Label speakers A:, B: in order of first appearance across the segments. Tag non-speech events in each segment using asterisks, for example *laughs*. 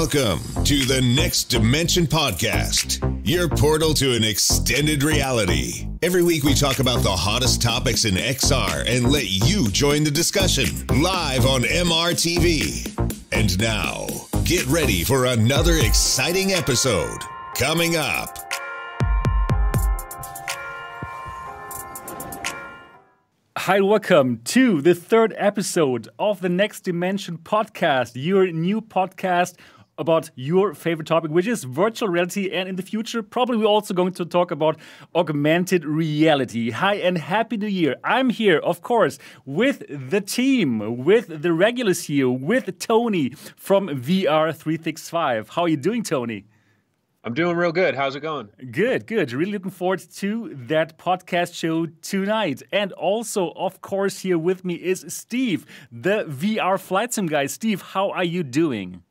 A: Welcome to the Next Dimension Podcast, your portal to an extended reality. Every week we talk about the hottest topics in XR and let you join the discussion live on MRTV. And now, get ready for another exciting episode coming up.
B: Hi, welcome to the third episode of the Next Dimension podcast, your new podcast about your favorite topic, which is virtual reality. And in the future, probably we're also going to talk about augmented reality. Hi, and Happy New Year. I'm here, of course, with the team, with the regulars here, with Tony from VR365. How are you doing, Tony?
C: I'm doing real good. How's it going?
B: Good, good. Really looking forward to that podcast show tonight. And also, of course, here with me is Steve, the VR flight sim guy. Steve, how are you doing?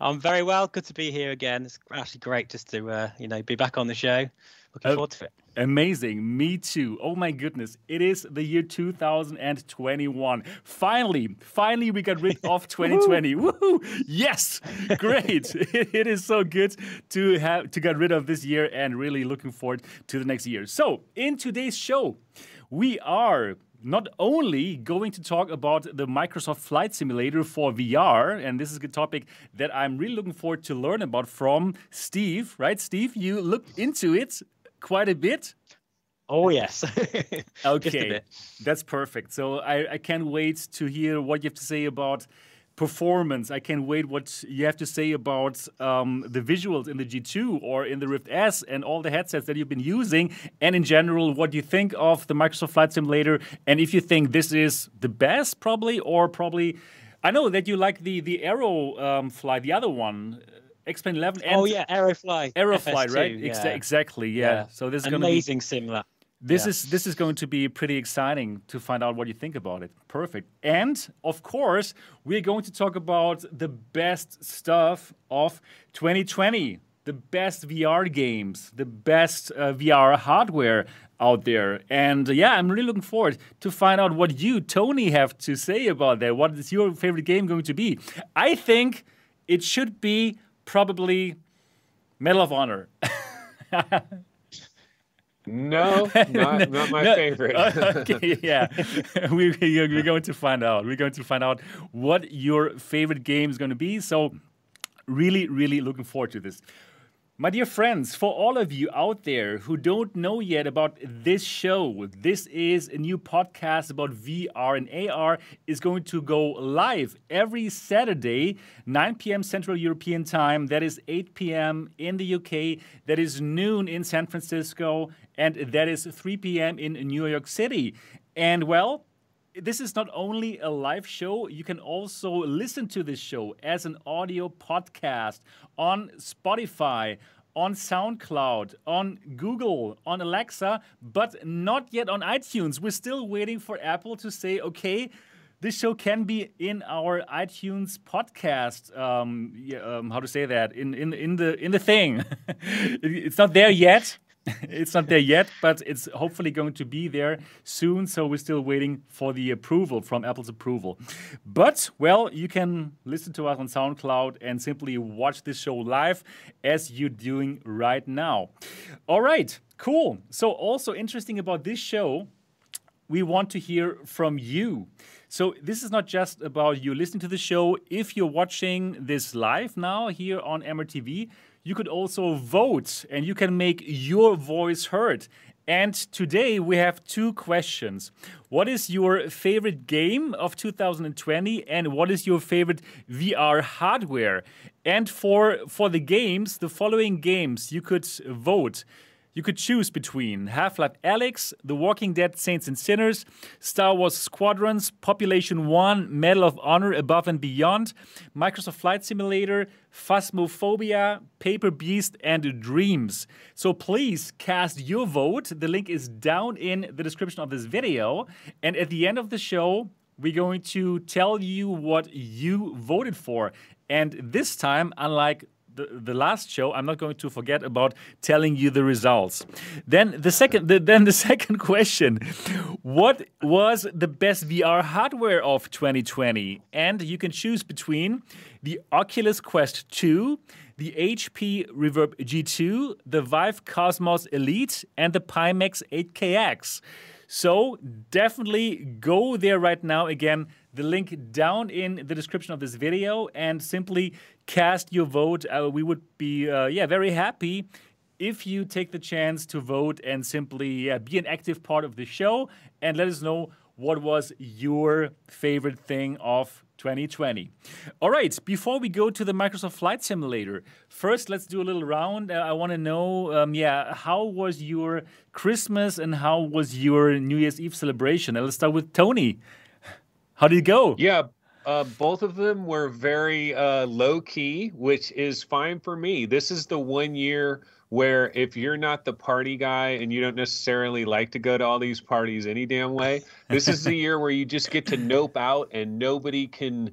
D: I'm very well. Good to be here again. It's actually great just to uh, you know be back on the show. Looking uh, forward to it.
B: Amazing. Me too. Oh my goodness. It is the year 2021. Finally, finally, we got rid of *laughs* 2020. Woohoo! Yes, great. *laughs* it, it is so good to have to get rid of this year and really looking forward to the next year. So, in today's show, we are not only going to talk about the Microsoft Flight Simulator for VR, and this is a topic that I'm really looking forward to learn about from Steve, right? Steve, you looked into it quite a bit.
D: Oh yes. *laughs*
B: okay, that's perfect. So I, I can't wait to hear what you have to say about performance. I can't wait what you have to say about um, the visuals in the G2 or in the Rift S and all the headsets that you've been using, and in general, what you think of the Microsoft Flight Simulator, and if you think this is the best, probably, or probably. I know that you like the the Aero um, Fly, the other one. X-Plane 11.
D: oh yeah, Aerofly.
B: Aerofly, right? Yeah. Ex exactly. Yeah. yeah. So this is
D: amazing
B: be...
D: similar.
B: This yeah. is this is going to be pretty exciting to find out what you think about it. Perfect. And of course, we're going to talk about the best stuff of 2020, the best VR games, the best uh, VR hardware out there. And uh, yeah, I'm really looking forward to find out what you, Tony, have to say about that. What is your favorite game going to be? I think it should be probably Medal of Honor. *laughs*
C: No, *laughs* not, not my no. favorite.
B: Uh, okay, yeah, *laughs* we, we're going to find out. We're going to find out what your favorite game is going to be. So, really, really looking forward to this. My dear friends, for all of you out there who don't know yet about this show, this is a new podcast about VR and AR is going to go live every Saturday, 9 p.m. Central European Time. That is 8 p.m. in the UK. That is noon in San Francisco, and that is 3 p.m. in New York City. And well, this is not only a live show, you can also listen to this show as an audio podcast on Spotify, on SoundCloud, on Google, on Alexa, but not yet on iTunes. We're still waiting for Apple to say, okay, this show can be in our iTunes podcast. Um, yeah, um, how to say that? In in in the in the thing. *laughs* it's not there yet. *laughs* it's not there yet, but it's hopefully going to be there soon. So we're still waiting for the approval from Apple's approval. But, well, you can listen to us on SoundCloud and simply watch this show live as you're doing right now. All right, cool. So, also interesting about this show, we want to hear from you. So this is not just about you listening to the show. If you're watching this live now here on MRTV, you could also vote and you can make your voice heard. And today we have two questions. What is your favorite game of 2020 and what is your favorite VR hardware? And for for the games, the following games you could vote. You could choose between Half Life Alyx, The Walking Dead Saints and Sinners, Star Wars Squadrons, Population 1, Medal of Honor Above and Beyond, Microsoft Flight Simulator, Phasmophobia, Paper Beast, and Dreams. So please cast your vote. The link is down in the description of this video. And at the end of the show, we're going to tell you what you voted for. And this time, unlike the, the last show, I'm not going to forget about telling you the results. Then the second, the, then the *laughs* second question: What was the best VR hardware of 2020? And you can choose between the Oculus Quest 2, the HP Reverb G2, the Vive Cosmos Elite, and the Pimax 8KX. So definitely go there right now. Again, the link down in the description of this video and simply cast your vote. Uh, we would be, uh, yeah, very happy if you take the chance to vote and simply yeah, be an active part of the show and let us know what was your favorite thing of 2020. All right, before we go to the Microsoft Flight Simulator, first let's do a little round. Uh, I want to know, um, yeah, how was your Christmas and how was your New Year's Eve celebration? And let's start with Tony. How did it go?
C: Yeah, uh, both of them were very uh, low key, which is fine for me. This is the one year where if you're not the party guy and you don't necessarily like to go to all these parties any damn way, this is the *laughs* year where you just get to nope out and nobody can,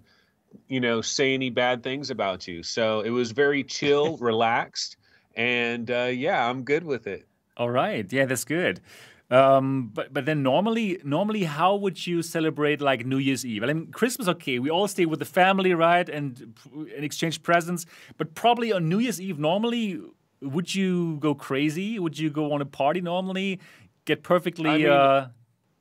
C: you know, say any bad things about you. So it was very chill, *laughs* relaxed, and uh, yeah, I'm good with it.
B: All right, yeah, that's good. Um, but but then normally normally how would you celebrate like New Year's Eve? I mean Christmas okay, we all stay with the family, right, and and exchange presents. But probably on New Year's Eve, normally would you go crazy? Would you go on a party normally? Get perfectly I mean, uh,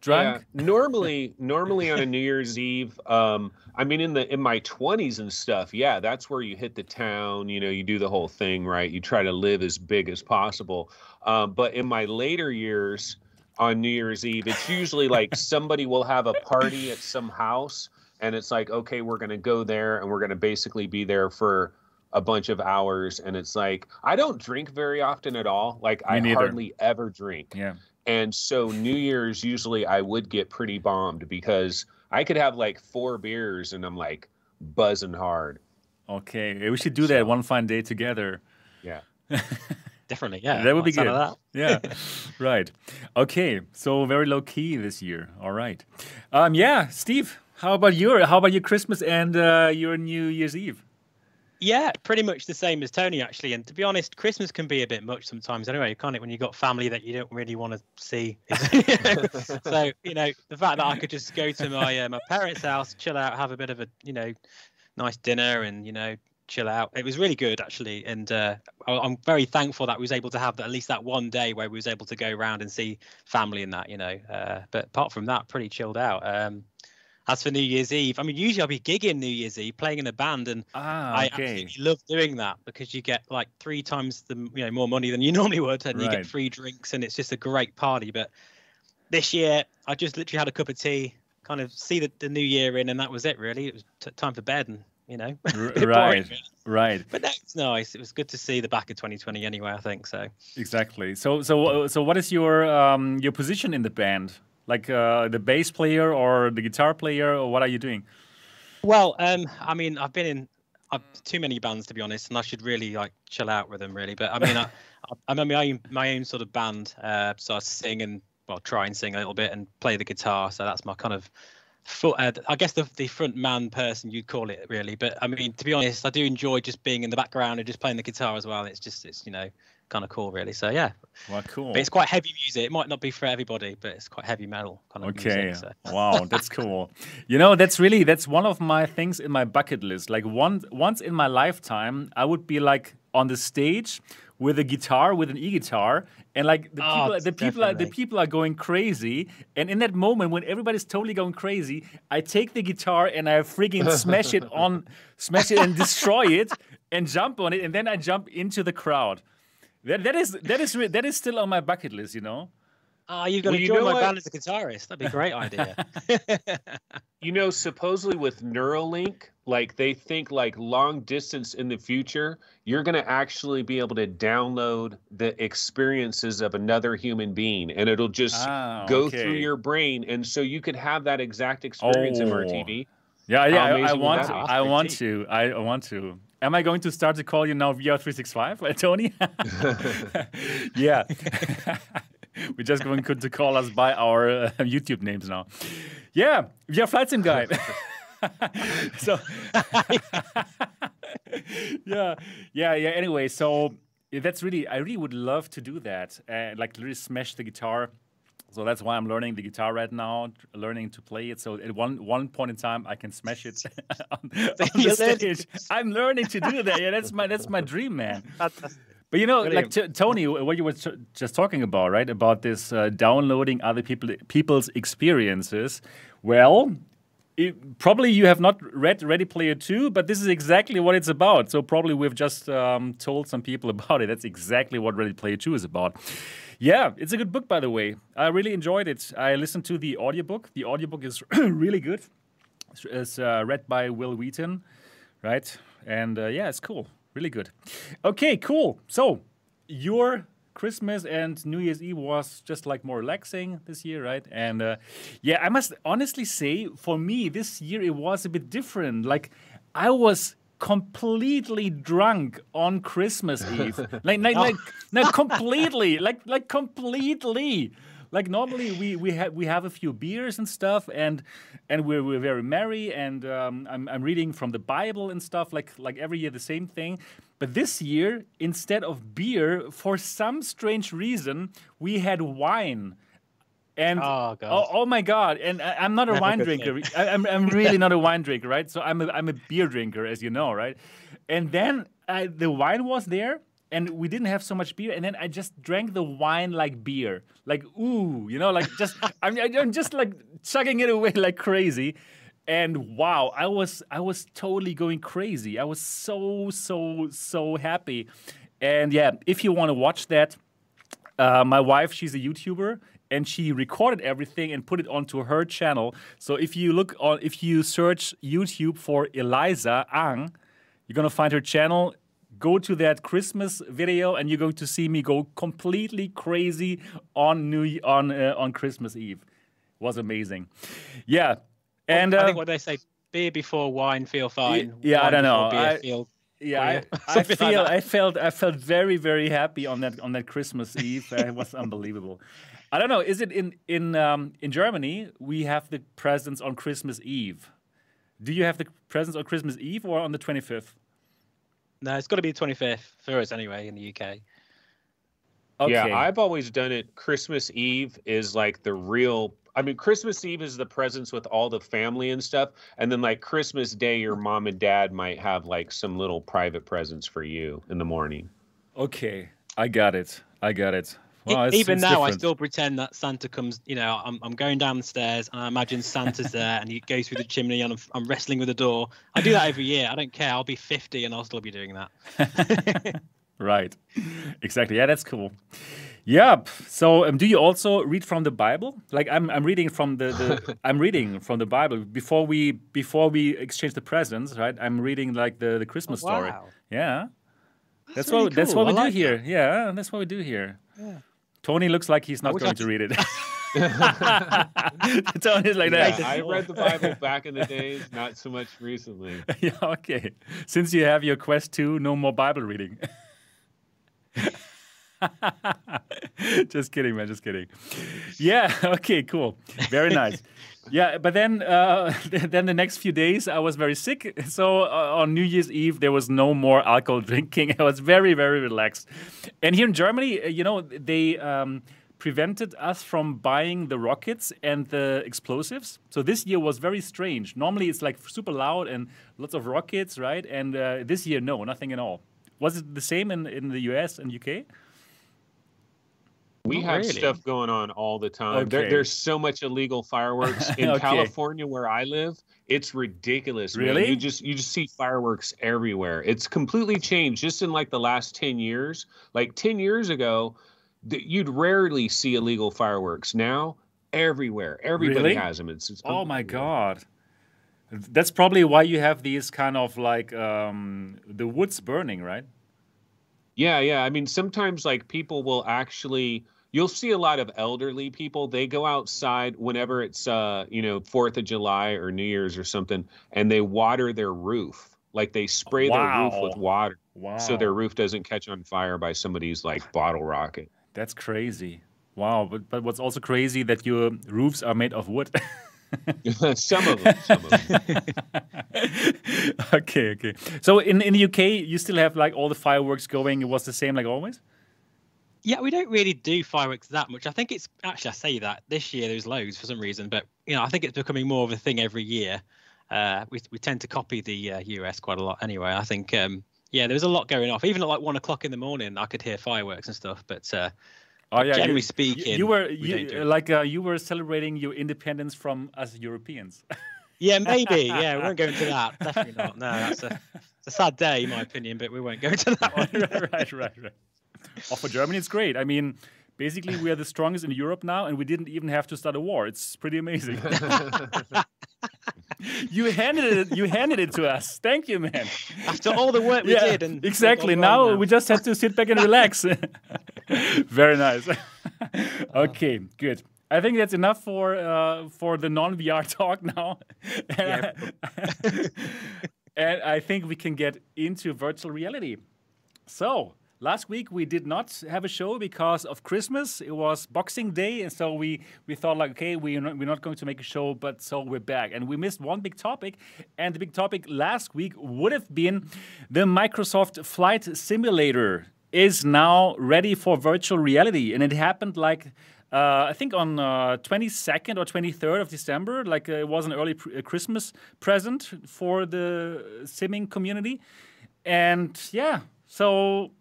B: drunk?
C: Yeah. normally, *laughs* normally on a New Year's Eve, um, I mean, in the in my twenties and stuff, yeah, that's where you hit the town. You know, you do the whole thing, right? You try to live as big as possible. Um, but in my later years, on New Year's Eve, it's usually like somebody will have a party at some house, and it's like, okay, we're gonna go there, and we're gonna basically be there for a bunch of hours and it's like I don't drink very often at all. Like Me I neither. hardly ever drink.
B: Yeah.
C: And so New Year's usually I would get pretty bombed because I could have like four beers and I'm like buzzing hard.
B: Okay. We should do so, that one fine day together.
C: Yeah. *laughs*
D: Definitely, yeah.
B: That would be good. yeah, *laughs* right. Okay, so very low key this year. All right. Um, yeah, Steve, how about your how about your Christmas and uh, your New Year's Eve?
D: Yeah, pretty much the same as Tony actually. And to be honest, Christmas can be a bit much sometimes. Anyway, can't it? When you've got family that you don't really want to see. *laughs* so you know, the fact that I could just go to my uh, my parents' house, chill out, have a bit of a you know, nice dinner, and you know, chill out. It was really good actually, and uh, I'm very thankful that we was able to have at least that one day where we was able to go around and see family and that. You know, uh, but apart from that, pretty chilled out. Um, as for New Year's Eve, I mean, usually I'll be gigging New Year's Eve, playing in a band, and
B: ah,
D: okay. I absolutely love doing that because you get like three times the you know more money than you *laughs* normally would, and right. you get free drinks, and it's just a great party. But this year, I just literally had a cup of tea, kind of see the, the new year in, and that was it. Really, it was t- time for bed, and you know, *laughs* *laughs*
B: right, right.
D: But that's nice. It was good to see the back of 2020 anyway. I think so.
B: Exactly. So, so, so, what is your um, your position in the band? like uh, the bass player or the guitar player, or what are you doing?
D: Well, um, I mean, I've been in I've, too many bands to be honest, and I should really like chill out with them really. But I mean, I, *laughs* I'm in my own my own sort of band, uh, so I sing and well try and sing a little bit and play the guitar. So that's my kind of Uh, I guess the the front man person you'd call it really. But I mean, to be honest, I do enjoy just being in the background and just playing the guitar as well. It's just it's you know kind of cool, really. So yeah.
B: Well, cool.
D: But it's quite heavy music. It might not be for everybody, but it's quite heavy metal kind of
B: okay.
D: music.
B: So. wow, that's cool. You know, that's really that's one of my things in my bucket list. Like one once in my lifetime, I would be like on the stage with a guitar, with an e-guitar, and like the oh, people, the people, are, the people are going crazy. And in that moment, when everybody's totally going crazy, I take the guitar and I freaking smash it *laughs* on, smash it and destroy it, and jump on it, and then I jump into the crowd. That that is that is that is still on my bucket list, you know.
D: Ah, uh, you're going to well, join my what? band as a guitarist. That'd be a great idea. *laughs* *laughs*
C: you know, supposedly with Neuralink, like they think like long distance in the future, you're going to actually be able to download the experiences of another human being, and it'll just ah, go okay. through your brain, and so you could have that exact experience oh. in TV.
B: Yeah, yeah, I, I want to. I want to. I want to. Am I going to start to call you now VR365, uh, *laughs* Tony? yeah. *laughs* We're just going to call us by our uh, YouTube names now. Yeah, VR Flight Sim Guy. *laughs* so *laughs* yeah, yeah, yeah. Anyway, so that's really, I really would love to do that, uh, like really smash the guitar. So that's why I'm learning the guitar right now, learning to play it. So at one one point in time, I can smash it on, on the stage. I'm learning to do that. Yeah, that's my that's my dream, man. But you know, Brilliant. like Tony, what you were just talking about, right? About this uh, downloading other people people's experiences. Well, it, probably you have not read Ready Player Two, but this is exactly what it's about. So probably we've just um, told some people *laughs* about it. That's exactly what Ready Player Two is about. Yeah, it's a good book, by the way. I really enjoyed it. I listened to the audiobook. The audiobook is *clears throat* really good. It's uh, read by Wil Wheaton, right? And uh, yeah, it's cool. Really good. Okay, cool. So your Christmas and New Year's Eve was just like more relaxing this year, right? And uh, yeah, I must honestly say, for me, this year it was a bit different. Like, I was completely drunk on Christmas Eve. *laughs* like, like, like, like completely, like, like completely like normally we we have we have a few beers and stuff and and we're, we're very merry and um, I'm, I'm reading from the bible and stuff like like every year the same thing but this year instead of beer for some strange reason we had wine and oh, oh, oh, my god! And I, am not a wine drinker. I, am I'm, I'm *laughs* really not a wine drinker, right? So I'm a I'm a beer drinker, as you know, right? And then I, the wine was there, and we didn't have so much beer and then i just drank the wine like beer. Like ooh you know like just *laughs* I'm, I'm just like chugging it away like crazy. And wow i was i was totally going crazy. I was so so so happy. And yeah if you want to watch that uh, my wife she's a youtuber and she recorded everything and put it onto her channel. So if you look on if you search youtube for eliza ang you're gonna find her channel go to that Christmas video and you're going to see me go completely crazy on New on uh, on Christmas Eve. It was amazing. Yeah. And
D: I think uh, what they say beer before wine feel fine.
B: Yeah,
D: I
B: don't know. I, feel yeah, I, *laughs* I feel like I felt I felt very very happy on that on that Christmas Eve. it was *laughs* unbelievable. I don't know. Is it in in um, in Germany? We have the presents on Christmas Eve. Do you have the presents on Christmas Eve or on the twenty fifth?
D: No, it's got to be the 25th for us anyway in the UK.
C: Okay. Yeah, I've always done it. Christmas Eve is like the real. I mean, Christmas Eve is the presents with all the family and stuff, and then like Christmas Day, your mom and dad might have like some little private presents for you in the morning.
B: Okay, I got it. I got it.
D: Well, it's, Even it's now, different. I still pretend that Santa comes. You know, I'm, I'm going down the stairs and I imagine Santa's *laughs* there and he goes through the chimney and I'm, I'm wrestling with the door. I do that every year. I don't care. I'll be 50 and I'll still be doing that. *laughs*
B: right. Exactly. Yeah, that's cool. Yeah. So, um, do you also read from the Bible? Like, I'm, I'm reading from the, the *laughs* I'm reading from the Bible before we before we exchange the presents. Right. I'm reading like the the Christmas oh, wow. story. Yeah. That's, that's really what cool. that's what we I do here. Yeah, that's what we do here. Yeah. Tony looks like he's not going to read it. *laughs* *laughs* Tony's like
C: yeah, that. I read the Bible back in the days, not so much recently. *laughs*
B: yeah, okay. Since you have your Quest 2, no more Bible reading. just kidding, man. Just kidding. Yeah. Okay. Cool. Very nice. Yeah. But then, uh, *laughs* then the next few days, I was very sick. So uh, on New Year's Eve, there was no more alcohol *laughs* drinking. I was very, very relaxed. And here in Germany, uh, you know, they. Um, prevented us from buying the rockets and the explosives. So this year was very strange. Normally it's like super loud and lots of rockets, right? And uh, this year, no, nothing at all. Was it the same in, in the US and UK?
C: We have really? stuff going on all the time. Okay. There, there's so much illegal fireworks *laughs* in okay. California where I live. It's ridiculous.
B: Really?
C: Man. You just you just see fireworks everywhere. It's completely changed just in like the last 10 years. Like 10 years ago, you'd rarely see illegal fireworks. Now, everywhere. Everybody really? has them. It's, it's
B: Oh my god. That's probably why you have these kind of like um, the woods burning, right?
C: Yeah, yeah. I mean, sometimes like people will actually you'll see a lot of elderly people. They go outside whenever it's uh, you know, 4th of July or New Year's or something and they water their roof. Like they spray wow. their roof with water. Wow. So their roof doesn't catch on fire by somebody's like bottle rocket.
B: That's crazy. Wow, but but what's also crazy that your roofs are made of wood. *laughs*
C: some of them. Some of them. *laughs*
B: okay, okay. So in in the UK, you still have like all the fireworks going. It was the same like always.
D: Yeah, we don't really do fireworks that much. I think it's actually I say that this year there's loads for some reason, but you know I think it's becoming more of a thing every year. Uh, we we tend to copy the uh, US quite a lot anyway. I think um, yeah, there was a lot going off. Even at like one o'clock in the morning, I could hear fireworks and stuff. But uh,
B: Oh yeah,
D: generally
B: you,
D: speaking,
B: you were
D: we
B: you,
D: do
B: like uh, you were celebrating your independence from us Europeans. *laughs*
D: yeah, maybe yeah, we won't go into that. Definitely not. No, that's a it's a sad day in my opinion, but we won't go into that *laughs* one.
B: right, right, right. Oh, for Germany, it's great. I mean, basically, we are the strongest in Europe now, and we didn't even have to start a war. It's pretty amazing. *laughs* you handed it. You handed it to us. Thank you, man.
D: After all the work we
B: yeah,
D: did, and
B: exactly.
D: gone
B: Now, we just have to sit back and relax. *laughs* Very nice. *laughs* okay, good. I think that's enough for uh, for the non VR talk now.
D: Yeah.
B: and I think we can get into virtual reality. So last week we did not have a show because of Christmas. It was Boxing Day, and so we we thought like, okay, we're not, we're not going to make a show, but so we're back, and we missed one big topic, and the big topic last week would have been the Microsoft Flight Simulator is now ready for virtual reality, and it happened like. Uh, I think on uh, 22nd or 23rd of December, like uh, it was an early Christmas present for the simming community. And yeah, so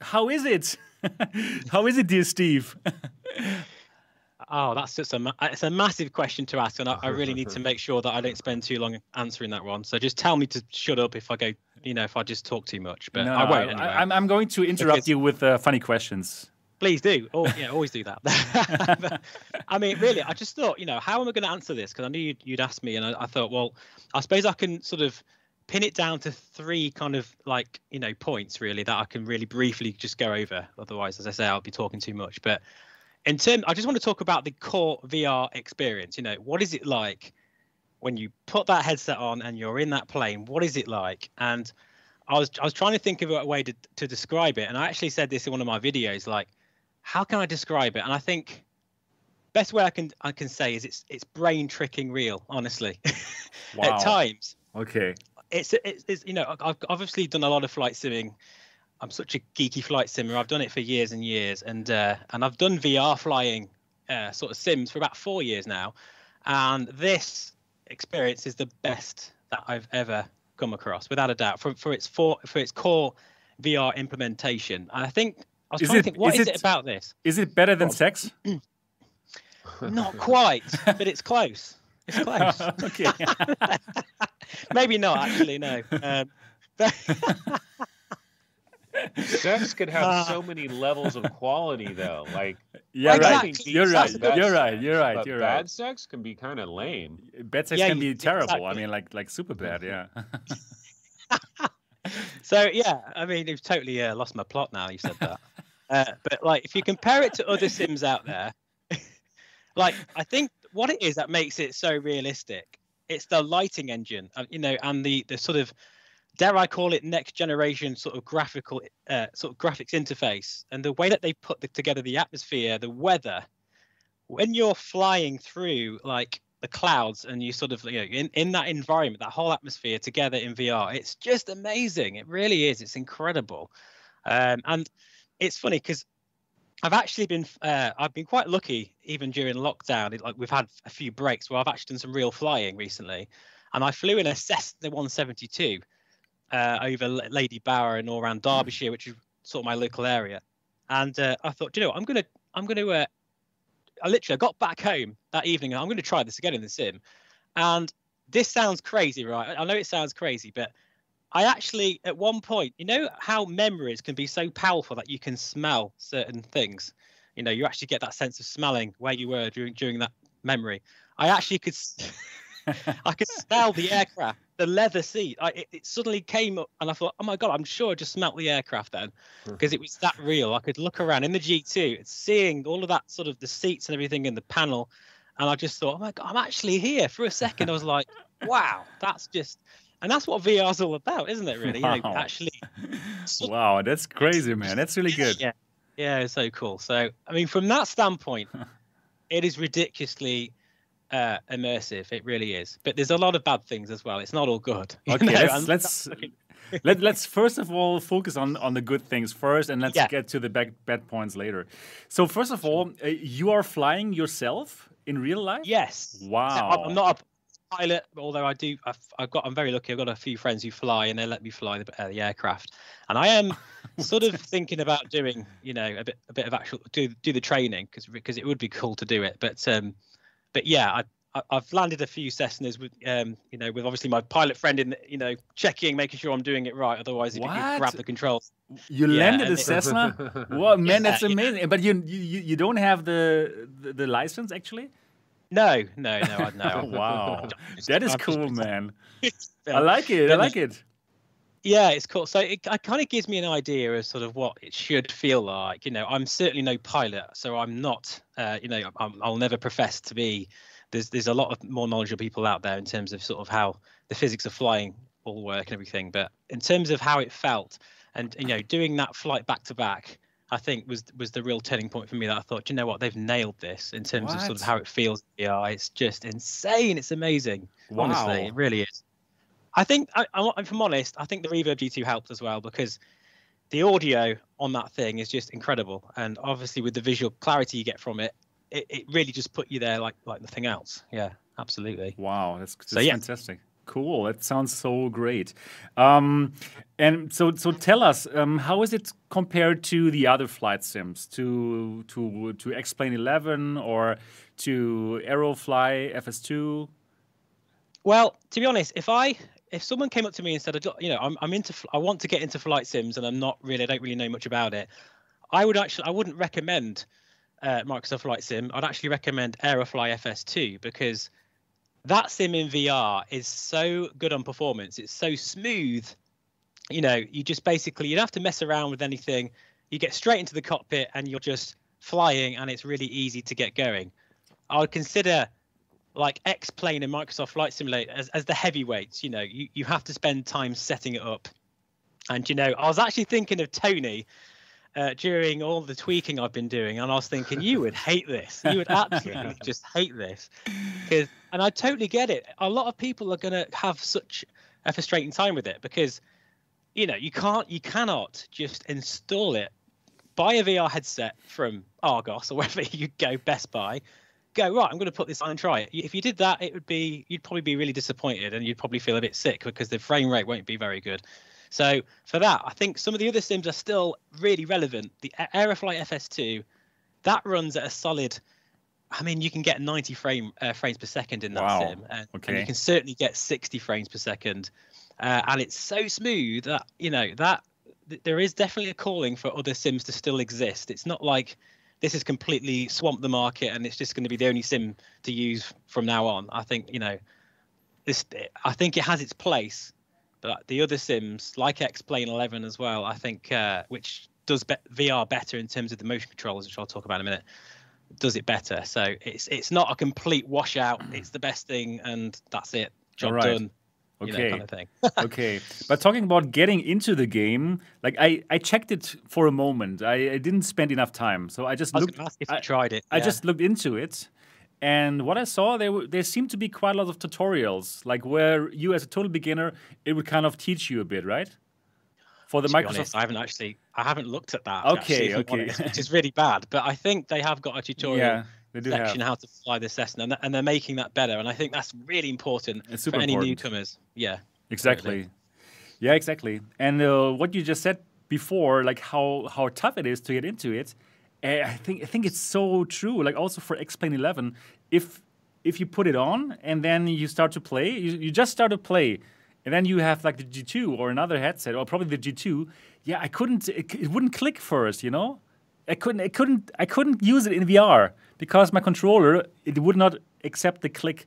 B: how is it? *laughs* how is it, dear Steve?
D: Oh, that's just a ma- it's a massive question to ask, and I, I really need to make sure that I don't spend too long answering that one. So just tell me to shut up if I go, you know, if I just talk too much. But I won't. Anyway.
B: I, am I'm going to interrupt
D: Because-
B: you with uh, funny questions.
D: Please do. Oh, yeah, always do that. *laughs* I mean, really, I just thought, you know, how am I going to answer this? Because I knew you'd, you'd ask me, and I, I thought, well, I suppose I can sort of pin it down to three kind of like, you know, points really that I can really briefly just go over. Otherwise, as I say, I'll be talking too much. But in terms, I just want to talk about the core VR experience. You know, what is it like when you put that headset on and you're in that plane? What is it like? And I was I was trying to think of a way to to describe it, and I actually said this in one of my videos. Like, how can I describe it? And I think best way I can I can say is it's it's brain tricking real. Honestly, *laughs*
B: Wow.
D: at times
B: Okay.
D: It's, it's it's you know I've obviously done a lot of flight simming. I'm such a geeky flight simmer. I've done it for years and years, and uh, and I've done VR flying uh, sort of sims for about four years now, and this experience is the best that I've ever come across, without a doubt, for for its for for its core VR implementation. And I think I was
B: Is
D: trying
B: it-
D: to think, what
B: is
D: is
B: it-
D: it about this?
B: Is it better than
D: Well,
B: sex? *clears throat*
D: Not quite, but it's close. *laughs* It's close. *laughs*
B: okay. *laughs*
D: Maybe not actually. No. Um,
C: Sex *laughs* could have
D: Ah.
C: so many levels of quality, though. Like,
B: yeah,
D: Exactly.
B: right. You're right.
D: That's the best
B: You're right. You're right.
C: but
B: You're
C: bad
B: right.
C: sex can be kind of lame.
B: Bad sex
D: Yeah,
B: can
D: you-
B: be terrible. I mean, like like super bad. Yeah.
D: So yeah, I mean, you've totally uh, lost my plot now. You said that, uh, but like, if you compare it to other Sims out there, like I think what it is that makes it so realistic, it's the lighting engine, uh, you know, and the the sort of dare I call it next generation sort of graphical uh, sort of graphics interface, and the way that they put the, together the atmosphere, the weather, when you're flying through like the clouds and you sort of you know in, in that environment that whole atmosphere together in vr it's just amazing. It really is. It's incredible. Um, and it's funny because i've actually been uh, i've been quite lucky even during lockdown it, like we've had a few breaks where i've actually done some real flying recently and i flew in a cessna 172 uh, over Ladybower and all around derbyshire which is sort of my local area and uh, i thought "Do you know what? i'm gonna i'm gonna uh, I literally got back home that evening. and I'm to try this again in the sim, and this sounds crazy, right? I know it sounds crazy, but I actually at one point, you know how memories can be so powerful that you can smell certain things. You know, you actually get that sense of smelling where you were during during that memory. I actually could. *laughs* I could smell the aircraft, the leather seat. I, it, it suddenly came up, and I thought, "Oh my god, I'm sure I just smelt the aircraft then," hmm. because it was that real. I could look around in the G2, seeing all of that sort of the seats and everything in the panel, and I just thought, "Oh my god, I'm actually here." For a second, I was like, "Wow, that's just," and that's what VR is all about, isn't it? Really, you *laughs* know, actually. *laughs*
B: wow, that's crazy, man. That's really good.
D: Yeah, yeah, it's so cool. So, I mean, from that standpoint, *laughs* it is ridiculously uh, immersive. It really is. But there's a lot of bad things as well. It's not all good.
B: Okay,
D: know,
B: let's
D: and
B: let's let, let's first of all focus on on the good things first, and let's
D: Yeah.
B: get to the bad bad points later. So first of all, uh, you are flying yourself in real life.
D: Yes.
B: Wow.
D: I'm not a pilot, although I do. I've, I've got. I'm very lucky. I've got a few friends who fly, and they let me fly the, uh, the aircraft. And I am *laughs* sort of thinking about doing, you know, a bit a bit of actual do do the training because because it would be cool to do it. But um, but yeah, I. I've landed a few Cessnas with, um, you know, with obviously my pilot friend in, the- you know, checking, making sure I'm doing it right. Otherwise, if you
B: What?
D: grab the controls,
B: You
D: Yeah,
B: landed a Cessna. *laughs* Wow, man, that's
D: Yeah, yeah.
B: amazing. But you, you you don't have the the, the license actually.
D: No, no, no, I *laughs*
B: Oh,
D: know.
B: wow, *laughs* that is cool, *laughs* man. I like it. I like it.
D: Yeah, it's cool. So it, it kind of gives me an idea of sort of what it should feel like. You know, I'm certainly no pilot, so I'm not. Uh, you know, I'm, I'll never profess to be. There's there's a lot of more knowledgeable people out there in terms of sort of how the physics of flying all work and everything. But in terms of how it felt, and you know, doing that flight back to back, I think was was the real turning point for me. That I thought, "Do you know what, they've nailed this in terms of sort of how it feels. Yeah, it's just insane. It's amazing. Honestly,
B: Wow.
D: it really is. I think, I, I, if I'm honest, I think the Reverb G2 helped as well because the audio on that thing is just incredible, and obviously with the visual clarity you get from it, it, it really just put you there like like nothing else. Yeah, absolutely.
B: Wow, that's, that's
D: So, yeah.
B: fantastic. Cool. That sounds so great. Um, and so, so tell us, um, how is it compared to the other flight sims, to to to X-Plane 11 or to Aerofly FS2?
D: Well, to be honest, if I if someone came up to me and said, "I do- you know, I'm I'm into I want to get into flight sims and I'm not really I don't really know much about it, I would actually I wouldn't recommend uh, Microsoft Flight Sim. I'd actually recommend Aerofly FS2 because that sim in VR is so good on performance. It's so smooth. You know, you just basically you don't have to mess around with anything. You get straight into the cockpit and you're just flying, and it's really easy to get going. I would consider like X Plane and Microsoft Flight Simulator as, as the heavyweights. You know, you, you have to spend time setting it up. And you know, I was actually thinking of Tony uh, during all the tweaking I've been doing, and I was thinking you would hate this. You would *laughs* absolutely just hate this. 'Cause- and I totally get it. A lot of people are going to have such a frustrating time with it because, you know, you can't, you cannot just install it, buy a VR headset from Argos or *laughs* wherever you go, Best Buy, go right. I'm going to put this on and try it. If you did that, it would be you'd probably be really disappointed and you'd probably feel a bit sick because the frame rate won't be very good. So for that, I think some of the other sims are still really relevant. The A- Aerofly FS2, that runs at a solid. I mean, you can get 90 frame uh, frames per second in that
B: Wow.
D: sim, and, and you can certainly get 60 frames per second. Uh, and it's so smooth that you know that th- there is definitely a calling for other sims to still exist. It's not like this has completely swamped the market and it's just going to be the only sim to use from now on. I think you know this. I think it has its place, but the other sims like X Plane 11 as well. I think uh, which does be- VR better in terms of the motion controllers, which I'll talk about in a minute. Does it better? So it's it's not a complete washout. Mm. It's the best thing, and that's it. Job
B: Alright.
D: done. You know,
B: Okay.
D: kind of thing. *laughs*
B: okay but talking about getting into the game like i i checked it for a moment i, I didn't spend enough time so i just
D: I
B: looked
D: ask if
B: I-
D: you tried it.
B: I
D: yeah.
B: just looked into it, and what I saw there were, there seemed to be quite a lot of tutorials, like where you as a total beginner, it would kind of teach you a bit, right? For the Microsoft.
D: honest, I haven't actually, I haven't looked at that.
B: Okay,
D: actually,
B: okay.
D: which is really bad. But I think they have got a tutorial
B: yeah, they do
D: section
B: have.
D: how to fly the Cessna, and, and they're making that better. And I think that's really important for any
B: important.
D: newcomers. Yeah,
B: Exactly. Yeah, exactly. And uh, what you just said before, like how how tough it is to get into it, eh, I think I think it's so true. Like also for X-Plane 11, if if you put it on and then you start to play, you, you just start to play, and then you have like the G2 or another headset or probably the G2. Yeah, I couldn't. It, it wouldn't click first, you know. I couldn't. I couldn't. I couldn't use it in VR because my controller it would not accept the click.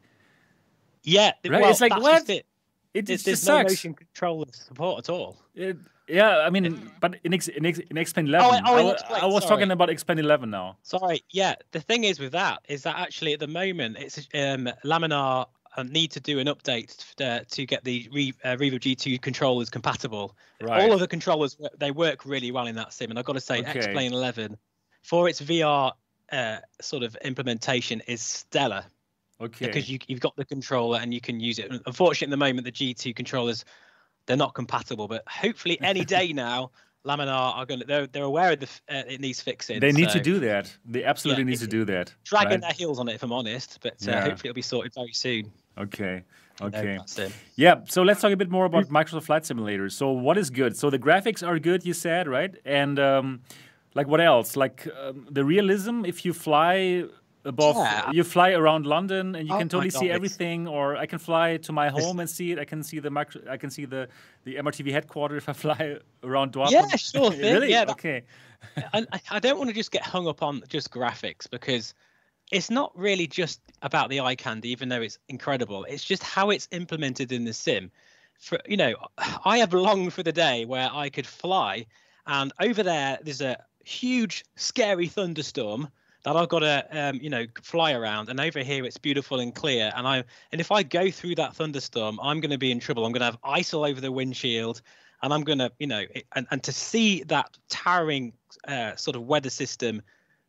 D: yeah.
B: Right,
D: Well,
B: it's like, what?
D: it.
B: It, it just
D: no motion controller support at all.
B: It, yeah, I mean, but in X, in X, in X-Plane 11,
D: oh,
B: I,
D: in
B: I was
D: sorry.
B: talking about X-Plane 11 now.
D: Sorry. Yeah. The thing is with that is that actually at the moment it's um, Laminar uh, need to do an update uh, to get the Re- uh, Reverb G2 controllers compatible.
B: Right.
D: All of the controllers they work really well in that sim, and I've got to say,
B: Okay.
D: X-Plane 11 for its VR uh, sort of implementation is stellar.
B: Okay.
D: Because you, you've got the controller and you can use it. Unfortunately, at the moment, the G2 controllers they're not compatible. But hopefully, any day *laughs* now, Laminar are going to they're, they're aware of the uh, it needs fixing.
B: They need
D: so
B: to do that. They absolutely
D: Yeah,
B: need to do that.
D: dragging
B: right?
D: their heels on it, if I'm honest. But uh,
B: Yeah.
D: hopefully, it'll be sorted very soon.
B: Okay. Okay. Yeah, so let's talk a bit more about Microsoft Flight Simulator. So, what is good? So, the graphics are good, you said, right? And um, like, what else? Like um, the realism. If you fly above,
D: Yeah.
B: you fly around London, and you
D: Oh
B: can totally
D: God,
B: see everything. Or I can fly to my home and see it. I can see the micro, I can see the the MRTV headquarters if I fly around Dortmund.
D: Yeah, sure thing. *laughs*
B: really?
D: Yeah, that-
B: okay.
D: I, I don't want to just get hung up on just graphics because it's not really just about the eye candy, even though it's incredible. It's just how it's implemented in the sim. For you know, I have longed for the day where I could fly, and over there there's a huge, scary thunderstorm that I've got to, um, you know, fly around. And over here it's beautiful and clear. And I, and if I go through that thunderstorm, I'm going to be in trouble. I'm going to have ice all over the windshield and I'm gonna, you know, and, and to see that towering uh, sort of weather system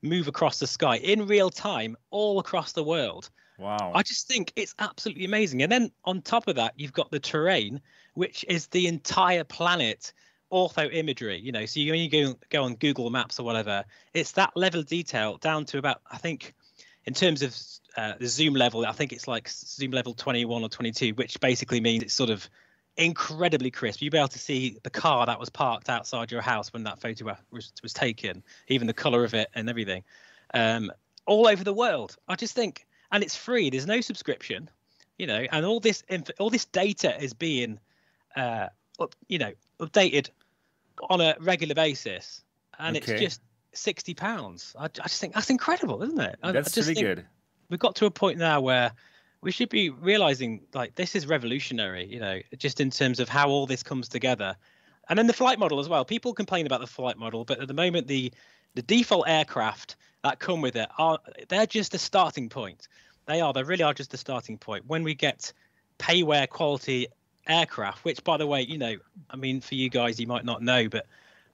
D: move across the sky in real time all across the world,
B: Wow.
D: I just think it's absolutely amazing. And then on top of that, you've got the terrain, which is the entire planet ortho imagery. You know, so you, when you go go on Google Maps or whatever, it's that level of detail down to about, I think, in terms of uh, the zoom level, I think it's like zoom level 21 or 22, which basically means it's sort of incredibly crisp. You'd be able to see the car that was parked outside your house when that photograph was, was taken, even the color of it and everything, um, all over the world. I just think, and it's free. There's no subscription, you know, and all this inf- all this data is being, uh, up, you know, updated on a regular basis, and
B: Okay.
D: it's just sixty pounds. I, I just think that's incredible, isn't it? I, I
B: That's
D: just
B: really good.
D: we've got to a point now where we should be realizing like this is revolutionary you know just in terms of how all this comes together. And then the flight model as well. People complain about the flight model but at the moment the the default aircraft that come with it are they're just a starting point. They are they really are just a starting point. When we get payware quality aircraft which by the way you know i mean for you guys you might not know but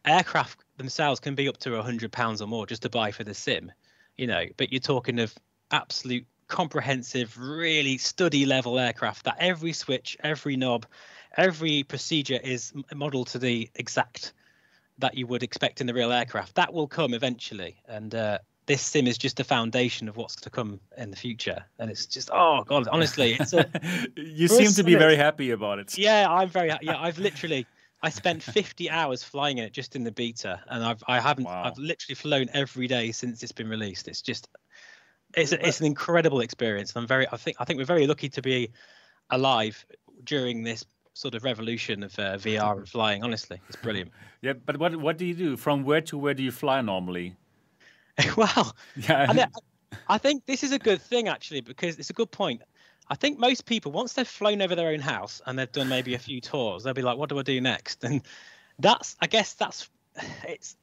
D: aircraft themselves can be up to a hundred pounds or more just to buy for the sim you know. But you're talking of absolute comprehensive really study level aircraft that every switch every knob every procedure is modeled to the exact that you would expect in the real aircraft that will come eventually and uh, this sim is just the foundation of what's to come in the future and it's just oh god honestly it's a *laughs*
B: you seem to be very happy about it.
D: yeah i'm very ha- *laughs* yeah i've literally i spent 50 hours flying in it just in the beta and i've i haven't
B: Wow.
D: i've literally flown every day since it's been released it's just it's a, it's an incredible experience and i'm very i think i think we're very lucky to be alive during this sort of revolution of uh, vr and flying honestly it's *laughs* brilliant
B: Yeah, but what what do you do? From where to where do you fly normally? *laughs*
D: well,
B: Yeah.
D: I, *laughs* I think this is a good thing actually because it's a good point. I think most people once they've flown over their own house and they've done maybe a few tours, they'll be like, "What do I do next?" And that's, I guess, that's *sighs* it's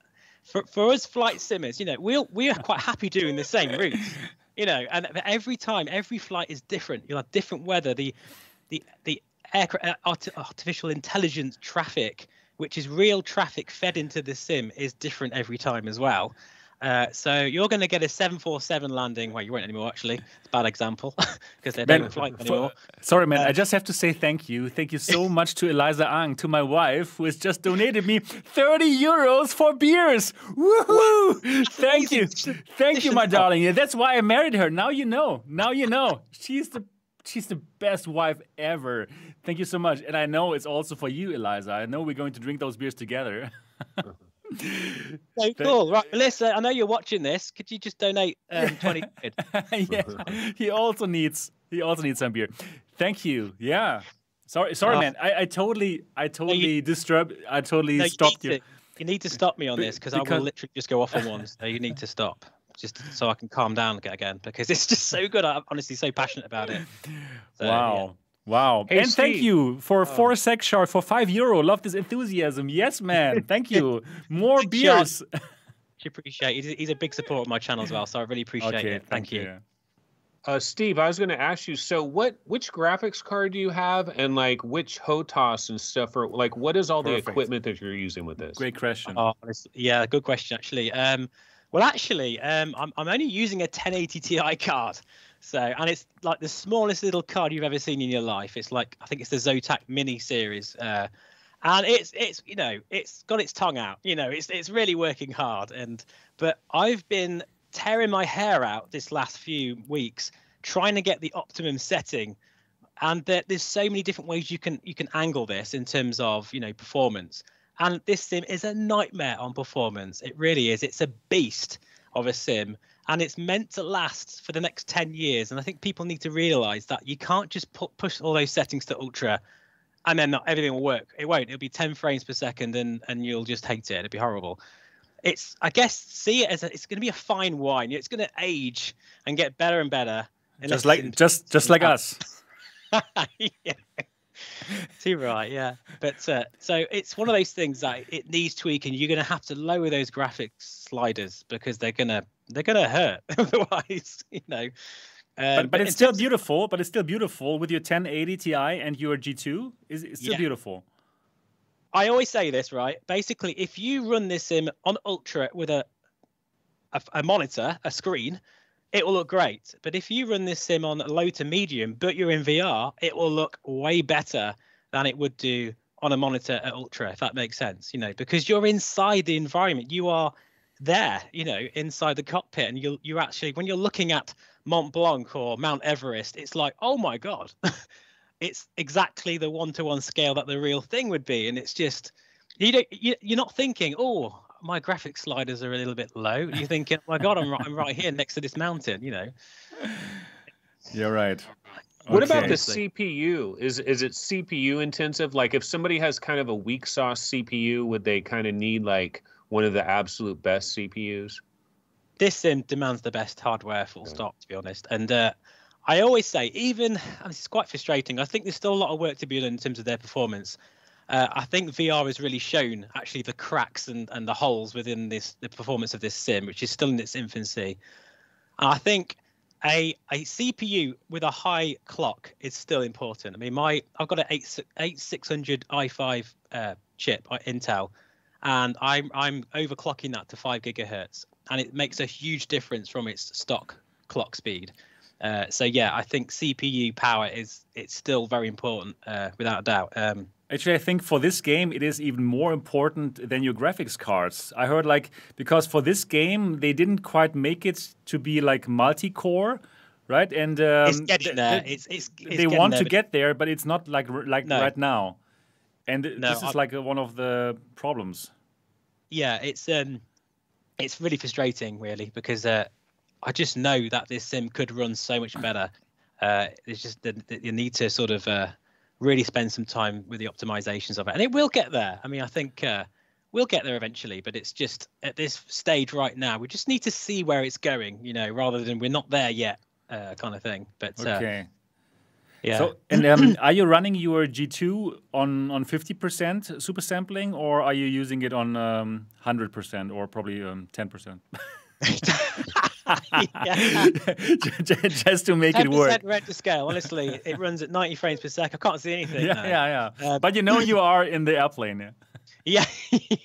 D: for for us flight simmers. You know, we'll we are quite happy doing the same routes. You know, and every time, every flight is different. You'll have different weather. The the the aircraft uh, artificial intelligence traffic, which is real traffic fed into the sim, is different every time as well. Uh, so you're going to get a 747 landing. Well, you won't anymore, actually. It's a bad example *laughs* because they
B: Man,
D: don't fly
B: for-
D: anymore.
B: sorry, man.
D: Uh,
B: I just have to say thank you. Thank you so *laughs* much to Eliza Ang, to my wife, who has just donated me 30 euros for beers. Woohoo! Thank you. *laughs* Thank you, my darling. Yeah, that's why I married her. Now you know. Now you know. She's the she's the best wife ever. Thank you so much. And I know it's also for you, Eliza. I know we're going to drink those beers together.
D: So cool. Right, Melissa, I know you're watching this. Could you just donate um, *laughs* 20 quid?
B: yeah, he also needs he also needs some beer. Thank you. Yeah. Sorry, sorry,
D: Oh.
B: man. I, I totally, I totally disturbed. I totally
D: No, you
B: stopped you.
D: To, you need to stop me on this because I will literally just go off on one. So you need to stop just so I can calm down again because it's just so good. I'm honestly so passionate about it. So,
B: wow.
D: yeah.
B: Wow.
C: Hey,
B: and thank you for four sec shark for five euro. Love this enthusiasm. Yes, man. Thank you. More
D: Big shot.
B: beers. *laughs*
D: Much appreciate. He's, he's a big supporter of my channel as well, so I really appreciate
B: okay.
D: it. Thank, you.
C: Uh, Steve, I was going to ask you. So, what which graphics card do you have, and like which HOTAS and stuff, or like what is all
B: Perfect.
C: the equipment that you're using with this?
B: Great question.
D: Oh, yeah, good question actually. Um, well, actually, um, I'm I'm only using a 1080 Ti card, So, and it's like the smallest little card you've ever seen in your life. It's like I think it's the Zotac mini series, uh, and it's it's you know it's got its tongue out. You know, it's it's really working hard. And but I've been tearing my hair out this last few weeks trying to get the optimum setting and there, there's so many different ways you can you can angle this in terms of you know performance and this sim is a nightmare on performance it really is it's a beast of a sim and it's meant to last for the next 10 years. And i think people need to realize that you can't just put, push all those settings to ultra and then not everything will work. It won't. It'll be 10 frames per second and and you'll just hate it. It'll be horrible. It's i guess see it as a, it's going to be a fine wine. It's going to age and get better and better.
B: Just like just just like us. *laughs*
D: Yeah. Too right, yeah. But uh, so it's one of those things that it needs tweaking. You're going to have to lower those graphics sliders because they're gonna they're gonna hurt *laughs* otherwise. You know.
B: Um, but, but it's still beautiful. But it's still beautiful with your 1080 Ti and your G2. Is it's still yeah. beautiful.
D: I always say this, right? Basically, if you run this sim on ultra with a, a, a monitor, a screen, it will look great. But if you run this sim on low to medium, but you're in VR, it will look way better than it would do on a monitor at ultra, if that makes sense. You know, because you're inside the environment, you are there, you know, inside the cockpit, and you you actually when you're looking at Mont Blanc or Mount Everest, it's like, oh my god, *laughs* it's exactly the one-to-one scale that the real thing would be, and it's just you don't you, you're not thinking, oh, my graphic sliders are a little bit low. You're thinking, oh my God, I'm right, I'm right here next to this mountain, you know. *laughs*
B: You're right.
C: What okay. about the CPU? Is is it CPU intensive? Like if somebody has kind of a weak sauce CPU, would they kind of need like one of the absolute best CPUs?
D: This sim demands the best hardware, full stop, to be honest. And uh, I always say, even and this is quite frustrating. I think there's still a lot of work to be done in terms of their performance. Uh, I think VR has really shown actually the cracks and, and the holes within this the performance of this sim, which is still in its infancy. And I think a a CPU with a high clock is still important. I mean, my I've got an eight eight six hundred i5 uh, chip uh, Intel, and I'm I'm overclocking that to five gigahertz, and it makes a huge difference from its stock clock speed. Uh, so yeah, I think CPU power is it's still very important uh, without a doubt. Um,
B: Actually, I think for this game, it is even more important than your graphics cards. I heard like because for this game, they didn't quite make it to be like multi-core, right? And
D: um, it's getting there. It's, it's,
B: it's they want there, to get there, but it's not like like no. right now. And no, this is I'm... like one of the problems.
D: Yeah, it's um, it's really frustrating, really, because uh, I just know that this sim could run so much better. Uh, it's just that you need to sort of uh, really spend some time with the optimizations of it, and it will get there. I mean, I think uh, we'll get there eventually, but it's just at this stage right now, we just need to see where it's going, you know, rather than we're not there yet, uh, kind of thing. But
B: uh, okay.
D: Yeah.
B: So, and um, are you running your G2 on on 50% super sampling, or are you using it on um, 100% or probably um, 10%? *laughs* just to make it work.
D: Red to scale. Honestly, it runs at 90 frames per second. I can't see anything.
B: Yeah,
D: now.
B: yeah, yeah. Uh, but you know you are in the airplane.
D: Yeah.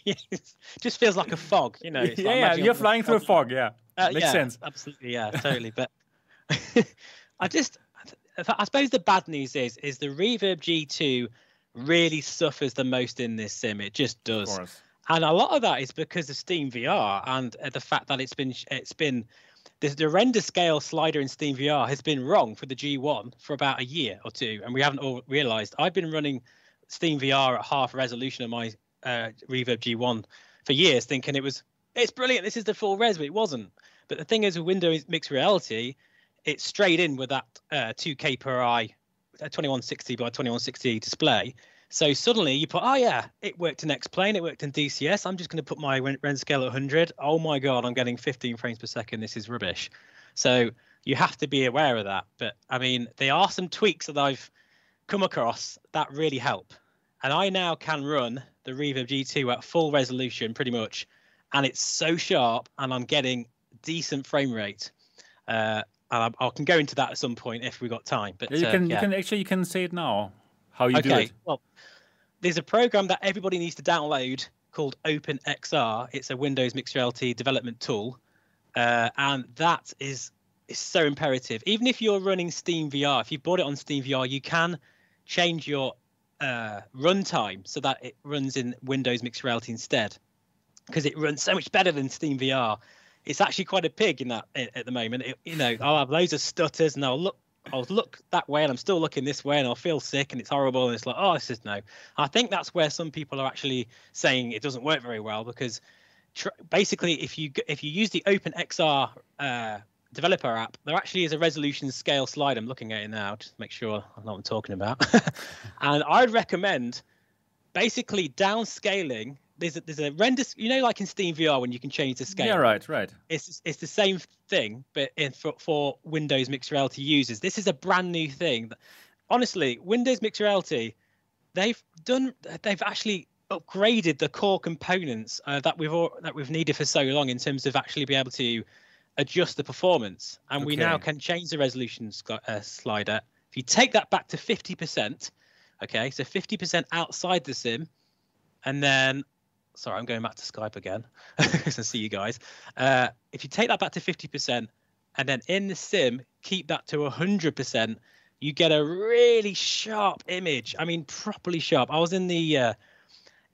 D: Yeah. *laughs* just feels like a fog. You know.
B: yeah, yeah. You're flying through a fog. Yeah. Uh, Makes
D: yeah,
B: sense.
D: Absolutely. Yeah. Totally. But *laughs* I just, I suppose the bad news is, is the Reverb G2 really suffers the most in this sim. It just does and a lot of that is because of Steam VR and uh, the fact that it's been it's been the render scale slider in Steam VR has been wrong for the G1 for about a year or two, and we haven't all realized. I've been running Steam VR at half resolution on my uh, Reverb G1 for years, thinking it was it's brilliant. This is the full res, but it wasn't. But the thing is, with Windows Mixed Reality, it's straight in with that uh, 2K per eye, 2160 by 2160 display, so suddenly you put, oh yeah, it worked in X-Plane, it worked in DCS. I'm just going to put my render scale at 100. Oh my god, I'm getting 15 frames per second. This is rubbish. So you have to be aware of that. But I mean, there are some tweaks that I've come across that really help. And I now can run the Reverb G2 at full resolution pretty much, and it's so sharp, and I'm getting decent frame rate. Uh, and I, I, can go into that at some point if we got time. But
B: you can, uh, yeah. you can actually you can say it now how you okay. do it.
D: Well, there's a program that everybody needs to download called OpenXR. It's a Windows Mixed Reality development tool, uh, and that is is so imperative. Even if you're running Steam VR, if you bought it on Steam VR, you can change your uh, runtime so that it runs in Windows Mixed Reality instead, because it runs so much better than Steam VR. It's actually quite a pig in that at the moment. It, you know, I'll have loads of stutters and I'll look I'll look that way and I'm still looking this way and I'll feel sick and it's horrible and it's like, oh, this is no. I think that's where some people are actually saying it doesn't work very well because tr- basically if you if you use the OpenXR uh, developer app, there actually is a resolution scale slide. I'm looking at it now just to make sure I know what I'm talking about. *laughs* and I'd recommend basically downscaling there's a, there's a render you know like in steam vr when you can change the scale?
B: Yeah right right.
D: It's it's the same thing but in, for, for windows mixed reality users. This is a brand new thing honestly windows mixed reality they've done they've actually upgraded the core components uh, that we've all, that we've needed for so long in terms of actually being able to adjust the performance. And okay. we now can change the resolution uh, slider. If you take that back to 50% okay so 50% outside the sim and then sorry, I'm going back to Skype again *laughs* to see you guys. Uh, if you take that back to 50% and then in the sim, keep that to 100%, you get a really sharp image. I mean, properly sharp. I was in the uh,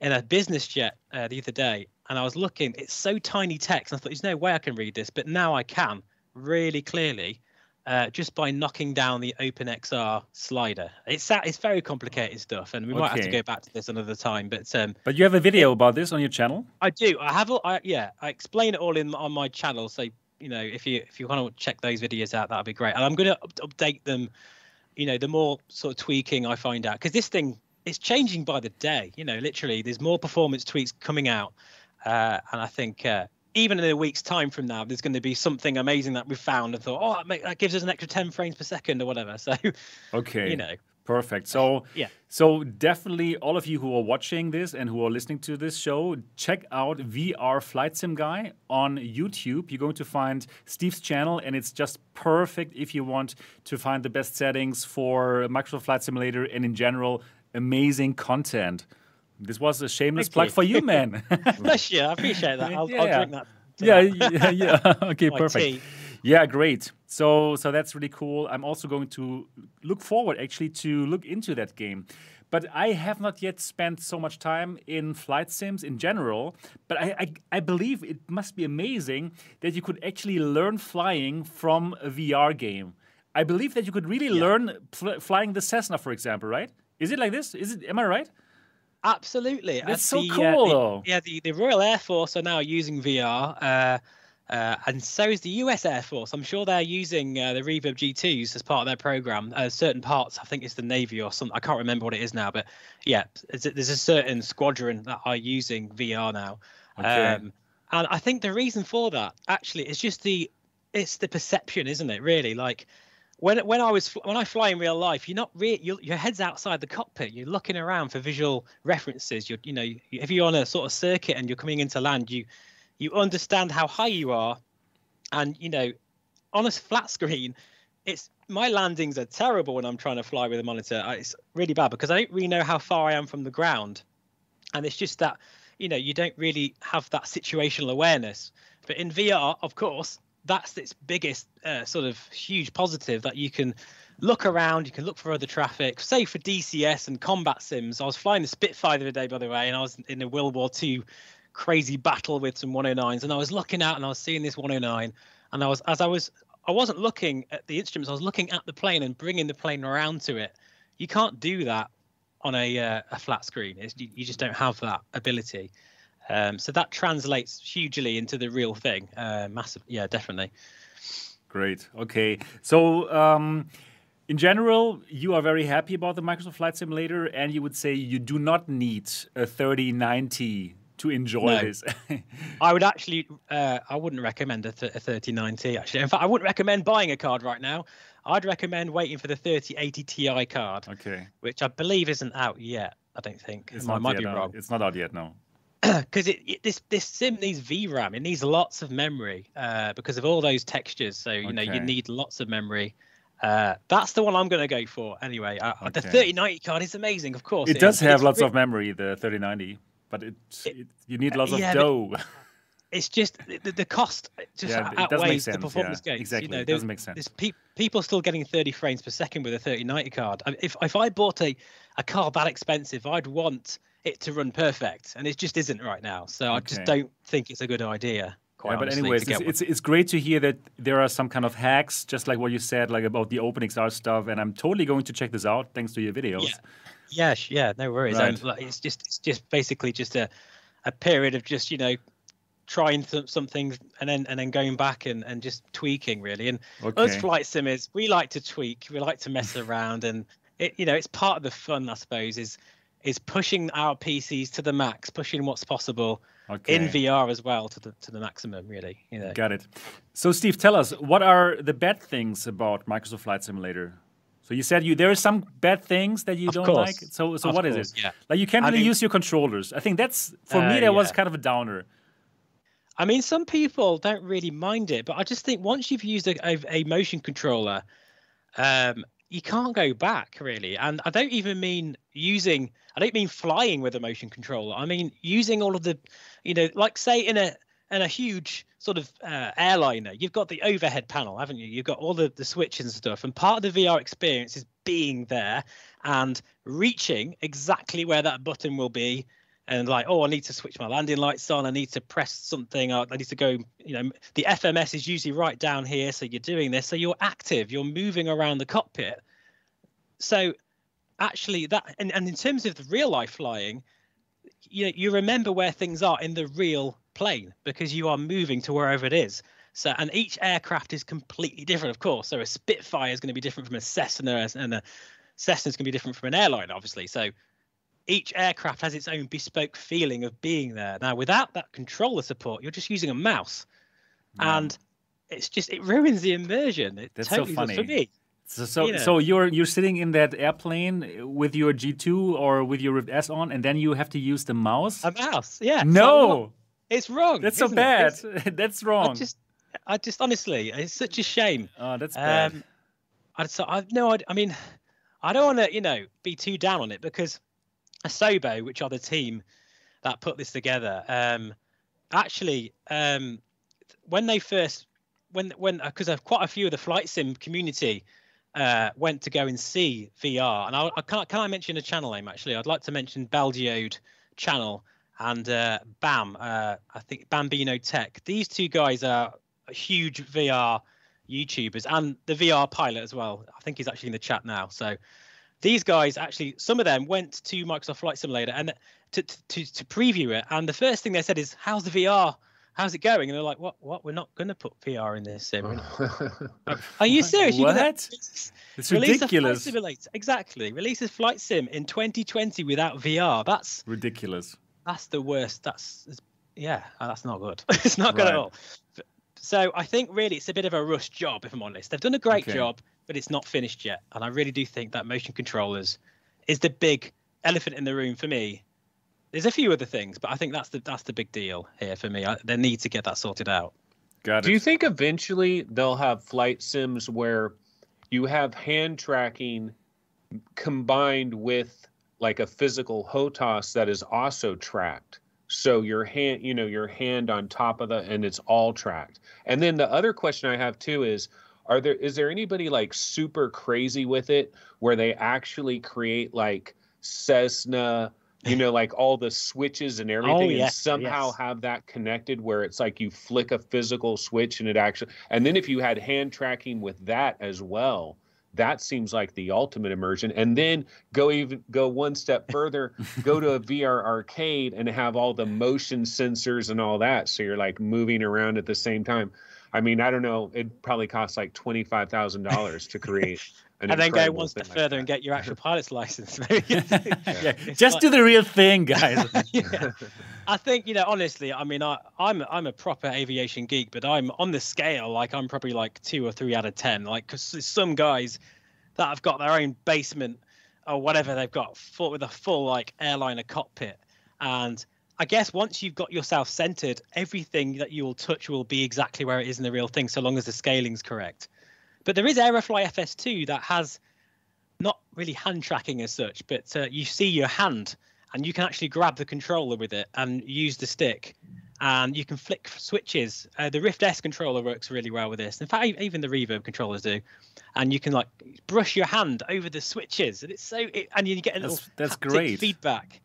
D: in a business jet uh, the other day and I was looking. It's so tiny text. I thought there's no way I can read this, but now I can really clearly uh, just by knocking down the OpenXR slider. It's it's very complicated stuff, and we okay. might have to go back to this another time. But um,
B: but you have a video about this on your channel.
D: I do. I have. I, yeah, I explain it all in on my channel. So you know, if you if you want to check those videos out, that'd be great. And I'm going to up- update them. You know, the more sort of tweaking I find out, because this thing is changing by the day. You know, literally, there's more performance tweaks coming out, uh, and I think uh, even in a week's time from now, there's going to be something amazing that we've found and thought, oh, that gives us an extra 10 frames per second or whatever. So,
B: okay,
D: you know,
B: perfect. So, yeah, so definitely all of you who are watching this and who are listening to this show, check out VR Flight Sim Guy on YouTube. You're going to find Steve's channel, and it's just perfect if you want to find the best settings for Microsoft Flight Simulator and in general, amazing content. This was a shameless Thank plug you. for you, man. *laughs*
D: Bless you. I appreciate that. I'll, yeah. I'll drink that.
B: Yeah, yeah, yeah. *laughs* *laughs* Okay, perfect. Tea. Yeah, great. So, so that's really cool. I'm also going to look forward actually to look into that game. But I have not yet spent so much time in flight sims in general. But I, I, I believe it must be amazing that you could actually learn flying from a VR game. I believe that you could really yeah. learn fl flying the Cessna, for example, right? Is it like this? Is it? Am I right?
D: Absolutely.
B: That's so the, cool,
D: uh,
B: though.
D: The, yeah, the, the Royal Air Force are now using VR, uh, uh, and so is the US Air Force. I'm sure they're using uh, the Reverb G2s as part of their program. Uh, certain parts, I think it's the Navy or something. I can't remember what it is now, but yeah, there's a certain squadron that are using VR now. Okay. Um, and I think the reason for that actually is just the it's the perception, isn't it? Really, like when when I was when I fly in real life, you're not re- you're, your head's outside the cockpit. You're looking around for visual references. You're you know if you're on a sort of circuit and you're coming into land, you you understand how high you are, and you know on a flat screen, it's my landings are terrible when I'm trying to fly with a monitor. It's really bad because I don't really know how far I am from the ground, and it's just that you know you don't really have that situational awareness. But in VR, of course, that's its biggest uh, sort of huge positive that you can look around, you can look for other traffic. Say for DCS and combat sims, I was flying the Spitfire the other day, by the way, and I was in a World War II crazy battle with some 109s, and I was looking out and I was seeing this 109, and I was as I was I wasn't looking at the instruments, I was looking at the plane and bringing the plane around to it. You can't do that on a uh, a flat screen. You, you just don't have that ability. Um, so that translates hugely into the real thing. Uh, massive, yeah, definitely.
B: Great. Okay. So, um, in general, you are very happy about the Microsoft Flight Simulator, and you would say you do not need a 3090 to enjoy no. this. *laughs*
D: I would actually, uh, I wouldn't recommend a, th- a 3090 actually. In fact, I wouldn't recommend buying a card right now. I'd recommend waiting for the 3080 Ti card.
B: Okay.
D: Which I believe isn't out yet. I don't think. It's I might be wrong.
B: It's not out yet, no *clears throat*
D: because it, it, this this sim needs VRAM. It needs lots of memory uh, because of all those textures. So you okay. know you need lots of memory. Uh, that's the one I'm going to go for anyway. Uh, okay. The 3090 card is amazing, of course.
B: It, it does have lots of memory, the 3090, but it, you need lots of yeah, dough. *laughs*
D: it's just the, the cost just
B: Yeah, it
D: outweighs the performance
B: yeah,
D: gains.
B: exactly,
D: You know,
B: it doesn't make sense.
D: There's pe- people still getting 30 frames per second with a 3090 card. I mean, if if I bought a a card that expensive, I'd want it to run perfect, and it just isn't right now. So I just don't think it's a good idea. Quite
B: Yeah, but anyways, it's, it's it's great to hear that there are some kind of hacks, just like what you said, like about the star stuff. And I'm totally going to check this out thanks to your videos.
D: Yeah. Yeah, yeah, no worries.
B: Right.
D: Like, it's just it's just basically just a a period of just you know trying th- some things and then and then going back and, and just tweaking really. And us
B: Okay.
D: flight simmers, we like to tweak, we like to mess around, and it you know it's part of the fun, I suppose, is is pushing our PCs to the max, pushing what's possible
B: Okay.
D: in VR as well to the to the maximum, really. You know.
B: Got it. So, Steve, tell us what are the bad things about Microsoft Flight Simulator? So you said you there are some bad things that you
D: Of
B: don't
D: course.
B: like. So, so
D: Of
B: what is
D: course,
B: it?
D: yeah.
B: Like you can't
D: I
B: really
D: mean-
B: use your controllers. I think that's for me
D: Uh,
B: that was kind of a downer.
D: I mean, some people don't really mind it, but I just think once you've used a, a, a motion controller, um, you can't go back really. And I don't even mean using, I don't mean flying with a motion controller. I mean using all of the, you know, like say in a in a huge sort of uh, airliner, you've got the overhead panel, haven't you? You've got all the the switches and stuff, and part of the VR experience is being there and reaching exactly where that button will be and like oh i need to switch my landing lights on. I need to press something i need to go you know the fms is usually right down here so you're doing this. So you're active. You're moving around the cockpit. So actually that and, and in terms of the real life flying you know you remember where things are in the real plane because you are moving to wherever it is. So and each aircraft is completely different of course. So a spitfire is going to be different from a cessna and a cessna is going to be different from an airline obviously. So each aircraft has its own bespoke feeling of being there. Now, without that controller support, you're just using a mouse,
B: Yeah.
D: and it's just it ruins the immersion. It
B: That's so
D: totally for
B: funny.
D: me.
B: So, so,
D: You know.
B: so you're you're sitting in that airplane with your G2 or with your Rift S on, and then you have to use the mouse.
D: A mouse, yeah.
B: no,
D: it's wrong.
B: that's so bad. *laughs* That's
D: I just, I just honestly, it's such a shame.
B: oh, that's bad.
D: Um, I so I've no, I, I mean, I don't want to, you know, be too down on it because Asobo, which are the team that put this together, um, actually, um, when they first, when when because quite a few of the flight sim community uh, went to go and see VR, and I, I can can I mention a channel name actually? I'd like to mention Balgeode channel and uh, Bam, uh, I think Bambino Tech. These two guys are huge VR YouTubers and the VR pilot as well. I think he's actually in the chat now. So these guys actually, some of them went to Microsoft Flight Simulator and to to to preview it. And the first thing they said is, "How's the VR? How's it going?" And they're like, "What? What? We're not going to put VR in this sim." *laughs* We're you serious? You're gonna release-
B: It's
D: release a flight simulator. Exactly. Release a flight sim in 2020 without VR. That's
B: Ridiculous.
D: that's the worst. That's that's- yeah, that's not good. *laughs* it's not good at all. F- So I think really it's a bit of a rush job, if I'm honest. They've done a great
B: Okay.
D: job, but it's not finished yet. And I really do think that motion controllers is the big elephant in the room for me. There's a few other things, but I think that's the that's the big deal here for me. I, they need to get that sorted out.
B: Got
C: Do you think eventually they'll have flight sims where you have hand tracking combined with like a physical HOTAS that is also tracked? So your hand, you know, your hand on top of the, and it's all tracked. And then the other question I have too is, are there is there anybody like super crazy with it where they actually create like Cessna, you know, like all the switches and *laughs* oh, everything, and
D: yes,
C: somehow
D: yes.
C: have that connected where it's like you flick a physical switch and it actually, and then if you had hand tracking with that as well, that seems like the ultimate immersion. And then go even go one step *laughs* further, go to a VR arcade and have all the motion sensors and all that, so you're like moving around at the same time. I mean, I don't know. It probably costs like twenty five thousand dollars to create. *laughs* An
D: and then go
C: incredible
D: one step
C: thing like
D: further and get your actual *laughs* pilot's license. *laughs*
B: yeah,
D: It's
B: just
D: like-
B: do the real thing, guys. *laughs*
D: yeah. I think you know honestly. I mean, I, I'm I'm a proper aviation geek, but I'm on the scale like I'm probably like two or three out of ten. Like because some guys that have got their own basement or whatever they've got full with a full like airliner cockpit, and I guess once you've got yourself centered, everything that you will touch will be exactly where it is in the real thing, so long as the scaling's correct. But there is Aerofly FS2 that has not really hand tracking as such, but uh, you see your hand and you can actually grab the controller with it and use the stick and you can flick switches. Uh, the Rift S controller works really well with this. In fact, even the Reverb controllers do. And you can like brush your hand over the switches, and it's so. It, and you get a little
B: that's, that's great
D: feedback.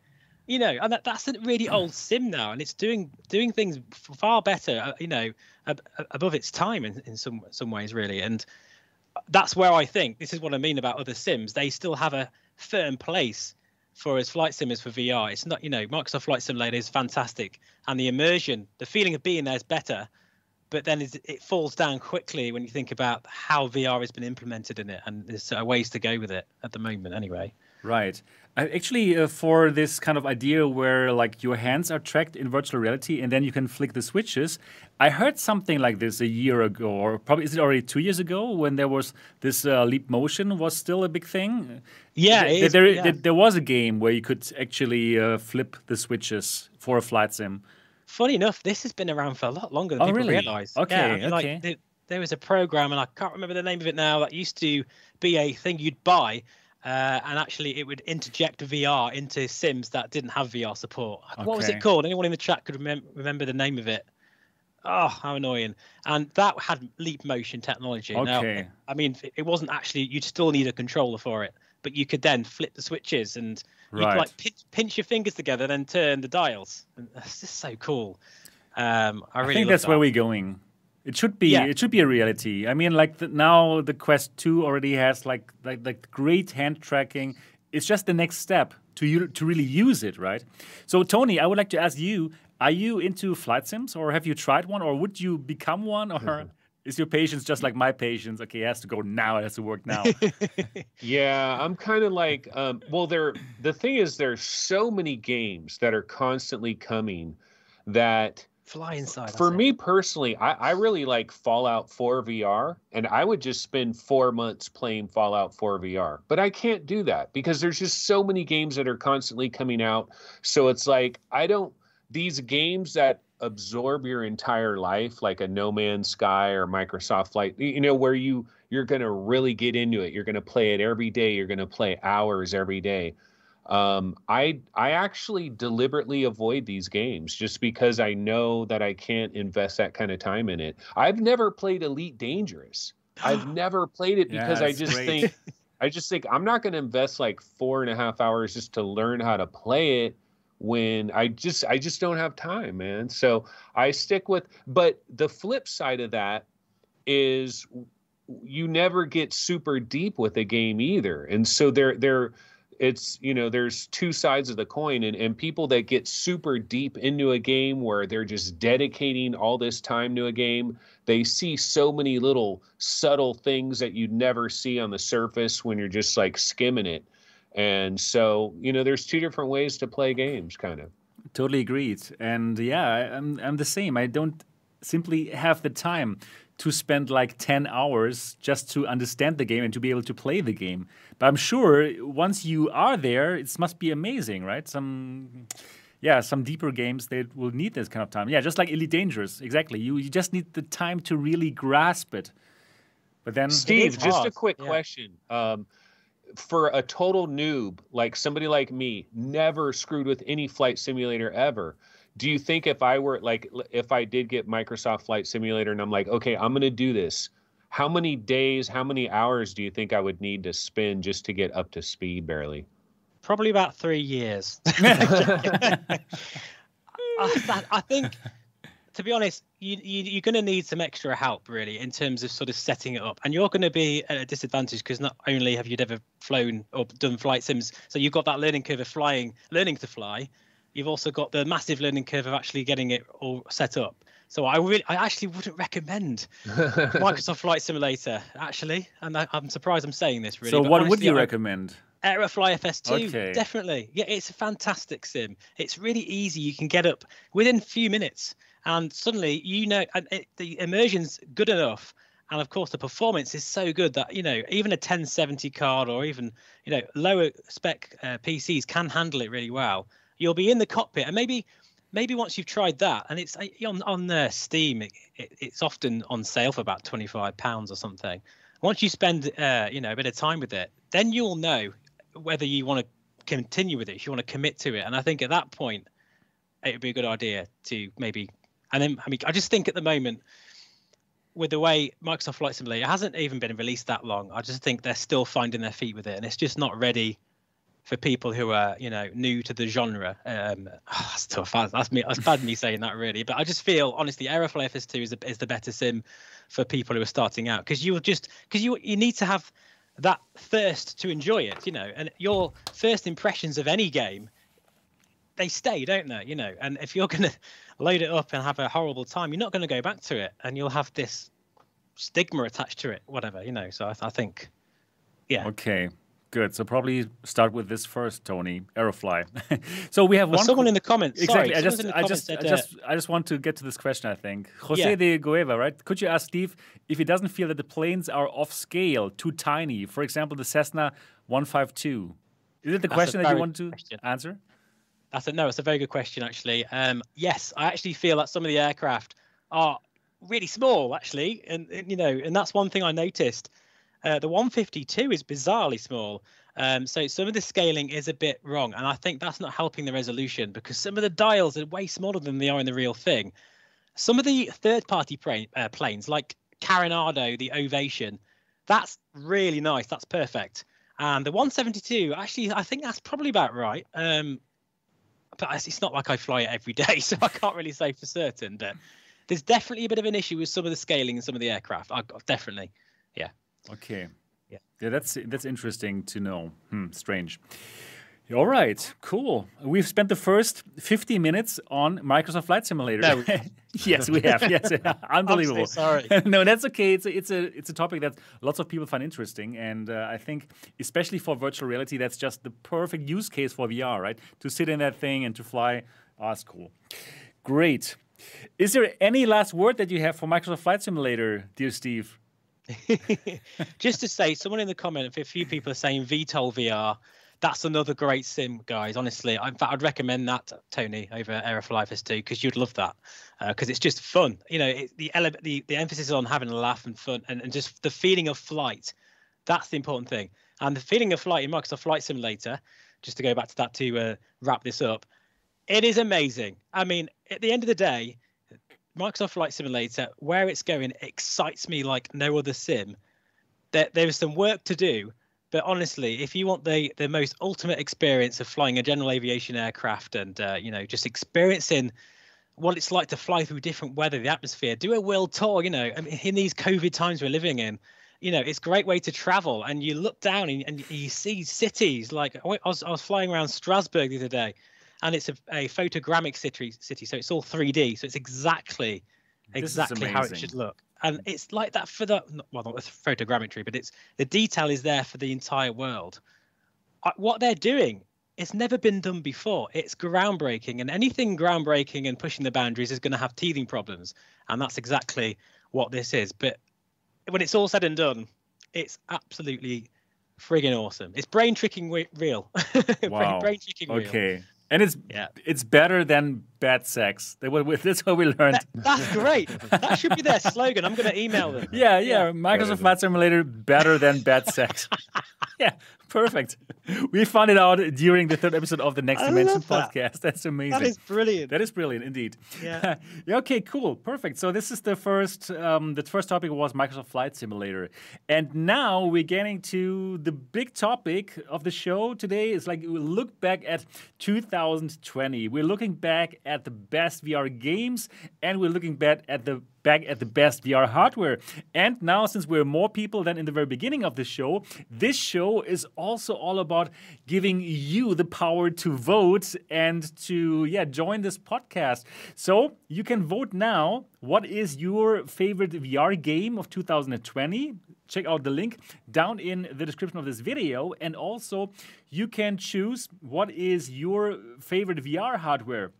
D: You know, and that, that's a really old *clears throat* sim now, and it's doing doing things far better. Uh, you know, ab- above its time in, in some some ways, really. And that's where I think this is what I mean about other sims. They still have a firm place for as flight sim is for VR. It's not, you know, Microsoft Flight Simulator is fantastic, and the immersion, the feeling of being there is better. But then it falls down quickly when you think about how VR has been implemented in it, and there's ways to go with it at the moment, anyway.
B: Right. Actually, uh, for this kind of idea where like your hands are tracked in virtual reality and then you can flick the switches, I heard something like this a year ago, or probably is it already two years ago when there was this uh, Leap Motion was still a big thing.
D: Yeah,
B: there, there, yeah. there, was a game where you could actually uh, flip the switches for a flight sim.
D: Funny enough, this has been around for a lot longer than
B: oh,
D: people
B: really?
D: realize.
B: Okay,
D: yeah, I
B: mean,
D: okay. Like, there was a program, and I can't remember the name of it now, that used to be a thing you'd buy uh, and actually, it would interject VR into Sims that didn't have VR support. Okay. What was it called? Anyone in the chat could remem- remember the name of it? Oh, how annoying! And that had leap motion technology.
B: Okay.
D: Now, I mean, it wasn't actually. You'd still need a controller for it, but you could then flip the switches and you right. could like pinch, pinch, your fingers together, then turn the dials. And *laughs* that's just so cool. Um, I really. I
B: think that's
D: that.
B: where we're going. It should be.
D: Yeah.
B: It should be a reality. I mean, like the, now the Quest Two already has like like like great hand tracking. It's just the next step to you to really use it, right? So, Tony, I would like to ask you: Are you into flight sims, or have you tried one, or would you become one, or? *laughs* Is your patience just like my patience? Okay, it has to go now. It has to work now. *laughs*
C: yeah, I'm kind of like, um, well, there. The thing is, there's so many games that are constantly coming that
D: fly inside.
C: For me personally, I, I really like Fallout 4 VR, and I would just spend four months playing Fallout 4 VR. But I can't do that because there's just so many games that are constantly coming out. So it's like I don't these games that absorb your entire life, like a No Man's Sky or Microsoft Flight, you know, where you you're gonna really get into it. You're gonna play it every day. You're gonna play hours every day um, I I actually deliberately avoid these games just because I know that I can't invest that kind of time in it. I've never played Elite Dangerous. I've *gasps* never played it because yeah, I just great. think I just think I'm not going to invest like four and a half hours just to learn how to play it when I just I just don't have time, man. So I stick with. But the flip side of that is you never get super deep with a game either, and so they're they're it's you know there's two sides of the coin and, and people that get super deep into a game where they're just dedicating all this time to a game they see so many little subtle things that you'd never see on the surface when you're just like skimming it. And so you know there's two different ways to play games kind of.
B: Totally agreed. And yeah i'm, I'm the same. I don't simply have the time to spend like 10 hours just to understand the game and to be able to play the game. But I'm sure once you are there, it must be amazing, right? Some yeah, some deeper games they will need this kind of time. Yeah, just like Elite Dangerous, exactly. You you just need the time to really grasp it. But then
C: Steve, just a quick yeah. question. Um, for a total noob like somebody like me, never screwed with any flight simulator ever do you think if I were like if I did get Microsoft Flight Simulator and I'm like, okay, I'm going to do this, how many days, how many hours do you think I would need to spend just to get up to speed barely?
D: Probably about 3 years. *laughs* *laughs* I, I, think to be honest, you, you, are going to need some extra help, really, in terms of sort of setting it up. And you're going to be at a disadvantage because not only have you never flown or done flight sims, so you've got that learning curve of flying, learning to fly, you've also got the massive learning curve of actually getting it all set up. So I really, I actually wouldn't recommend *laughs* Microsoft Flight Simulator actually, and I, am surprised I'm saying this really.
B: So what honestly, would you I, recommend?
D: Aerofly FS2, okay. definitely. Yeah, it's a fantastic sim. It's really easy. You can get up within a few minutes, and suddenly you know and it, the immersion's good enough and of course the performance is so good that you know even a 1070 card or even you know lower spec uh, PCs can handle it really well you'll be in the cockpit and maybe maybe once you've tried that and it's uh, on on uh, steam it, it, it's often on sale for about 25 pounds or something. Once you spend uh, you know a bit of time with it then you'll know whether you want to continue with it if you want to commit to it. And i think at that point it would be a good idea to maybe And then I mean, I just think at the moment, with the way Microsoft Flight Simulator hasn't even been released that long, I just think they're still finding their feet with it, and it's just not ready for people who are you know new to the genre. Um, oh, *sighs* that's tough. That's, me. That's bad me saying that really, but I just feel honestly, Aerofly FS2 is, a, is the better sim for people who are starting out because you will just because you you need to have that thirst to enjoy it, you know, and your first impressions of any game they stay, don't they? You know, and if you're *laughs* going to load it up and have a horrible time, you're not going to go back to it, and you'll have this stigma attached to it, whatever, you know. So I, I think, yeah.
B: Okay. Good. So probably start with this first, Tony Aerofly. *laughs* so we have
D: well,
B: one.
D: Someone in the comments.
B: Exactly.
D: Sorry,
B: I just, I just, I just, I just want to get to this question. I think Jose
D: Yeah.
B: de Gueva, right? Could you ask Steve if he doesn't feel that the planes are off scale, too tiny? For example, the Cessna 152. Is it the
D: That's
B: question that you want to
D: question.
B: answer?
D: That's a no. It's a very good question, actually. Um, yes, I actually feel that some of the aircraft are really small, actually, and, you know, and that's one thing I noticed. Uh, the 152 is bizarrely small. Um, so some of the scaling is a bit wrong, and I think that's not helping the resolution because some of the dials are way smaller than they are in the real thing. Some of the third-party pra- uh, planes, like Carenado, the Ovation, that's really nice. That's perfect. And the 172, actually, I think that's probably about right. Um, but it's not like I fly it every *laughs* day, so I can't really say for certain. But there's definitely a bit of an issue with some of the scaling and some of the aircraft. I definitely.
B: Okay.
D: Yeah.
B: Yeah, that's that's interesting to know. Hmm, strange. All right, cool. We've spent the first 50 minutes on Microsoft Flight Simulator.
D: No. *laughs*
B: yes, we have. Yes, *laughs* *laughs* unbelievable.
D: I'm sorry.
B: no, that's okay. It's a, it's a it's a topic that lots of people find interesting, and uh, I think especially for virtual reality, that's just the perfect use case for VR, right? To sit in that thing and to fly. Oh, that's cool. Great. Is there any last word that you have for Microsoft Flight Simulator, dear Steve? *laughs*
D: Just to say, someone in the comment, a few people are saying VTOL VR. That's another great sim, guys. Honestly, I- in fact, I'd recommend that, Tony, over Aerofly FS2 because you'd love that because it's just fun. You know, it, the, ele- the the emphasis is on having a laugh and fun and, and just the feeling of flight. That's the important thing. And the feeling of flight in Microsoft Flight Simulator, just to go back to that to uh, wrap this up, it is amazing. I mean, at the end of the day, Microsoft Flight Simulator, where it's going, excites me like no other sim. There, there is some work to do, but honestly, if you want the the most ultimate experience of flying a general aviation aircraft and uh, you know just experiencing what it's like to fly through different weather, the atmosphere, do a world tour. You know, I mean, in these COVID times we're living in, you know, it's a great way to travel. And you look down and, and you see cities like I was, I was flying around Strasbourg the other day, and it's a, a photogrammic city, city, so it's all 3D. So it's exactly exactly how it should look. And it's like that for the well, not photogrammetry, but it's the detail is there for the entire world. Uh, what they're doing, it's never been done before. It's groundbreaking, and anything groundbreaking and pushing the boundaries is going to have teething problems, and that's exactly what this is. But when it's all said and done, it's absolutely friggin' awesome. It's *laughs* brain tricking real.
B: Wow.
D: brain tricking real.
B: Okay. And it's
D: Yeah.
B: it's better than bad sex. That what we- *laughs* That's what we learned.
D: That- that's great. That should be their slogan. I'm going to email them.
B: yeah, yeah. Microsoft Flight Simulator better than bad sex. *laughs* yeah, perfect. We found it out during the third episode of the Next
D: I
B: Dimension
D: that.
B: podcast. That's amazing.
D: That is brilliant.
B: That is brilliant indeed.
D: Yeah. *laughs*
B: yeah. Okay. Cool. Perfect. So this is the first. Um, the first topic was Microsoft Flight Simulator, and now we're getting to the big topic of the show today. Is like we look back at 2020. We're looking back at the best VR games, and we're looking back at the back at the best VR hardware. And now, since we're more people than in the very beginning of the show, this show is also all about giving you the power to vote and to yeah join this podcast. So you can vote now. What is your favorite VR game of 2020? Check out the link down in the description of this video, and also you can choose what is your favorite VR hardware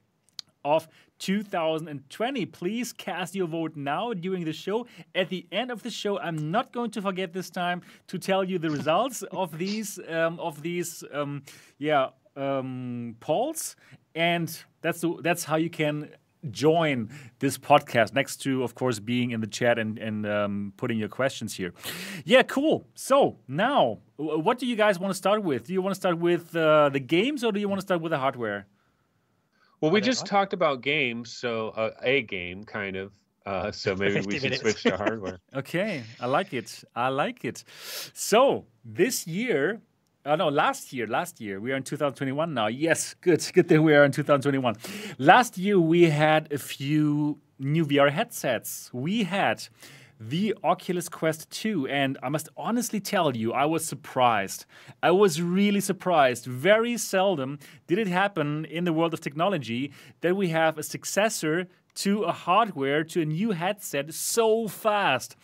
B: of 2020. Please cast your vote now during the show. At the end of the show, I'm not going to forget this time to tell you the results *laughs* of these um, of these um, yeah um, polls, and that's the, that's how you can join this podcast next to of course being in the chat and and um, putting your questions here. Yeah cool. So now what do you guys want to start with? Do you want to start with uh, the games or do you want to start with the hardware
C: Well, we just talked about games, so uh, a game kind of. Uh, so *laughs* maybe we should
D: minutes.
C: switch to hardware. *laughs*
B: Okay, I like it. I like it. So this year, uh, no, last year, last year, we are in 2021 now. Yes, good, *laughs* good thing we are in 2021. Last year, we had a few new VR headsets. We had the Oculus Quest 2, and I must honestly tell you, I was surprised. I was really surprised. Very seldom did it happen in the world of technology that we have a successor to a hardware to a new headset so fast.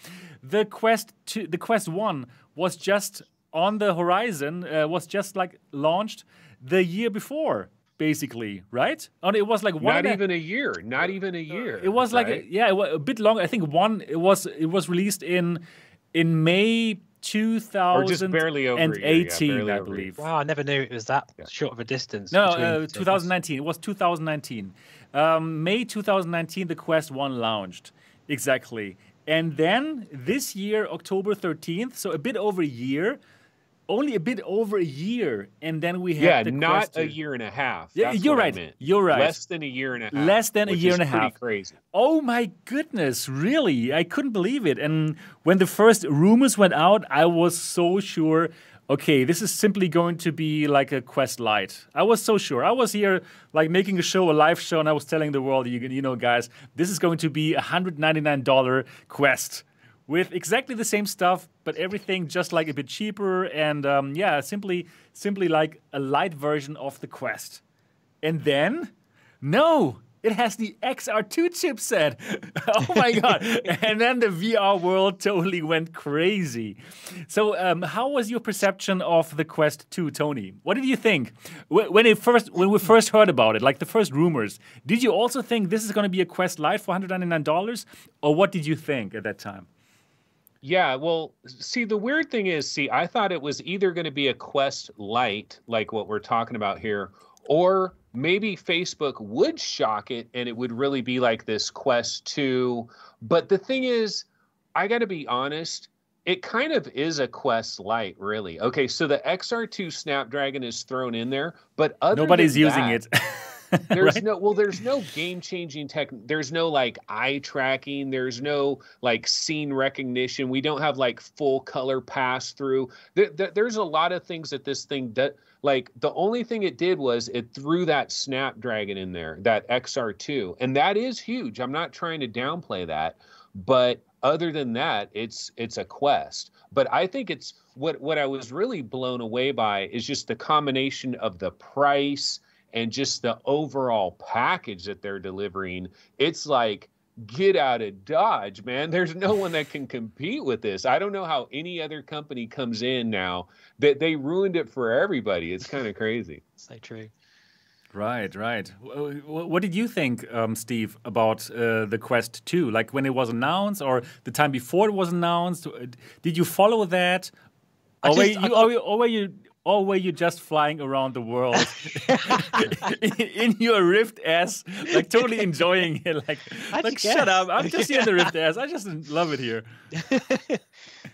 B: The Quest 2, the Quest 1 was just on the horizon, uh, was just like launched the year before, basically, right? And it was like one
C: Not
B: a-
C: even a year. Not even a year.
B: it was like
C: right?
B: a, yeah, it wa- a bit longer. I think one it was it was released in in May 2018,
C: barely over a year, yeah,
B: I
C: over a year.
B: believe.
D: Wow, I never knew it was that short of a distance.
B: No, uh, 2019. It was 2019. Um, May 2019, the Quest 1 launched. Exactly. And then this year, October 13th, so a bit over a year, only a bit over a year. And then we had
C: yeah, not
B: Quest
C: a year and a half.
B: Yeah, you're right. You're right.
C: Less than a year and a half.
B: Less than a year and a half.
C: Crazy.
B: Oh my goodness, really? I couldn't believe it. And when the first rumors went out, I was so sure, okay, this is simply going to be like a Quest Lite. I was so sure. I was here like making a show, a live show, and I was telling the world, you, you know, guys, this is going to be a $199 Quest with exactly the same stuff, but everything just like a bit cheaper and um, yeah, simply simply like a light version of the Quest. And then, no, it has the XR2 chipset. *laughs* oh my god! *laughs* and then the VR world totally went crazy. So, um, how was your perception of the Quest 2, Tony? What did you think when it first when we first heard about it, like the first rumors? Did you also think this is going to be a Quest Lite for $199, or what did you think at that time?
C: Yeah, well, see, the weird thing is, see, I thought it was either going to be a Quest Lite, like what we're talking about here, or maybe Facebook would shock it and it would really be like this Quest 2. But the thing is, I got to be honest, it kind of is a Quest Lite, really. Okay, so the XR2 Snapdragon is thrown in there, but other
B: Nobody's using
C: that-
B: it. *laughs* *laughs*
C: there's
B: right?
C: no well there's no game changing tech there's no like eye tracking there's no like scene recognition we don't have like full color pass through there, there- there's a lot of things that this thing does like the only thing it did was it threw that snapdragon in there that xr2 and that is huge. I'm not trying to downplay that but other than that it's it's a quest. But i think it's what what i was really blown away by is just the combination of the price and just the overall package that they're delivering it's like get out of dodge man *laughs* there's no one that can compete with this i don't know how any other company comes in now that they ruined it for everybody it's *laughs* kind of crazy It's
D: So true.
B: Right, right. Wh- wh- What did you think, um, Steve, about uh, the Quest 2? Like when it was announced, or the time before it was announced? Uh, Did you follow that,
D: I
B: or were
D: just- I
B: you, or, or were you, or were you just flying around the world in, *laughs* *laughs* in your Rift S, like totally enjoying it? Like,
D: How'd
B: like shut
D: guess?
B: up! I'm just here in the Rift *laughs* S. I just love it here.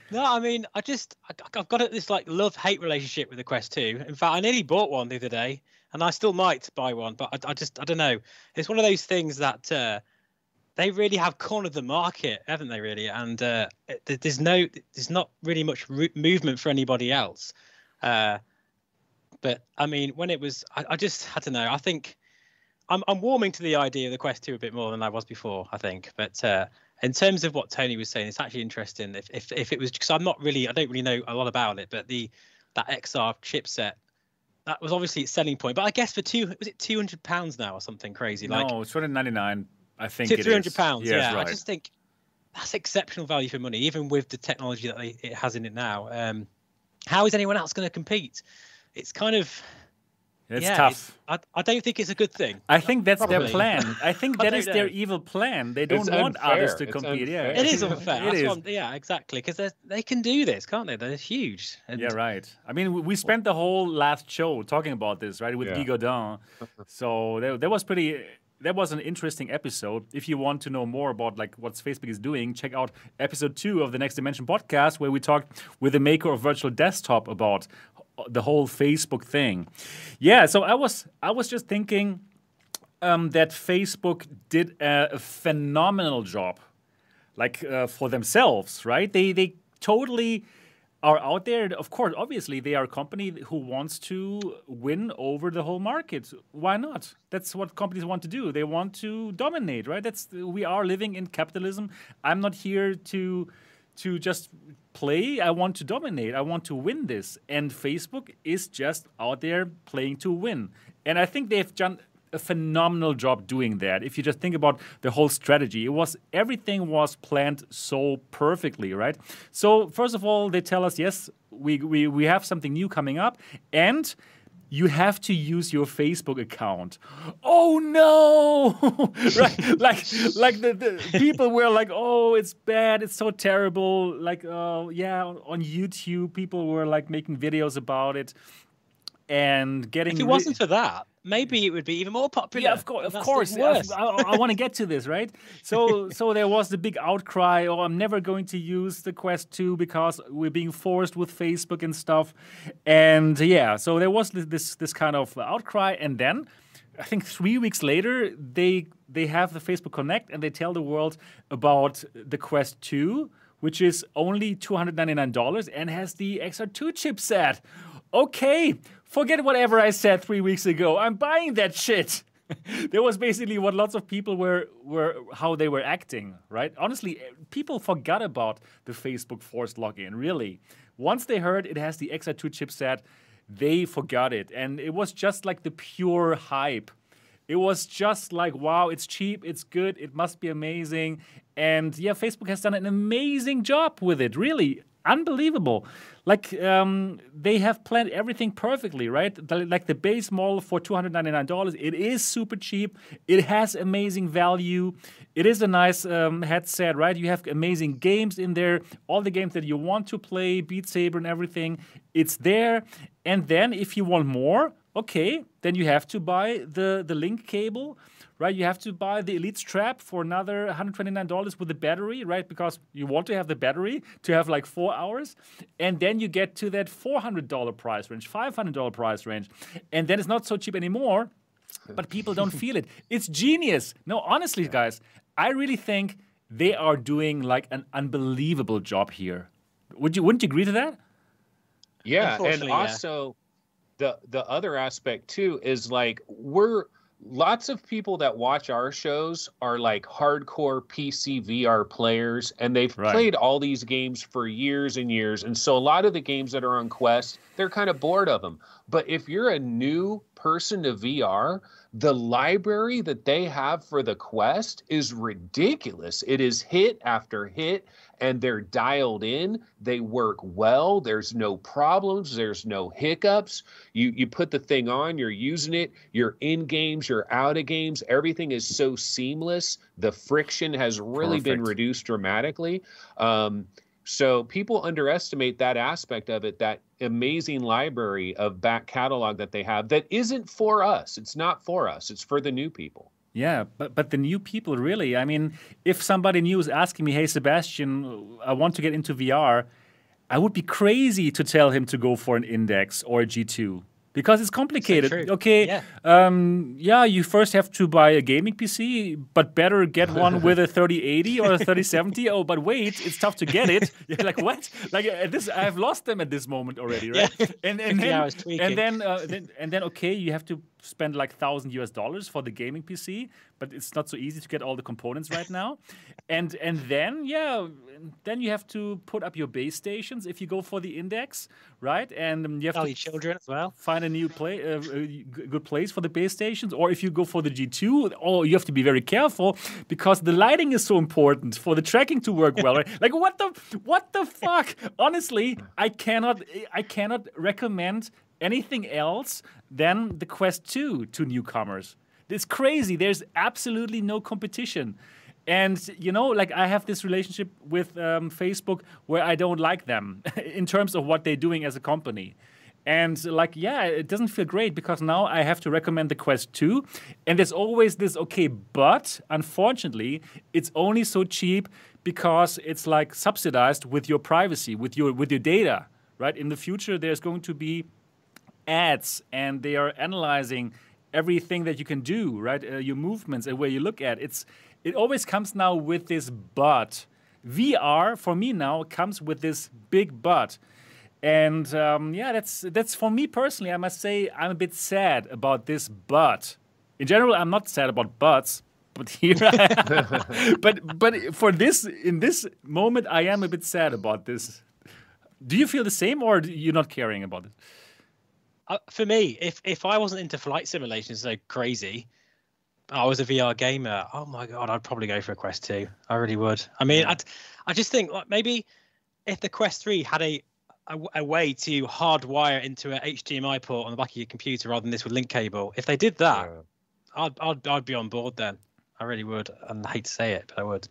D: No, I mean, I just I- I've got this like love hate relationship with the Quest 2. In fact, I nearly bought one the other day, and I still might buy one, but I, I just I don't know. It's one of those things that uh, they really have cornered the market, haven't they? Really, and uh, there's no there's not really much movement for anybody else. Uh, but I mean, when it was, I, I just I don't know. I think I'm I'm warming to the idea of the Quest 2 a bit more than I was before. I think, but. Uh, in terms of what Tony was saying, it's actually interesting. If if, if it was because I'm not really, I don't really know a lot about it, but the that XR chipset that was obviously its selling point. But I guess for two, was it two hundred pounds now or something crazy? Like
B: no, it's 299. I think
D: two
B: it
D: three hundred pounds.
B: Yes,
D: yeah,
B: right.
D: I just think that's exceptional value for money, even with the technology that they, it has in it now. Um, how is anyone else going to compete? It's kind of
B: It's
D: yeah,
B: tough.
D: I, I don't think it's a good thing.
B: I think that's their plan. I *laughs* think
D: I
B: that
D: don't
B: is their
D: know.
B: evil plan. They don't
C: It's
B: want others to
C: It's
B: compete. Yeah.
D: It is unfair. *laughs*
B: It
D: That's
B: is.
D: what yeah, exactly. Because they can do this, can't they? They're huge. And
B: Yeah, right. I mean, we- we spent the whole last show talking about this, right, with
C: Yeah.
B: Guy Godin. So that, that was pretty. That was an interesting episode. If you want to know more about like what Facebook is doing, check out episode two of the Next Dimension podcast, where we talked with the maker of Virtual Desktop about the whole Facebook thing. Yeah. So I was I was just thinking. um, that Facebook did a, a phenomenal job, like uh, for themselves, right? They they totally are out there. Of course, obviously, they are a company who wants to win over the whole market. Why not? That's what companies want to do. They want to dominate, right? That's we are living in capitalism. I'm not here to to just play. I want to dominate. I want to win this. And Facebook is just out there playing to win. And I think they've done a phenomenal job doing that. If you just think about the whole strategy, it was everything was planned so perfectly, right? So first of all, they tell us, yes, we we, we have something new coming up, and you have to use your Facebook account. Oh no! *laughs* right? *laughs* Like, like the, the, people were like, "Oh, it's bad. It's so terrible." Like, oh uh, yeah, on YouTube, people were like making videos about it and getting.
D: If it wasn't for that, maybe it would be even more popular.
B: Yeah, of course, of course. I, I, want to get to this, right? So, *laughs* so there was the big outcry. Oh, I'm never going to use the Quest 2 because we're being forced with Facebook and stuff. And yeah, so there was this this kind of outcry, and then. I think three weeks later, they they have the Facebook Connect and they tell the world about the Quest 2, which is only $299 and has the XR2 chipset. Okay, forget whatever I said three weeks ago. I'm buying that shit. *laughs* that was basically what lots of people were were how they were acting, right? Honestly, eh, people forgot about the Facebook forced login. Really, once they heard it has the XR2 chipset, they forgot it, and it was just like the pure hype. It was just like, wow, it's cheap, it's good, it must be amazing. And yeah, Facebook has done an amazing job with it, really unbelievable. Like um, they have planned everything perfectly, right? Like the base model for two hundred ninety nine dollars, it is super cheap. It has amazing value. It is a nice um, headset, right? You have amazing games in there, all the games that you want to play, Beat Saber and everything. It's there. And then if you want more, okay, then you have to buy the the link cable right? You have to buy the Elite strap for another $129 with the battery, right? Because you want to have the battery to have like four hours. And then you get to that $400 price range, $500 price range. And then it's not so cheap anymore, but people don't *laughs* feel it. It's genius. No, honestly, guys, I really think they are doing like an unbelievable job here. Would you wouldn't you agree to that?
C: Yeah, and also yeah. the the other aspect too is like we're lots of people that watch our shows are like hardcore PC VR players and they've right. played all these games for years and years. And so a lot of the games that are on Quest, they're kind of bored of them. But if you're a new person to VR, the library that they have for the Quest is ridiculous. It is hit after hit and they're dialed in. They work well. There's no problems. There's no hiccups. You you put the thing on, you're using it, you're in games, you're out of games. Everything is so seamless. The friction has really Perfect. been reduced dramatically. Um, so people underestimate that aspect of it, that amazing library of back catalog that they have that isn't for us. It's not for us. It's for the new people.
B: Yeah, but but the new people really. I mean, if somebody new is asking me, "Hey, Sebastian, I want to get into VR," I would be crazy to tell him to go for an Index or a G2 because it's complicated. So okay, yeah. Um, yeah, you first have to buy a gaming PC, but better get *laughs* one with a 3080 or a 3070. oh, but wait, it's tough to get it. *laughs* You're like what? Like uh, this, I've lost them at this moment already, *laughs* right?
D: Yeah. And and then,
B: and then, uh, then and then okay, you have to spend like thousand US dollars for the gaming PC, but it's not so easy to get all the components right now. *laughs* and and then yeah, then you have to put up your base stations if you go for the index, right? And um, you have
D: Tell
B: to
D: your children as well.
B: Find a new play, uh, good place for the base stations, or if you go for the G2, oh, you have to be very careful because the lighting is so important for the tracking to work well. Right? *laughs* like what the what the fuck? Honestly, I cannot I cannot recommend anything else than the Quest 2 to newcomers. It's crazy. There's absolutely no competition. And, you know, like I have this relationship with um, Facebook where I don't like them *laughs* in terms of what they're doing as a company. And like, yeah, it doesn't feel great because now I have to recommend the Quest 2. And there's always this, okay, but unfortunately, it's only so cheap because it's like subsidized with your privacy, with your with your data, right? In the future, there's going to be ads and they are analyzing everything that you can do, right? Uh, your movements and where you look at. It's it always comes now with this but. VR for me now comes with this big but. And um, yeah, that's that's for me personally. I must say I'm a bit sad about this but. In general, I'm not sad about buts, but *laughs* here, *laughs* but but for this in this moment, I am a bit sad about this. Do you feel the same, or you're not caring about it?
D: Uh, for me, if if I wasn't into flight simulations so crazy, I was a VR gamer. Oh my god, I'd probably go for a Quest Two. I really would. I mean, yeah. I'd, I just think like maybe if the Quest Three had a, a, a way to hardwire into an HDMI port on the back of your computer rather than this with link cable, if they did that, yeah. I'd, I'd I'd be on board then. I really would. And I hate to say it, but I would.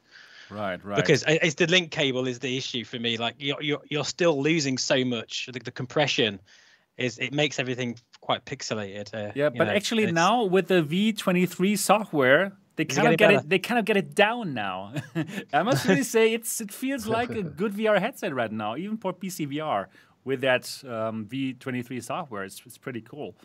B: Right, right.
D: Because it's the link cable is the issue for me. Like you're you're, you're still losing so much. The, the compression is it makes everything quite pixelated. Uh,
B: yeah, but know, actually now with the V23 software, they kind of get it. They kind of get it down now. *laughs* I must really *laughs* say it's it feels like a *laughs* good VR headset right now, even for PC VR with that um, V23 software. It's, it's pretty cool.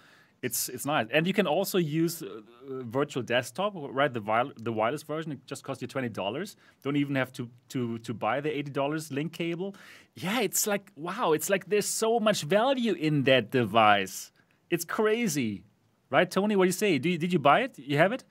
B: It's it's nice, and you can also use uh, virtual desktop, right? The vi- the wireless version it just costs you twenty dollars. Don't even have to to to buy the eighty dollars link cable. Yeah, it's like wow, it's like there's so much value in that device. It's crazy, right, Tony? What do you say? Do you, did you buy it? You have it?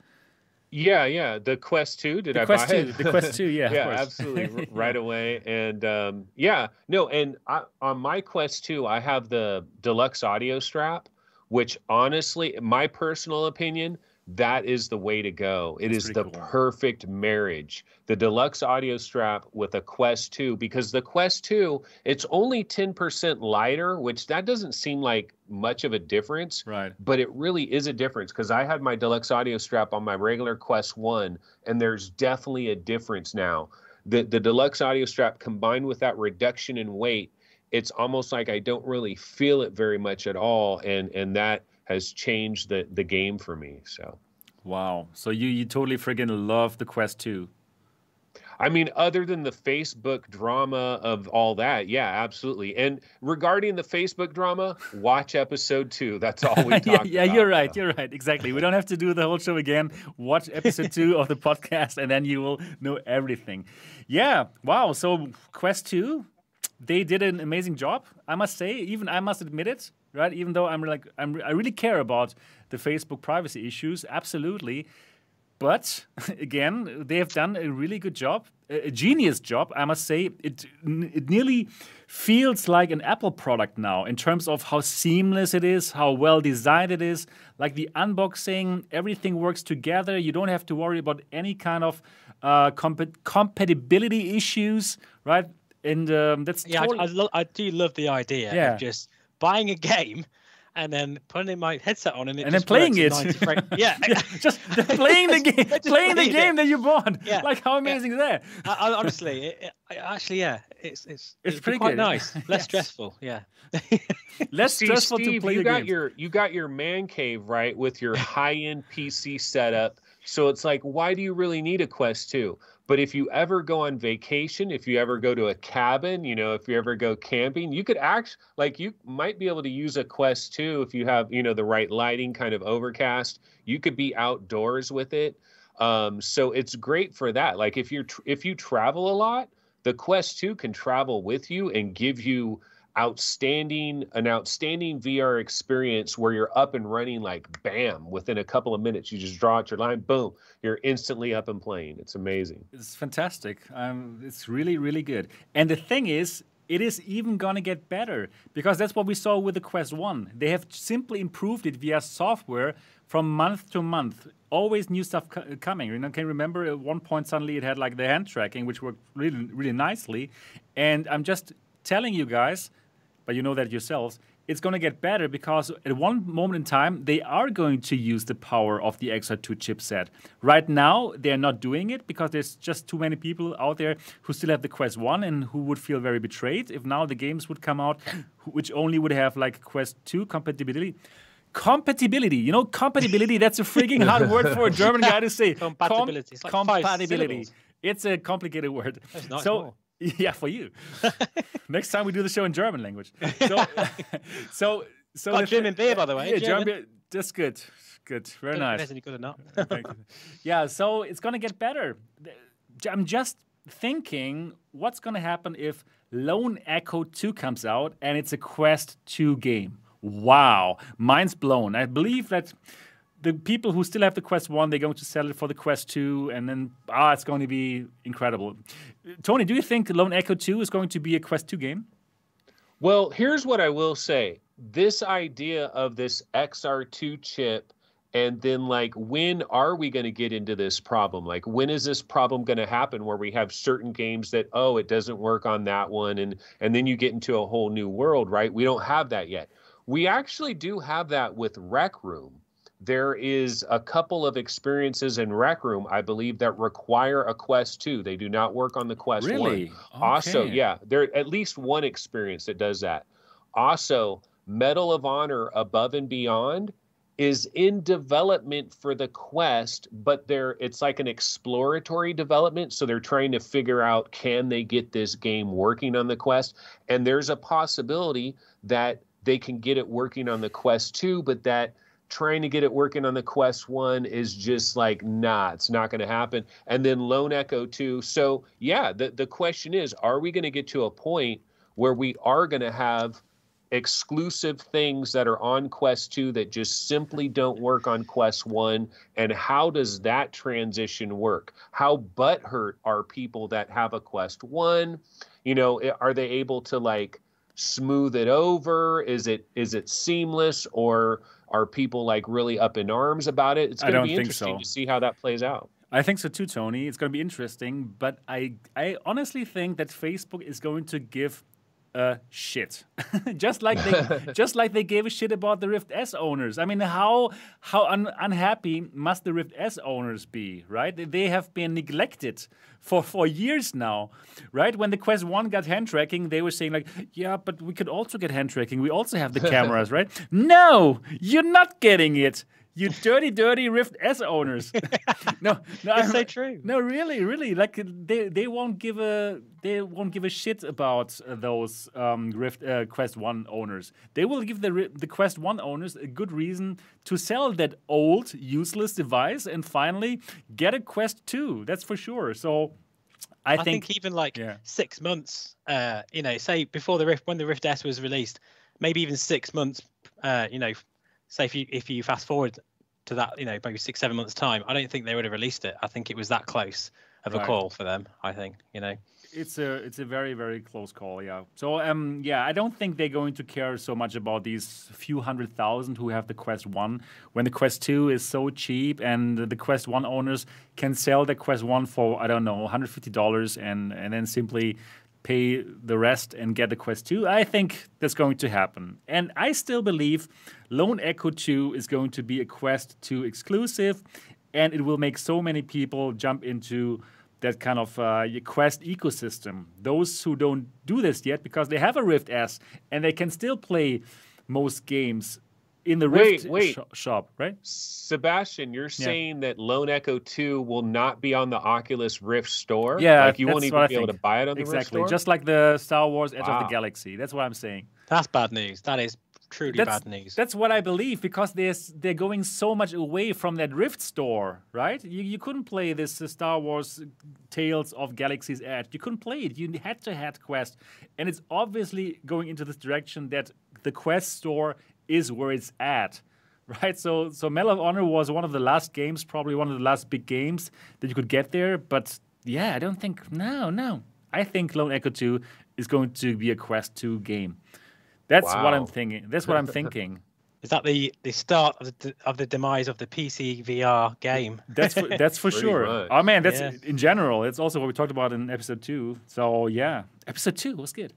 C: Yeah, yeah. The Quest Two. Did
B: the
C: I
B: Quest
C: buy
B: 2,
C: it?
B: The Quest Two. Yeah, *laughs*
C: yeah, absolutely. *laughs* right away, and um, yeah, no, and I, on my Quest Two, I have the deluxe audio strap which honestly, my personal opinion, that is the way to go. It That's is the cool. perfect marriage. The deluxe audio strap with a Quest 2 because the Quest 2, it's only 10% lighter, which that doesn't seem like much of a difference.
B: Right.
C: But it really is a difference because I had my deluxe audio strap on my regular Quest 1 and there's definitely a difference now. The the deluxe audio strap combined with that reduction in weight it's almost like I don't really feel it very much at all, and and that has changed the the game for me. So,
B: wow. So you you totally friggin' love the Quest 2.
C: I mean, other than the Facebook drama of all that, yeah, absolutely. And regarding the Facebook drama, watch episode two. That's all we talk *laughs*
B: yeah, yeah,
C: about,
B: you're right. You're right. Exactly. We don't have to do the whole show again. Watch episode two of the *laughs* podcast, and then you will know everything. Yeah. Wow. So Quest two, they did an amazing job. I must say, even I must admit it, right? Even though I'm like I'm, I really care about the Facebook privacy issues, absolutely. But *laughs* again, they have done a really good job, a genius job, I must say. It it nearly feels like an Apple product now in terms of how seamless it is, how well designed it is. Like the unboxing, everything works together. You don't have to worry about any kind of uh, comp- compatibility issues, right? And um, that's
D: yeah. Totally... I, I, lo- I, do love the idea yeah. of just buying a game and then putting my headset on and,
B: and then playing it. *laughs*
D: yeah.
B: yeah, just *laughs* playing the game, playing the game it. that you bought. Yeah, *laughs* like how amazing
D: yeah.
B: is
D: that? I, honestly, it, actually, yeah, it's it's it's pretty quite good. nice, less yes. stressful. Yeah,
B: less See, stressful
C: Steve,
B: to play.
C: You got
B: games.
C: your you got your man cave right with your high end PC setup. So it's like, why do you really need a Quest 2? But if you ever go on vacation, if you ever go to a cabin, you know, if you ever go camping, you could act like you might be able to use a Quest 2 if you have, you know, the right lighting, kind of overcast. You could be outdoors with it. Um, so it's great for that. Like if you're if you travel a lot, the Quest 2 can travel with you and give you outstanding an outstanding VR experience where you're up and running like bam within a couple of minutes. You just draw out your line, boom, you're instantly up and playing. It's amazing.
B: It's fantastic. Um, it's really really good. And the thing is. It is even gonna get better because that's what we saw with the Quest 1. They have simply improved it via software from month to month. Always new stuff co- coming. You know, can you remember at one point suddenly it had like the hand tracking, which worked really, really nicely. And I'm just telling you guys but you know that yourselves, it's going to get better because at one moment in time, they are going to use the power of the XR2 chipset. Right now, they're not doing it because there's just too many people out there who still have the Quest 1 and who would feel very betrayed if now the games would come out which only would have like Quest 2 compatibility. Compatibility, you know, compatibility, that's a freaking hard word for a German guy to say. *laughs*
D: Compatibility. Com-
B: like compatibility. It's a complicated word. so, *laughs* Yeah, for you. *laughs* Next time we do the show in German language. So, *laughs* so, so
D: Got German beer, by the way.
B: Yeah, German. beer. That's good. Good. Very nice.
D: Isn't good or not?
B: yeah, so it's going to get better. I'm just thinking what's going to happen if Lone Echo 2 comes out and it's a Quest 2 game. Wow, mind's blown. I believe that the people who still have the Quest 1, they're going to sell it for the Quest 2, and then, ah, it's going to be incredible. Tony, do you think Lone Echo 2 is going to be a Quest 2 game?
C: Well, here's what I will say. This idea of this XR2 chip and then like when are we going to get into this problem? Like when is this problem going to happen where we have certain games that oh it doesn't work on that one and and then you get into a whole new world right? We don't have that yet. We actually do have that with rec room there is a couple of experiences in rec room i believe that require a quest 2 they do not work on the quest
B: really?
C: 1 okay. also yeah there at least one experience that does that also medal of honor above and beyond is in development for the quest but they're it's like an exploratory development so they're trying to figure out can they get this game working on the quest and there's a possibility that they can get it working on the quest 2 but that trying to get it working on the quest 1 is just like nah it's not going to happen and then lone echo 2 so yeah the, the question is are we going to get to a point where we are going to have exclusive things that are on Quest 2 that just simply don't work on Quest 1? And how does that transition work? How butthurt are people that have a Quest 1? You know, are they able to like smooth it over? Is it is it seamless or are people like really up in arms about it? It's going to be interesting so. to see how that plays out.
B: I think so too, Tony. It's going to be interesting, but I I honestly think that Facebook is going to give uh, shit. *laughs* just like they, *laughs* just like they gave a shit about the Rift S owners. I mean, how how un- unhappy must the Rift S owners be, right? They have been neglected for for years now, right? When the Quest One got hand tracking, they were saying like, yeah, but we could also get hand tracking. We also have the *laughs* cameras, right? No, you're not getting it you dirty, dirty Rift S owners. *laughs*
D: no, no, it's so true.
B: No, really, really, like they they won't give a they won't give a shit about uh, those um, Rift uh, Quest One owners. They will give the the Quest One owners a good reason to sell that old, useless device and finally get a Quest Two. That's for sure. So. I,
D: I think, think, even like yeah. six months, uh, you know, say before the Rift, when the Rift S was released, maybe even six months, uh, you know, say if you if you fast forward to that, you know, maybe six seven months time, I don't think they would have released it. I think it was that close of a right. call for them. I think you know.
B: It's a it's a very very close call, yeah. So um yeah, I don't think they're going to care so much about these few hundred thousand who have the Quest One when the Quest Two is so cheap and the Quest One owners can sell the Quest One for I don't know 150 dollars and and then simply pay the rest and get the Quest 2. I think that's going to happen. And I still believe Lone Echo 2 is going to be a Quest 2 exclusive, and it will make so many people jump into that kind of uh, Quest ecosystem. Those who don't do this yet because they have a Rift S and they can still play most games in the Rift wait, wait. Sh- shop, right?
C: Sebastian, you're yeah. saying that Lone Echo 2 will not be on the Oculus Rift store?
B: Yeah,
C: like you won't even be able to buy it on the
B: exactly.
C: Rift store?
B: Just like the Star Wars Edge wow. of the Galaxy. That's what I'm saying.
D: That's bad news. That is truly
B: that's,
D: bad news.
B: That's what I believe because they're they're going so much away from that Rift store, right? You, you couldn't play this uh, Star Wars Tales of Galaxy's Edge. You couldn't play it. You had to have Quest, and it's obviously going into this direction that the Quest store is where it's at *laughs* right? So so Medal of Honor was one of the last games, probably one of the last big games that you could get there. But yeah, I don't think no, no. I think Lone Echo 2 is going to be a Quest 2 game. That's wow. what I'm thinking. That's what I'm *laughs* thinking.
D: Is that the, the start of the, of the demise of the PC VR game?
B: That's for, that's for *laughs* sure. Much. Oh man, that's yeah. in general. It's also what we talked about in episode two. So yeah, episode two was good.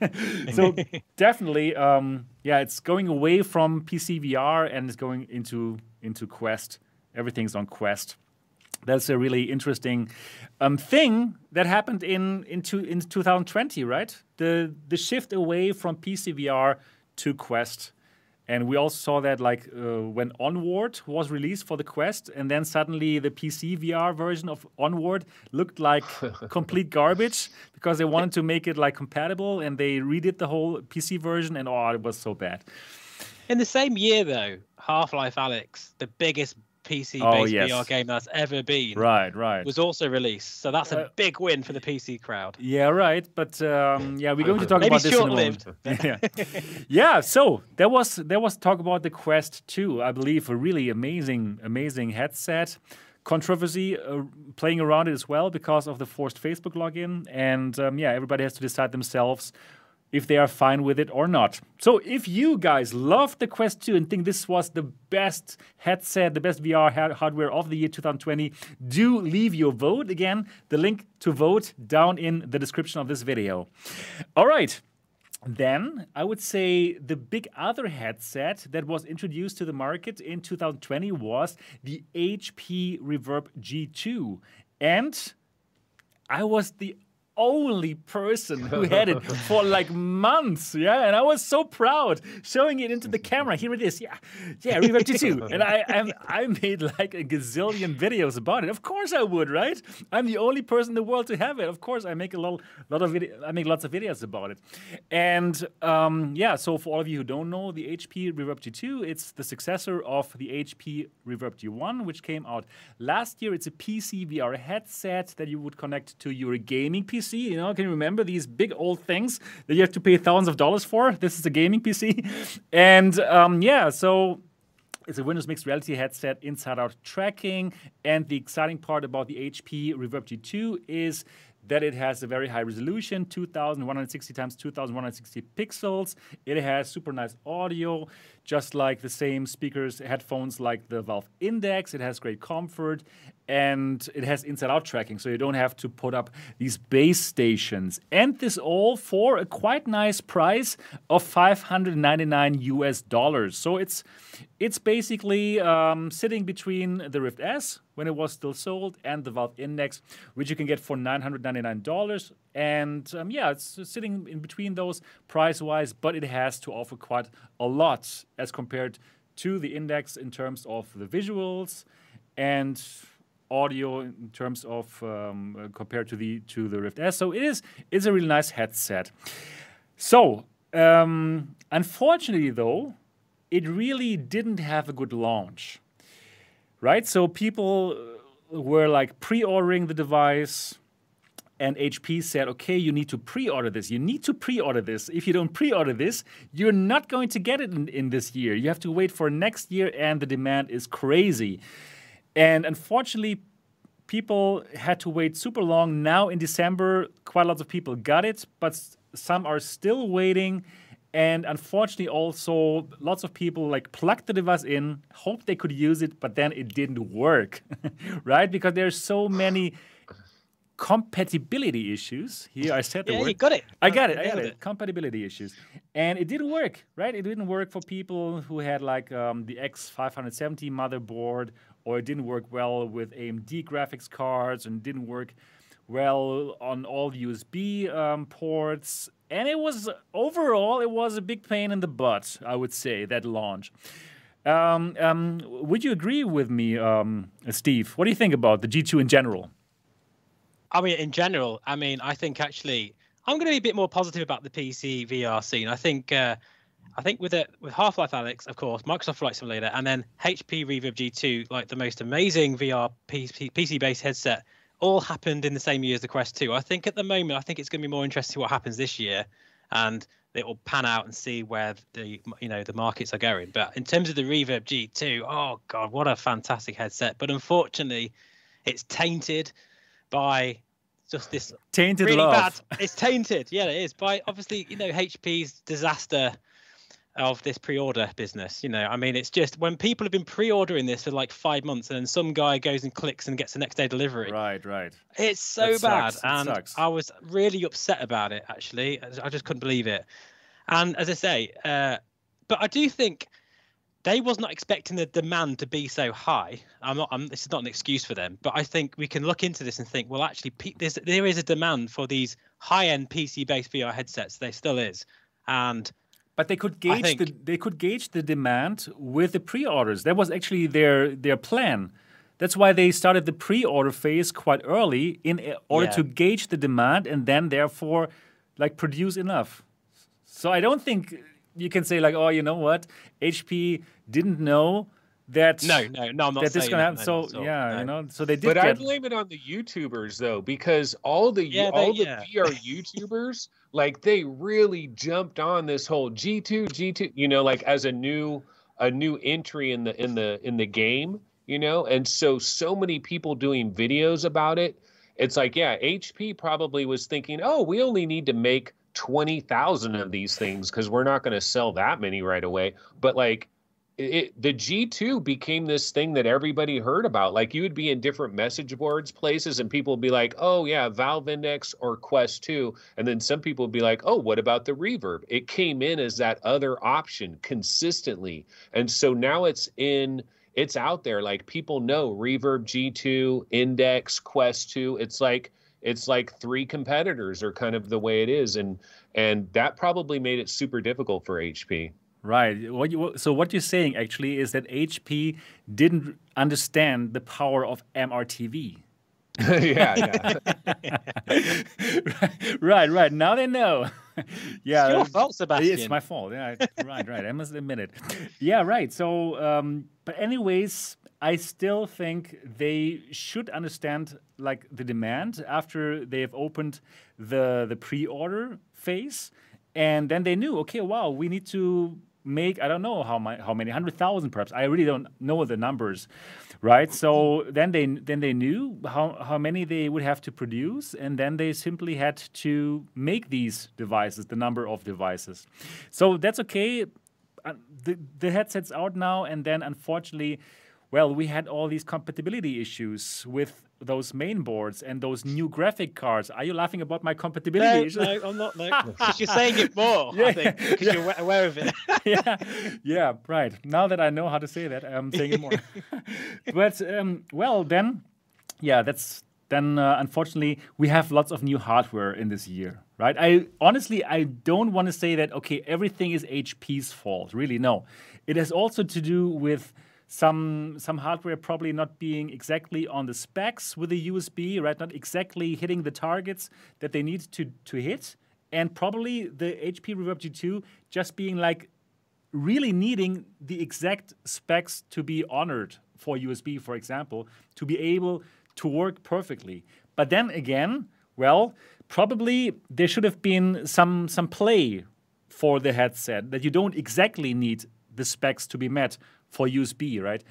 B: *laughs* so *laughs* definitely, um, yeah, it's going away from PC VR and it's going into into Quest. Everything's on Quest. That's a really interesting um, thing that happened in into in 2020, right? The the shift away from PC VR to Quest and we also saw that like uh, when Onward was released for the Quest, and then suddenly the PC VR version of Onward looked like *laughs* complete garbage because they wanted to make it like compatible, and they redid the whole PC version, and oh, it was so bad.
D: In the same year, though, Half-Life Alyx, the biggest PC-based
B: Oh, yes.
D: VR game that's ever been,
B: Right, right.
D: was also released. So that's a
B: Uh,
D: big win for the PC crowd.
B: Yeah, right. But um, yeah, we're going to talk
D: Maybe
B: about this in a moment. *laughs* yeah, yeah. So there was there was talk about the Quest 2. I believe a really amazing amazing headset. Controversy uh, playing around it as well because of the forced Facebook login, and um, yeah, everybody has to decide themselves if they are fine with it or not. So if you guys love the Quest 2 and think this was the best headset, the best VR ha- hardware of the year 2020, do leave your vote. Again, the link to vote down in the description of this video. All right. Then I would say the big other headset that was introduced to the market in 2020 was the HP Reverb G2. And I was the only person who had it for like months. Yeah. And I was so proud showing it into the camera. Here it is. Yeah. Yeah. Reverb G2. *laughs* And I, I, I made like a gazillion videos about it. Of course I would, right? I'm the only person in the world to have it. Of course I make a lot, lot of video, I make lots of videos about it. And um, yeah, so for all of you who don't know, the HP Reverb G2, it's the successor of the HP Reverb G1, which came out last year. It's a PC VR headset that you would connect to your gaming PC. You know, can you remember these big old things that you have to pay thousands of dollars for? This is a gaming PC. *laughs* And um, yeah, so it's a Windows Mixed Reality headset, inside out tracking. And the exciting part about the HP Reverb G2 is that it has a very high resolution 2160 times 2160 pixels. It has super nice audio, just like the same speakers, headphones like the Valve Index. It has great comfort and it has inside out tracking, so you don't have to put up these base stations. And this all for a quite nice price of 599 US dollars. So it's it's basically um, sitting between the Rift S when it was still sold and the Valve Index, which you can get for $999. And um, yeah, it's sitting in between those price wise, but it has to offer quite a lot as compared to the Index in terms of the visuals and audio in terms of um, compared to the to the Rift S. So it is it's a really nice headset. So um, unfortunately, though, it really didn't have a good launch, right? So people were like pre-ordering the device. And HP said, okay, you need to pre order this. You need to pre order this. If you don't pre order this, you're not going to get it in, in this year. You have to wait for next year, and the demand is crazy. And unfortunately, people had to wait super long. Now in December, quite a lot of people got it, but some are still waiting. And unfortunately, also lots of people like plugged the device in, hoped they could use it, but then it didn't work, *laughs* right? Because there's so many compatibility issues. Here I said the
D: Yeah,
B: word.
D: you got it.
B: I got it. I got it.
D: it.
B: Compatibility issues, and it didn't work. Right? It didn't work for people who had like um, the X570 motherboard, or it didn't work well with AMD graphics cards, and didn't work well on all USB um, ports. And it was overall, it was a big pain in the butt. I would say that launch. Um, um, would you agree with me, um, Steve? What do you think about the G2 in general?
D: I mean, in general, I mean, I think actually, I'm going to be a bit more positive about the PC VR scene. I think, uh, I think with it with Half-Life Alyx, of course, Microsoft Flight Simulator, and then HP Reverb G2, like the most amazing VR PC, PC-based headset, all happened in the same year as the Quest 2. I think at the moment, I think it's going to be more interesting what happens this year, and it will pan out and see where the you know the markets are going. But in terms of the Reverb G2, oh god, what a fantastic headset! But unfortunately, it's tainted by just this
B: Tainted
D: really
B: love.
D: bad. *laughs* It's tainted. Yeah, it is by obviously you know HP's disaster of this pre-order business. You know, I mean, it's just when people have been pre-ordering this for like five months, and then some guy goes and clicks and gets the next day delivery.
B: Right, right.
D: It's so
B: That
D: bad,
B: sucks, it
D: and. I was really upset about it. Actually, I just couldn't believe it. And as I say, uh, but I do think they was not expecting the demand to be so high. I'm not. I'm, this is not an excuse for them, but I think we can look into this and think, well, actually, pe- there's, a demand for these high-end PC-based VR headsets. There still is, and
B: But they could gauge the they could gauge the demand with the pre-orders. That was actually their their plan. That's why they started the pre-order phase quite early in order
D: Yeah.
B: to gauge the demand and then therefore like produce enough. So I don't think you can say like, oh, you know what, HP didn't know that
D: no, no, no, I'm not
B: that this
D: saying
B: gonna happen.
D: that,
B: So
D: no, not at all,
B: yeah,
D: no.
B: you know, so they did
C: But
B: get
C: I blame it on the YouTubers though, because all the
D: Yeah, they-
C: all the
D: yeah.
C: VR YouTubers, like they really jumped on this whole G2, G2, you know, like as a new a new entry in the in the in the game, you know, and so so many people doing videos about it. It's like, yeah, HP probably was thinking, oh, we only need to make twenty thousand of these things because we're not going to sell that many right away. But like it, the G2 became this thing that everybody heard about. Like you would be in different message boards places and people would be like, "Oh yeah, Valve Index or Quest 2." And then some people would be like, "Oh, what about the Reverb?" It came in as that other option consistently. And so now it's in it's out there like people know Reverb G2, Index, Quest 2. It's like it's like three competitors are kind of the way it is and and that probably made it super difficult for HP.
B: Right. What you, so what you're saying actually is that HP didn't understand the power of MRTV. *laughs*
C: yeah, yeah. *laughs*
B: right, right. Now they know. *laughs* yeah,
D: It's your fault, Sebastian.
B: It's my fault. Yeah, right, right. I must admit it. Yeah, right. So, um, but anyways, I still think they should understand like the demand after they've opened the the pre-order phase, and then they knew, okay, wow, we need to make I don't know how my how many hundred thousand perhaps. I really don't know the numbers, right? So then they then they knew how how many they would have to produce, and then they simply had to make these devices, the number of devices. So that's okay. Uh, the the headset's out now, and then unfortunately, well, we had all these compatibility issues with those main boards and those new graphic cards. Are you laughing about my compatibility
D: no,
B: issues?
D: no, I'm not. No, *laughs* because you're saying it more.
B: Yeah,
D: I think because
B: yeah.
D: you're aware of it. *laughs*
B: yeah, yeah, right. Now that I know how to say that, I'm saying it more. *laughs* but um, well, then, yeah, that's then. Uh, unfortunately, we have lots of new hardware in this year, right? I honestly, I don't want to say that. Okay, everything is HP's fault. Really, no. It has also to do with some some hardware probably not being exactly on the specs with the USB, right? Not exactly hitting the targets that they need to to hit, and probably the HP Reverb G2 just being like really needing the exact specs to be honored for USB, for example, to be able to work perfectly. But then again, well, probably there should have been some some play for the headset that you don't exactly need the specs to be met for USB, right?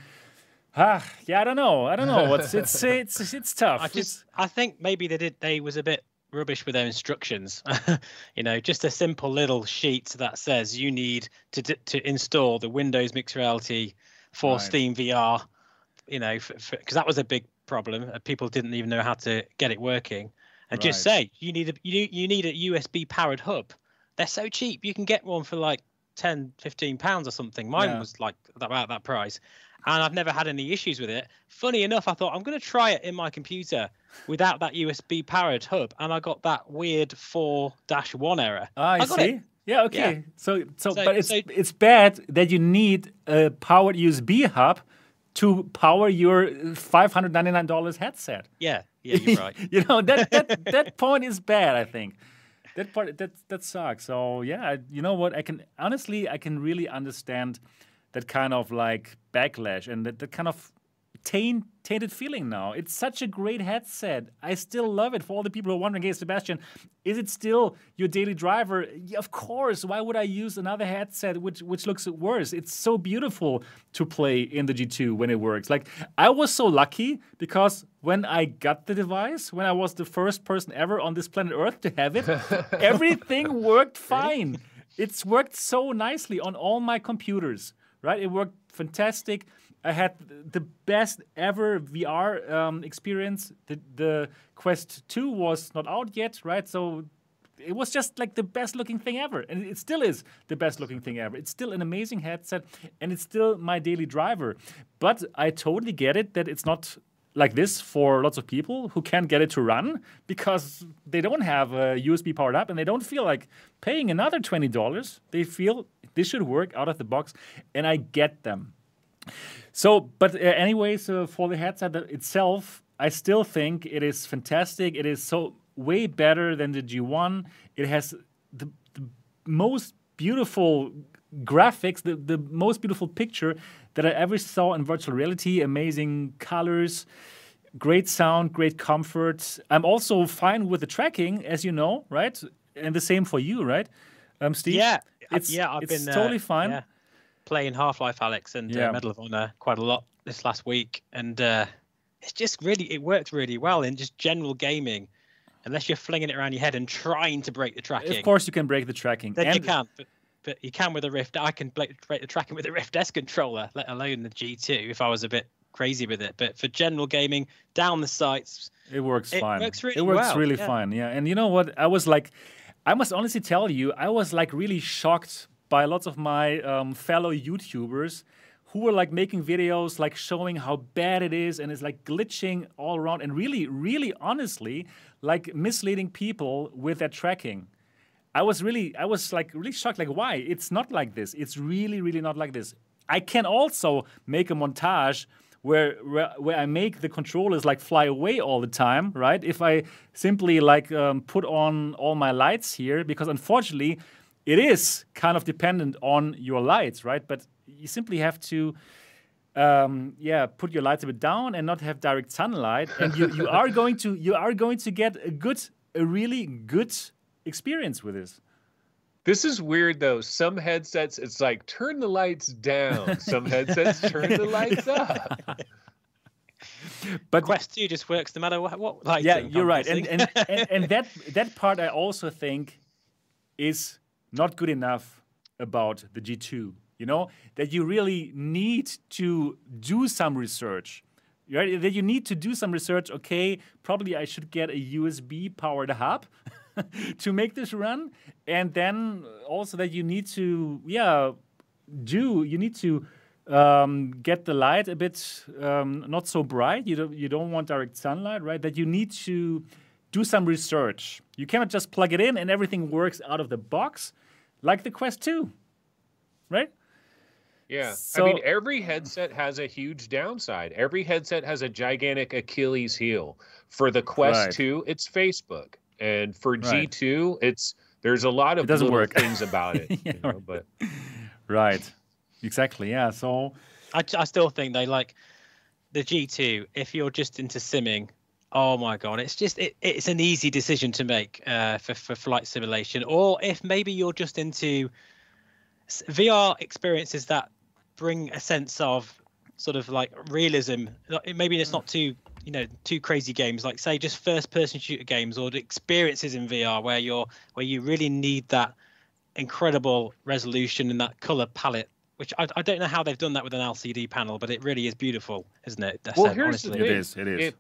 B: Ah, yeah, I don't know. I don't know. It's it's *laughs* it's it's tough.
D: I just, I think maybe they did. They was a bit rubbish with their instructions. *laughs* you know, just a simple little sheet that says you need to d- to install the Windows Mixed Reality for
B: Right.
D: Steam VR. You know, because that was a big problem. uh, People didn't even know how to get it working. And just say you need a you you need a USB powered hub. They're so cheap. You can get one for like 10, 15 pounds or something. Mine
B: Yeah.
D: was like about that price. And I've never had any issues with it. Funny enough, I thought I'm going to try it in my computer without that USB powered hub, and I got that weird four dash one error.
B: Ah, I,
D: I
B: see.
D: it.
B: Yeah, okay. So, so,
D: So-
B: but it's
D: so-
B: it's bad that you need a powered USB hub to power your five hundred ninety nine dollars headset.
D: Yeah, yeah, you're right. *laughs*
B: you know that that that point is bad. I think that part that that sucks. So yeah, you know what? I can honestly, I can really understand that kind of like backlash and that, that kind of taint, tainted feeling now. It's such a great headset. I still love it. For all the people who are wondering, hey, Sebastian, is it still your daily driver? Yeah, of course. Why would I use another headset which which looks worse? It's so beautiful to play in the G2 when it works. Like I was so lucky because when I got the device, when I was the first person ever on this planet Earth to have it, *laughs* everything worked fine. It's worked so nicely on all my computers, right? It worked fantastic. I had the best ever VR um, experience. The, the Quest 2 was not out yet, right? So it was just like the best looking thing ever. And it still is the best looking thing ever. It's still an amazing headset and it's still my daily driver. But I totally get it that it's not like this for lots of people who can't get it to run because they don't have a USB powered up and they don't feel like paying another $20. They feel this should work out of the box. And I get them. So, but uh, anyways, uh, for the headset itself, I still think it is fantastic. It is so way better than the G1. It has the, the most beautiful graphics, the, the most beautiful picture that I ever saw in virtual reality. Amazing colors, great sound, great comfort. I'm also fine with the tracking, as you know, right? And the same for you, right, um, Steve?
D: Yeah,
B: it's
D: yeah, I've
B: it's
D: been
B: totally
D: uh,
B: fine.
D: yeah, playing Half Life, Alyx, and
B: Yeah.
D: uh, Medal of Honor quite a lot this last week, and uh, it's just really it worked really well in just general gaming, unless you're flinging it around your head and trying to break the tracking.
B: Of course, you can break the tracking.
D: then you
B: And-
D: can, but, but you can with a Rift. I can break, break the tracking with a Rift S controller, let alone the G2 if I was a bit crazy with it. But for general gaming, down the sights,
B: It works
D: It
B: fine.
D: works really
B: it works
D: well,
B: really
D: yeah.
B: fine. Yeah. And you know what? I was like, I must honestly tell you, I was like really shocked by lots of my um, fellow YouTubers who were like making videos like showing how bad it is and it's like glitching all around and really, really honestly, like misleading people with their tracking. I was really, I was like really shocked. Like, why? It's not like this. It's really, really not like this. I can also make a montage where where, where I make the controllers like fly away all the time, right? If I simply like um, put on all my lights here, because unfortunately, it is kind of dependent on your lights, right? But you simply have to um, yeah, put your lights a bit down and not have direct sunlight, and you, you are going to you are going to get a good, a really good experience with this.
C: This is weird though. Some headsets, it's like turn the lights down. Some headsets turn the lights up. *laughs*
B: But
D: Quest 2 just works no matter what. what lighting
B: yeah,
D: I'm
B: you're right, and and, and and *laughs* that that part I also think is not good enough about the G2. You know that you really need to do some research. Right? That you need to do some research. Okay, probably I should get a USB powered hub *laughs* to make this run, and then also that you need to yeah do you need to um, get the light a bit um, not so bright. You don't you don't want direct sunlight, right? That you need to do some research. You cannot just plug it in and everything works out of the box, like the Quest 2, right?
C: Yeah.
B: So-
C: I mean, every headset has a huge downside. Every headset has a gigantic Achilles heel. For the Quest
B: Right.
C: 2, it's Facebook. And for
B: Right.
C: G2, it's there's a lot of
B: doesn't
C: little
B: work.
C: things about it. *laughs*
B: Yeah,
C: you know, but
B: Right. Exactly. Yeah. So
D: I, I still think they like the G2. If you're just into simming, oh my god, it's just it, it's an easy decision to make uh, for for flight simulation. Or if maybe you're just into VR experiences that bring a sense of sort of like realism. Maybe it's not too you know too crazy games like say just first person shooter games or the experiences in VR where you're where you really need that incredible resolution and that color palette which I, I don't know how they've done that with an LCD panel, but it really is beautiful, isn't it? That's
C: Well, here's the
D: honestly.
B: it
C: thing.
B: is. It is.
C: if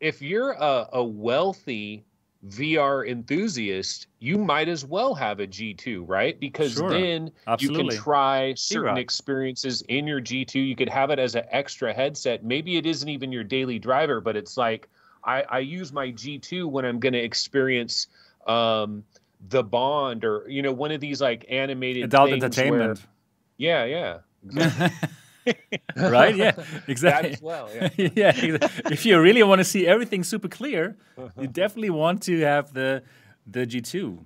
C: if you're a, a wealthy VR enthusiast, you might as well have a G2, right? Because
B: Sure.
C: then you can try certain experiences in your G2. You could have it as an extra headset. Maybe it isn't even your daily driver, but it's like I, I use my G2 when I'm going to experience um, the Bond or you know one of these like animated
B: Adult entertainment.
C: Where, yeah, yeah, exactly. *laughs* *laughs*
B: right? Yeah. *laughs* Exactly.
C: as well. Yeah. *laughs*
B: yeah, if you really want to see everything super clear, you definitely want to have the the G2.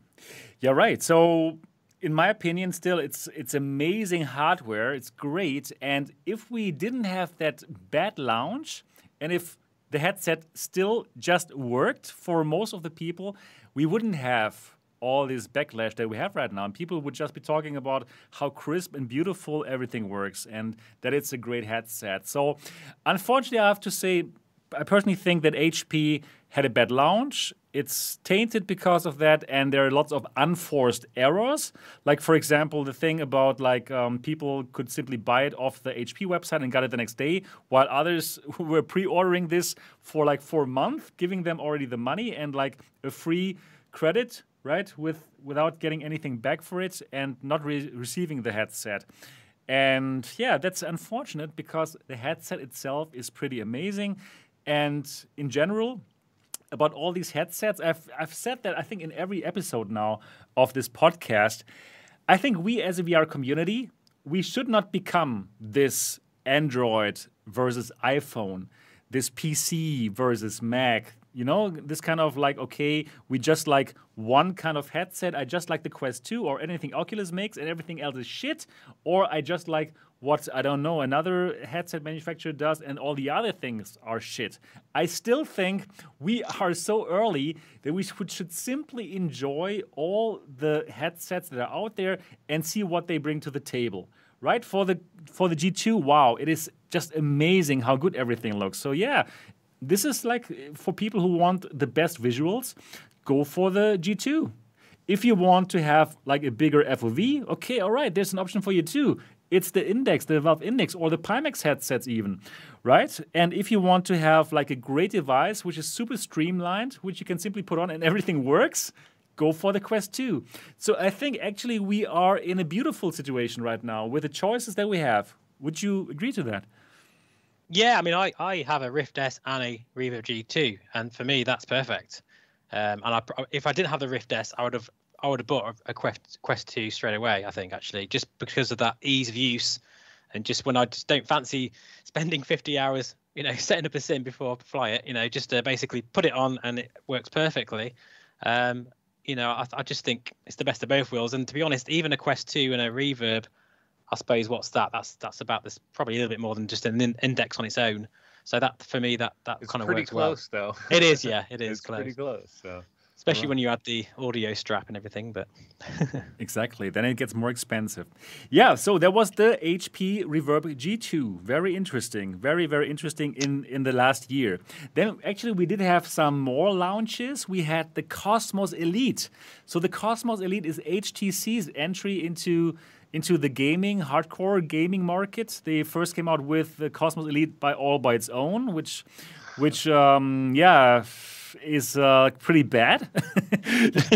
B: Yeah, right. So, in my opinion, still it's it's amazing hardware. It's great, and if we didn't have that bad launch, and if the headset still just worked for most of the people, we wouldn't have all this backlash that we have right now. And people would just be talking about how crisp and beautiful everything works and that it's a great headset. So, unfortunately, I have to say, I personally think that HP had a bad launch. It's tainted because of that, and there are lots of unforced errors. Like, for example, the thing about like um, people could simply buy it off the HP website and got it the next day, while others *laughs* were pre-ordering this for like four months, giving them already the money and like a free credit, right? With without getting anything back for it and not re- receiving the headset. And yeah, that's unfortunate because the headset itself is pretty amazing. And in general, about all these headsets, I've, I've said that I think in every episode now of this podcast. I think we as a VR community, we should not become this Android versus iPhone, this PC versus Mac You know, this kind of like, okay, we just like one kind of headset. I just like the Quest 2 or anything Oculus makes and everything else is shit. Or I just like what, I don't know, another headset manufacturer does and all the other things are shit. I still think we are so early that we should simply enjoy all the headsets that are out there and see what they bring to the table right for the for the G2 wow it is just amazing how good everything looks so yeah this is like eh, for people who want the best visuals, go for the G2. If you want to have like a bigger FOV, okay, all right, there's an option for you too. It's the Index, the Valve Index, or the Pimax headsets, even, right? And if you want to have like a great device which is super streamlined, which you can simply put on and everything *laughs* works, go for the Quest 2. So I think actually we are in a beautiful situation right now with the choices that we have. Would you agree to that?
D: Yeah, I mean, I, I have a Rift S and a Reverb G2, and for me that's perfect. Um, and I, if I didn't have the Rift S, I would have I would have bought a Quest Quest 2 straight away. I think actually, just because of that ease of use, and just when I just don't fancy spending *laughs* 50 hours, you know, *laughs* setting up a sim before I fly it, you know, just to basically put it on and it works perfectly. Um, you know, I, I just think it's the best of both worlds. And to be honest, even a Quest 2 and a Reverb I suppose what's that? That's that's about this probably a little bit more than just an in- index on its own. So that for me that that
C: it's
D: kind of
C: pretty
D: works
C: close
D: well.
C: though.
D: It is, yeah, it *laughs* is
C: it's
D: close.
C: pretty close. So
D: especially when you uh, add the audio strap and everything. But *laughs*
B: exactly, then it gets more expensive. Yeah, so there was the HP Reverb G2. Very interesting, very very interesting in in the last year. Then actually we did have some more launches. We had the Cosmos Elite. So the Cosmos Elite is HTC's entry into into the gaming, hardcore gaming market. They first came out with the Cosmos Elite by all by its own, which, which, um, yeah is uh, pretty bad.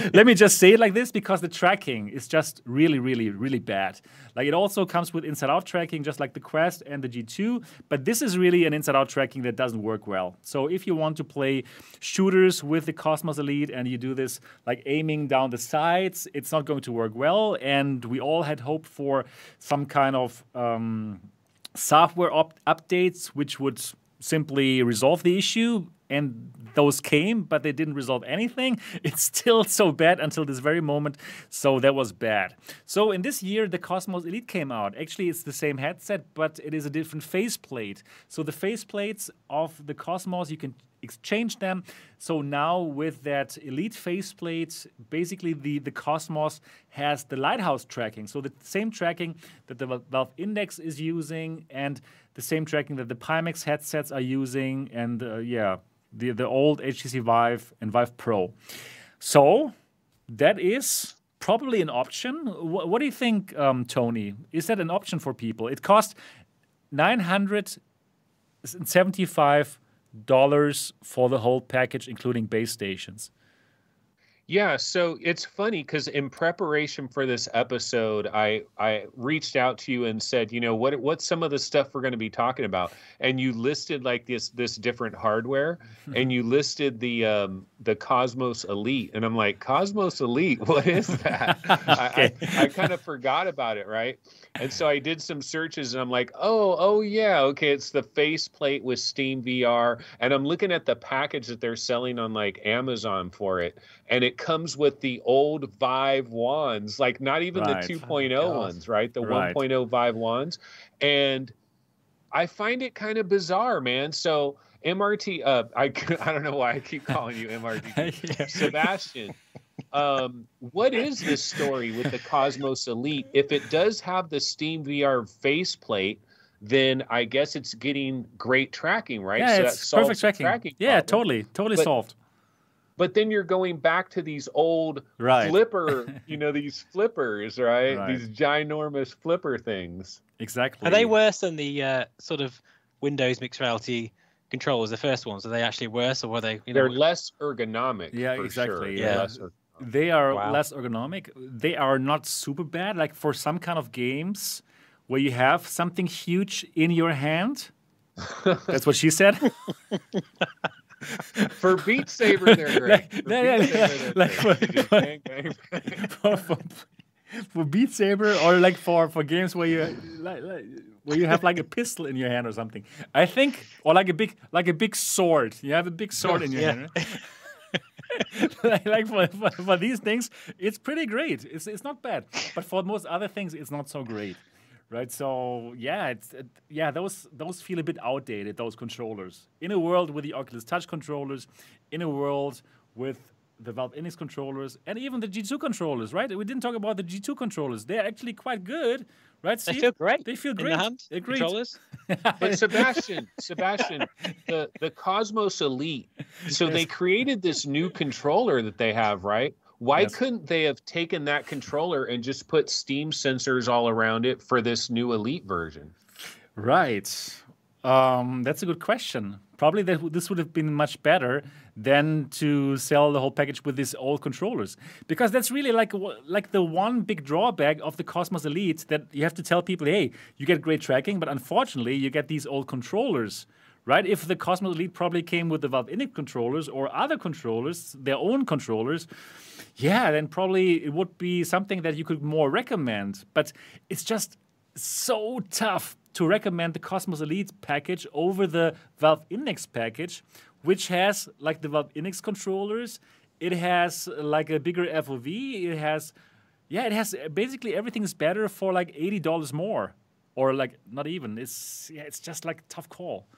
B: *laughs* Let me just say it like this because the tracking is just really, really, really bad. Like it also comes with inside out tracking, just like the Quest and the G2, but this is really an inside out tracking that doesn't work well. So if you want to play shooters with the Cosmos Elite and you do this like aiming down the sides, it's not going to work well. And we all had hoped for some kind of um, software updates which would simply resolve the issue and those came, but they didn't resolve anything. *laughs* It's still so bad until this very moment. So that was bad. So in this year, the Cosmos Elite came out. Actually, it's the same headset, but it is a different faceplate. So the faceplates of the Cosmos, you can exchange them. So now with that Elite faceplate, basically the, the Cosmos has the lighthouse tracking. So the same tracking that the Valve Index is using and the same tracking that the Pimax headsets are using. And uh, yeah, the, the old HTC Vive and Vive Pro. So that is probably an option. What, do you think, um, Tony? Is that an option for people? It costs nine hundred seventy-five dollars for the whole package, including base stations.
C: Yeah, so it's funny because in preparation for this episode, I I reached out to you and said, you know, what what's some of the stuff we're going to be talking about, and you listed like this this different hardware, *laughs* and you listed the um, the Cosmos Elite, and I'm like, Cosmos Elite, *laughs* what is that? *laughs* okay. I, I, I kind of forgot about it, right? And so I did some searches, and I'm like, oh oh yeah, okay, it's the faceplate with Steam VR, and I'm looking at the package that they're selling on like Amazon for it, and it comes with the old Vive wands, like not even right. the 2.0 oh, ones, right? The right. 1.0 Vive wands. And I find it kind of bizarre, man. So MRT, uh, I, *laughs* I don't know why I keep calling you MRT. *laughs* yeah. Sebastian, um, what is this story with the Cosmos Elite? If it does have the Steam VR faceplate, then I guess it's getting great tracking, right?
B: Yeah, so it's perfect tracking. tracking yeah, totally, totally but, solved
C: but then you're going back to these old right. flipper, *laughs* you know, these flippers, right? right? These ginormous flipper things.
B: Exactly.
D: Are they worse than the uh, sort of Windows mixed reality controllers, the first ones? Are they actually worse, or were they?
C: You know, They're less ergonomic.
B: Yeah, exactly. Sure.
C: Yeah.
B: They are wow. less ergonomic. They are not super bad. Like for some kind of games where you have something huge in your hand. *laughs* That's what she said. *laughs* *laughs*
C: for Beat Saber, they're *laughs* great. For yeah, yeah,
B: like, *laughs* for, for, for Beat Saber or like for for games where you like, like, where you have like a pistol in your hand or something. I think or like a big like a big sword. You have a big sword in your
D: Yeah.
B: hand. right? like for, for, for these things, it's pretty great. It's it's not bad. But for most other things, it's not so great. Right, so yeah, it's it, yeah those those feel a bit outdated. Those controllers in a world with the Oculus Touch controllers, in a world with the Valve Index controllers and even the G2 controllers, right? We didn't talk about the G2 controllers. They're actually quite good, right?
D: They feel great.
B: They feel
D: in
B: great.
D: the hand.
B: They're great.
D: Controllers. *laughs*
C: But Sebastian, Sebastian, the the Cosmos Elite. So they created this new controller that they have, right? Why
B: Yes.
C: couldn't they have taken that controller and just put Steam sensors all around it for this new Elite version?
B: Right. Um, that's a good question. Probably that this would have been much better than to sell the whole package with these old controllers, because that's really like w- like the one big drawback of the Cosmos Elite that you have to tell people, hey, you get great tracking, but unfortunately you get these old controllers. Right? If the Cosmos Elite probably came with the Valve Index controllers or other controllers, their own controllers, yeah, then probably it would be something that you could more recommend. But it's just so tough to recommend the Cosmos Elite package over the Valve Index package, which has like the Valve Index controllers. It has like a bigger FOV. It has, yeah, it has basically everything's better for like eighty dollars more, or like not even. It's yeah, it's just like tough call,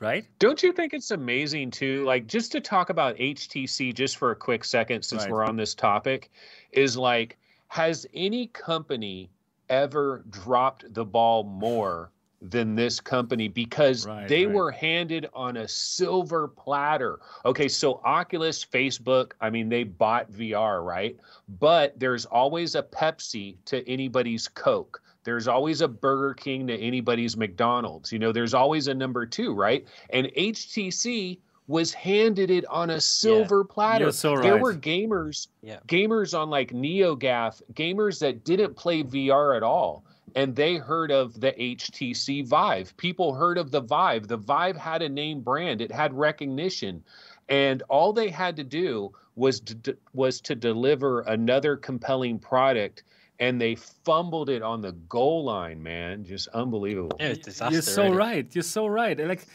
B: right?
C: Don't you think it's amazing too? Like just to talk about HTC just for a quick second, since
B: Right.
C: we're on this topic, is like, has any company ever dropped the ball more than this company because
B: Right,
C: they
B: right.
C: were handed on a silver platter. Okay, so Oculus, Facebook, I mean, they bought VR, right? But there's always a Pepsi to anybody's Coke. There's always a Burger King to anybody's McDonald's. You know, there's always a number two, right? And HTC was handed it on a silver platter.
B: You're so
C: There were gamers,
D: Yeah.
C: gamers on like NeoGAF, gamers that didn't play VR at all. And they heard of the HTC Vive. People heard of the Vive. The Vive had a name brand. It had recognition, and all they had to do was to, was to deliver another compelling product. And they fumbled it on the goal line, man. Just unbelievable.
D: It was disaster.
B: You're so
D: really.
B: right. You're so right. Like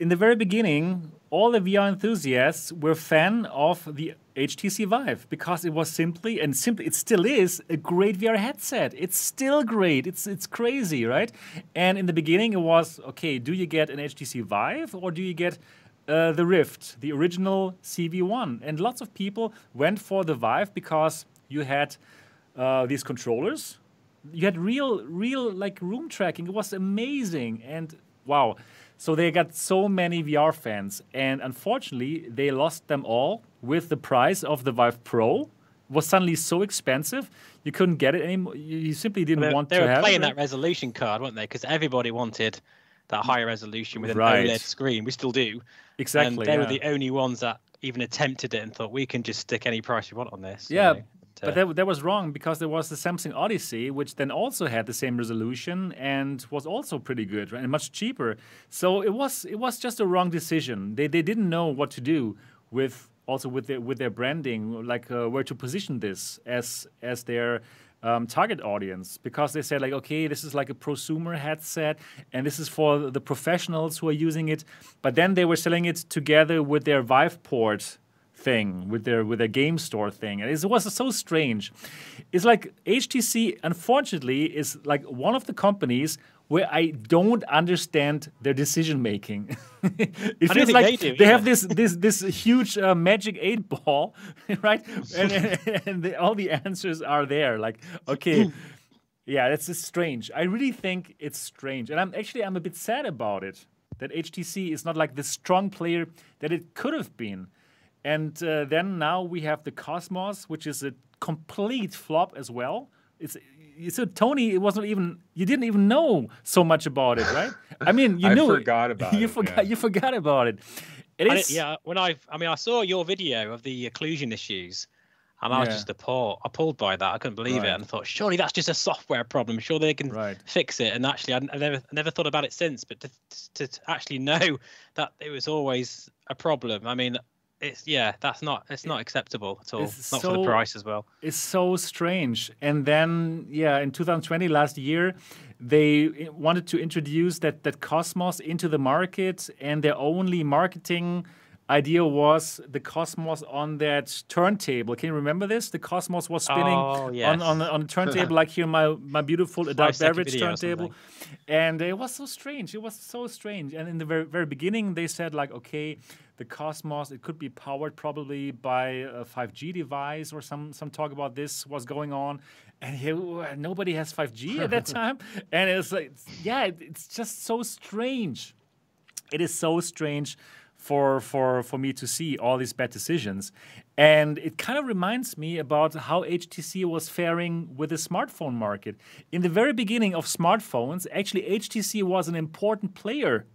B: in the very beginning, all the VR enthusiasts were fan of the HTC Vive because it was simply and simply it still is a great VR headset. It's still great. It's it's crazy, right? And in the beginning, it was okay. Do you get an HTC Vive or do you get uh, the Rift, the original CV1? And lots of people went for the Vive because you had uh, these controllers you had real real like room tracking it was amazing and wow so they got so many vr fans and unfortunately they lost them all with the price of the vive pro it was suddenly so expensive you couldn't get it anymore you you simply didn't
D: They,
B: want
D: they
B: to
D: were playing
B: it
D: that resolution card, weren't they? Because everybody wanted that higher resolution with an
B: Right.
D: OLED screen. We still do.
B: exactly
D: And they
B: yeah.
D: were the only ones that even attempted it and thought we can just stick any price we want on this. you
B: Yeah,
D: know,
B: But that, that was wrong because there was the Samsung Odyssey, which then also had the same resolution and was also pretty good right, and much cheaper. So it was it was just a wrong decision. They they didn't know what to do with also with their with their branding, like uh, where to position this as as their um, target audience because they said like okay this is like a prosumer headset and this is for the professionals who are using it but then they were selling it together with their viveport thing with their with their game store thing. And it was so strange. It's like htc unfortunately is like one of the companies where i don't understand their decision making *laughs* it
D: don't
B: feels like
D: they do
B: they have this this this huge uh, magic eight ball *laughs* right? And, *laughs* and, and the, all the answers are there like okay. Yeah that's just strange. I really think it's strange. And i'm actually i'm a bit sad about it that htc is not like the strong player that it could have been and uh, then now we have the Cosmos, which is a complete flop as well. It's so Tony, it wasn't even you didn't even know so much about it, right? I mean, you *laughs*
C: I
B: knew it.
C: forgot about *laughs*
B: you
C: it,
B: forgot
C: yeah.
B: you forgot about it. It
D: I
B: is
D: didn't- yeah, when I, I mean, I saw your video of the occlusion issues, and I was
B: Yeah.
D: just appalled, appalled by that. I couldn't believe
B: Right.
D: it, and I thought, surely that's just a software problem. Sure, they can
B: Right.
D: fix it. And actually, I, I never, I never thought about it since. But to, to, to actually know *laughs* that it was always a problem, I mean, it's yeah, that's not it's not acceptable at all.
B: It's
D: not for the price as well.
B: It's so strange. And then, yeah, in 2020, last year, they eh, wanted to introduce that that Cosmos into the market, and their only marketing idea was the Cosmos on that turntable. Can you remember this? The Cosmos was spinning
D: Oh,
B: on
D: yes.
B: on the, on the turntable, like here my my beautiful adult beverage turntable, and it was so strange. It was so strange. And in the very very beginning, they said like, okay, the Cosmos it could be powered probably by a 5G device or some some talk about this was going on. And here, nobody has 5G at that *laughs* time, and it's like, yeah, it- it's just so strange it is so strange for for for me to see all these bad decisions and it kind of reminds me about how HTC was faring with the smartphone market in the very beginning of smartphones actually HTC was an important player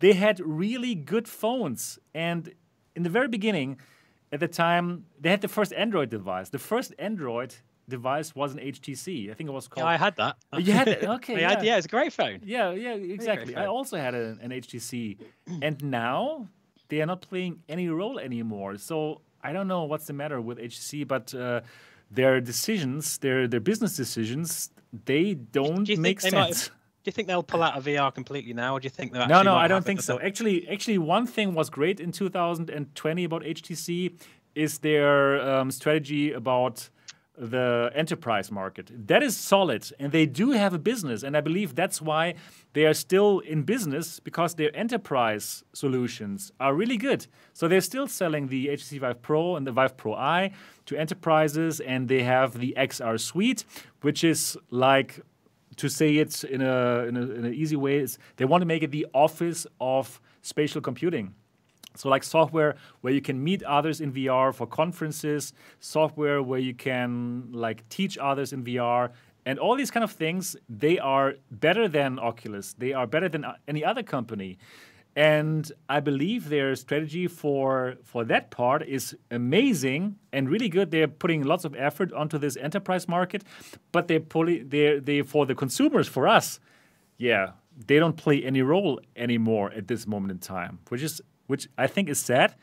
B: they had really good phones and in the very beginning at the time they had the first android device the first android device was an HTC I think it was called
D: Yeah, I had that.
B: Oh, you had it? *laughs* Okay,
D: had,
B: yeah.
D: yeah, it's a great phone.
B: yeah, yeah, exactly. I also had a, an HTC, and now they are not playing any role anymore. So I don't know what's the matter with HTC, but uh, their decisions, their their business decisions, they don't
D: Do
B: make
D: they
B: sense.
D: do you think they'll pull out of VR completely now, or do you think they're
B: No,
D: actually
B: no, I don't think so.
D: another-
B: Actually, actually, one thing was great in 2020 about HTC is their um, strategy about the enterprise market. That is solid, and they do have a business, and I believe that's why they are still in business because their enterprise solutions are really good. So they're still selling the HTC Vive Pro and the Vive Pro Eye to enterprises, and they have the XR suite, which is like to say it in a in a, in an easy way is they want to make it the office of spatial computing. So like software where you can meet others in VR for conferences, software where you can like teach others in VR, and all these kind of things. They are better than Oculus. They are better than uh, any other company. And I believe their strategy for for that part is amazing and really good. They're putting lots of effort onto this enterprise market, but they're pulling they they for the consumers for us, yeah, they don't play any role anymore at this moment in time, which is which I think is sad.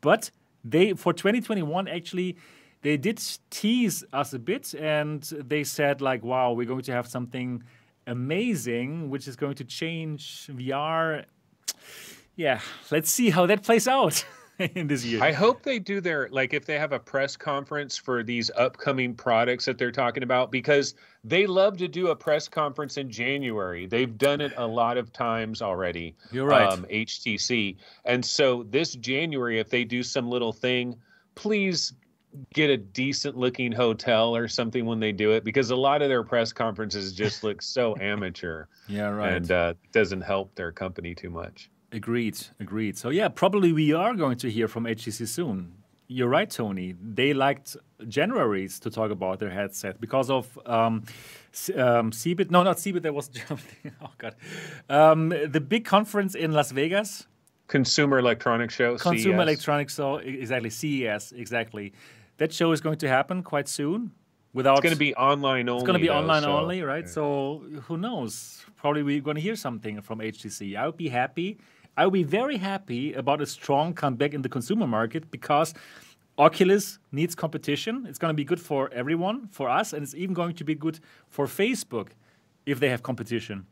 B: But they for 2021 actually they did tease us a bit and they said like, wow, we're going to have something amazing, which is going to change VR. Yeah, let's see how that plays out *laughs* *laughs* in this year.
C: I hope they do their like if they have a press conference for these upcoming products that they're talking about because they love to do a press conference in January. They've done it a lot of times already.
B: You're right.
C: Um, HTC, and so this January, if they do some little thing, please get a decent looking hotel or something when they do it because a lot of their press conferences just look so *laughs* amateur
B: yeah, right.
C: and uh, doesn't help their company too much.
B: Agreed, agreed. So yeah, probably we are going to hear from HTC soon. You're right, Tony. They liked Januaries to talk about their headset because of um, um, CeBIT. No, not CeBIT. That was *laughs* Germany. Oh god, um, the big conference in Las Vegas,
C: Consumer Electronics Show.
B: Consumer. Electronics. So e- exactly, CES. Exactly. That show is going to happen quite soon. Without
C: It's going to be online only.
B: It's going to be
C: though,
B: online
C: so-
B: only, right? So who knows? Probably we're going to hear something from HTC. I would be happy. I would be very happy about a strong comeback in the consumer market because Oculus needs competition. It's going to be good for everyone, for us, and it's even going to be good for Facebook if they have competition.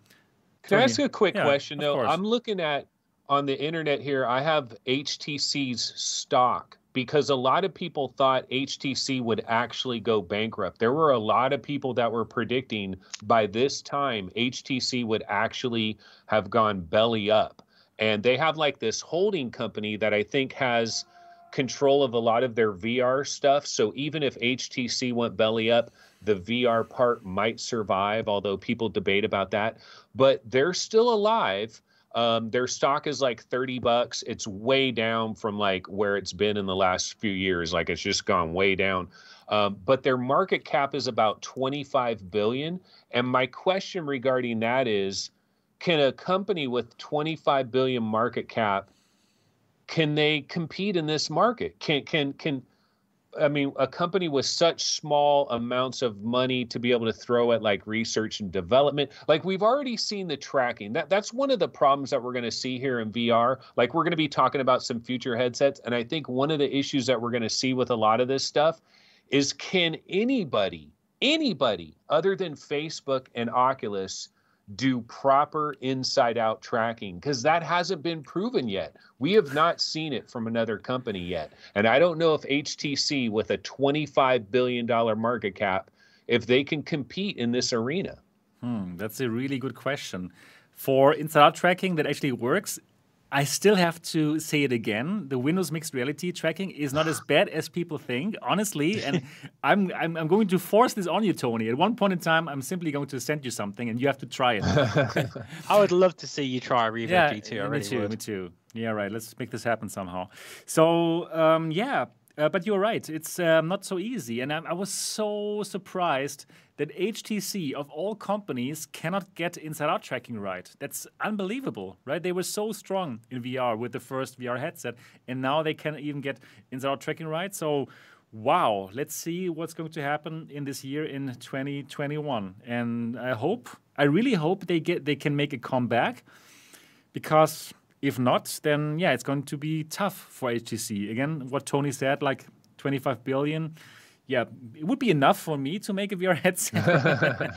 C: Can I ask a quick
B: Yeah,
C: question though?
B: course.
C: I'm looking at on the internet here. I have HTC's stock because a lot of people thought HTC would actually go bankrupt. There were a lot of people that were predicting by this time HTC would actually have gone belly up. And they have like this holding company that I think has control of a lot of their VR stuff. So even if HTC went belly up, the VR part might survive, although people debate about that. But they're still alive. Um, their stock is like 30 bucks. It's way down from like where it's been in the last few years. Like it's just gone way down. Um, but their market cap is about 25 billion. And my question regarding that is, can a company with 25 billion market cap can they compete in this market? Can can can I mean, a company with such small amounts of money to be able to throw at like research and development. Like we've already seen the tracking. That that's one of the problems that we're going to see here in VR. Like we're going to be talking about some future headsets, and I think one of the issues that we're going to see with a lot of this stuff is can anybody, anybody other than Facebook and Oculus do proper inside out tracking because that hasn't been proven yet. We have not seen it from another company yet. And I don't know if HTC, with a $25 billion market cap, if they can compete in this arena.
B: Hmm, that's a really good question. For inside out tracking that actually works, I still have to say it again. The Windows mixed reality tracking is not as bad as people think, honestly. And *laughs* I'm, I'm, I'm going to force this on you, Tony. At one point in time, I'm simply going to send you something, and you have to try it. *laughs*
D: I would love to see you try Revo
B: yeah,
D: G2. I
B: me
D: really
B: too.
D: would.
B: Me too. Yeah, right. Let's make this happen somehow. So um, yeah, uh, but you're right. It's um, not so easy, and I, I was so surprised that HTC, of all companies, cannot get inside-out tracking right. That's unbelievable, right? They were so strong in VR with the first VR headset, and now they can even get inside-out tracking right. So. Wow, let's see what's going to happen in this year in 2021. And I hope, I really hope they get they can make a comeback because if not, then yeah, it's going to be tough for HTC. Again, what Tony said, like 25 billion. Yeah, it would be enough for me to make a VR headset,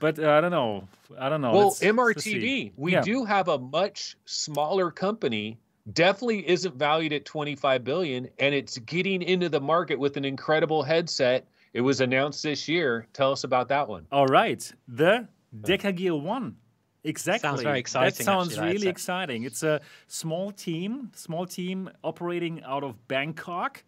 B: but uh, I don't know. I don't know.
C: Well,
B: Let's- let's.
C: MRTV, we
B: Yeah.
C: do have a much smaller company. Definitely isn't valued at 25 billion, and it's getting into the market with an incredible headset. It was announced this year. Tell us about that one.
B: All right, the Deca Gear One. Exactly.
D: very exciting,
B: That sounds
D: actually,
B: really exciting. It's a small team, small team operating out of Bangkok,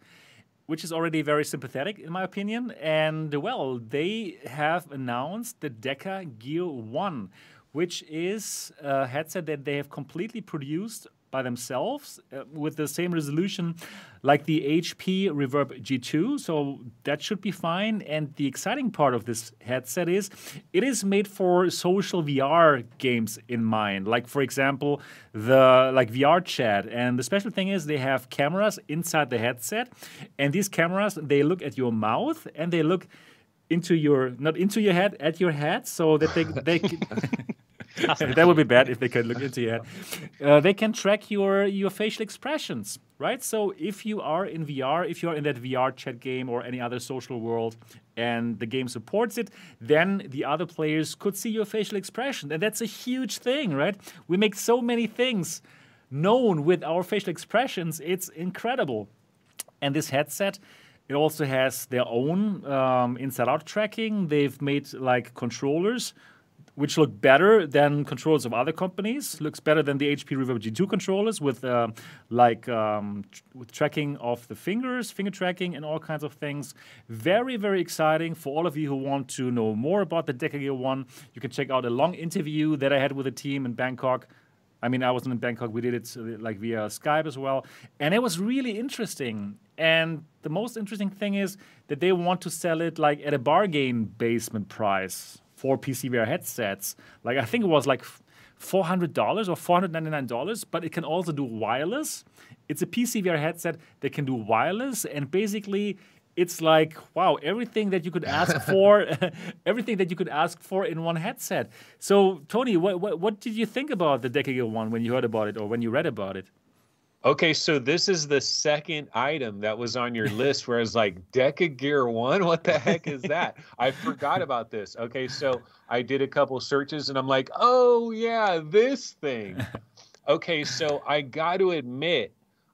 B: which is already very sympathetic in my opinion. And well, they have announced the Deca Gear One, which is a headset that they have completely produced by themselves uh, with the same resolution like the HP Reverb G2. So that should be fine. And the exciting part of this headset is it is made for social VR games in mind. Like for example, the like VR chat. And the special thing is they have cameras inside the headset, and these cameras they look at your mouth and they look into your not into your head at your head so that they they *laughs* *laughs* that would be bad if they could look into head. Uh, they can track your your facial expressions, right? So if you are in VR, if you are in that VR chat game or any other social world, and the game supports it, then the other players could see your facial expression, and that's a huge thing, right? We make so many things known with our facial expressions. It's incredible. And this headset, it also has their own um, inside-out tracking. They've made like controllers, which look better than controllers of other companies. Looks better than the HP Reverb G2 controllers with uh, like um, tr- with tracking of the fingers, finger tracking, and all kinds of things. Very very exciting for all of you who want to know more about the Deca Gear One. You can check out a long interview that I had with the team in Bangkok. I mean, I wasn't in Bangkok. We did it uh, like via Skype as well, and it was really interesting. And the most interesting thing is that they want to sell it like at a bargain basement price for PC VR headsets. Like I think it was like four hundred dollars or four hundred ninety nine dollars, but it can also do wireless. It's a PC VR headset that can do wireless, and basically it's like wow everything that you could ask *laughs* for *laughs* everything that you could ask for in one headset so tony what, what, what did you think about the Deca Gear one when you heard about it or when you read about it
C: Okay, so this is the second item that was on your list where I was like, Deca Gear One? What the heck is that? *laughs* I forgot about this. Okay, so I did a couple searches and I'm like, oh, yeah, this thing. Okay, so I got to admit,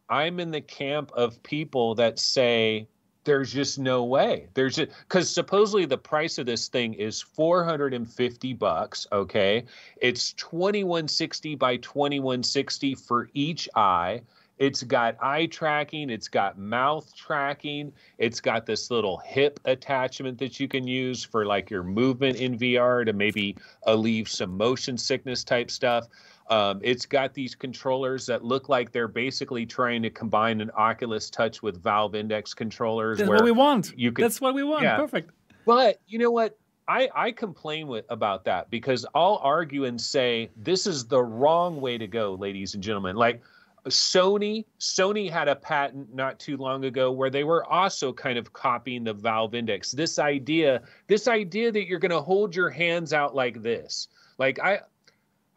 C: I'm in the camp of people that say, there's just no way. There's because supposedly the price of this thing is 450 bucks. Okay. It's 2160 by 2160 for each eye. It's got eye tracking, it's got mouth tracking, it's got this little hip attachment that you can use for like your movement in VR to maybe alleviate some motion sickness type stuff. Um, it's got these controllers that look like they're basically trying to combine an Oculus Touch with Valve Index controllers.
B: that's
C: where
B: what we want
C: you could-
B: that's what we want
C: yeah.
B: perfect
C: but you know what? I, I complain with about that because I'll argue and say this is the wrong way to go, ladies and gentlemen. Like Sony Sony had a patent not too long ago where they were also kind of copying the Valve Index. This idea, this idea that you're going to hold your hands out like this. Like I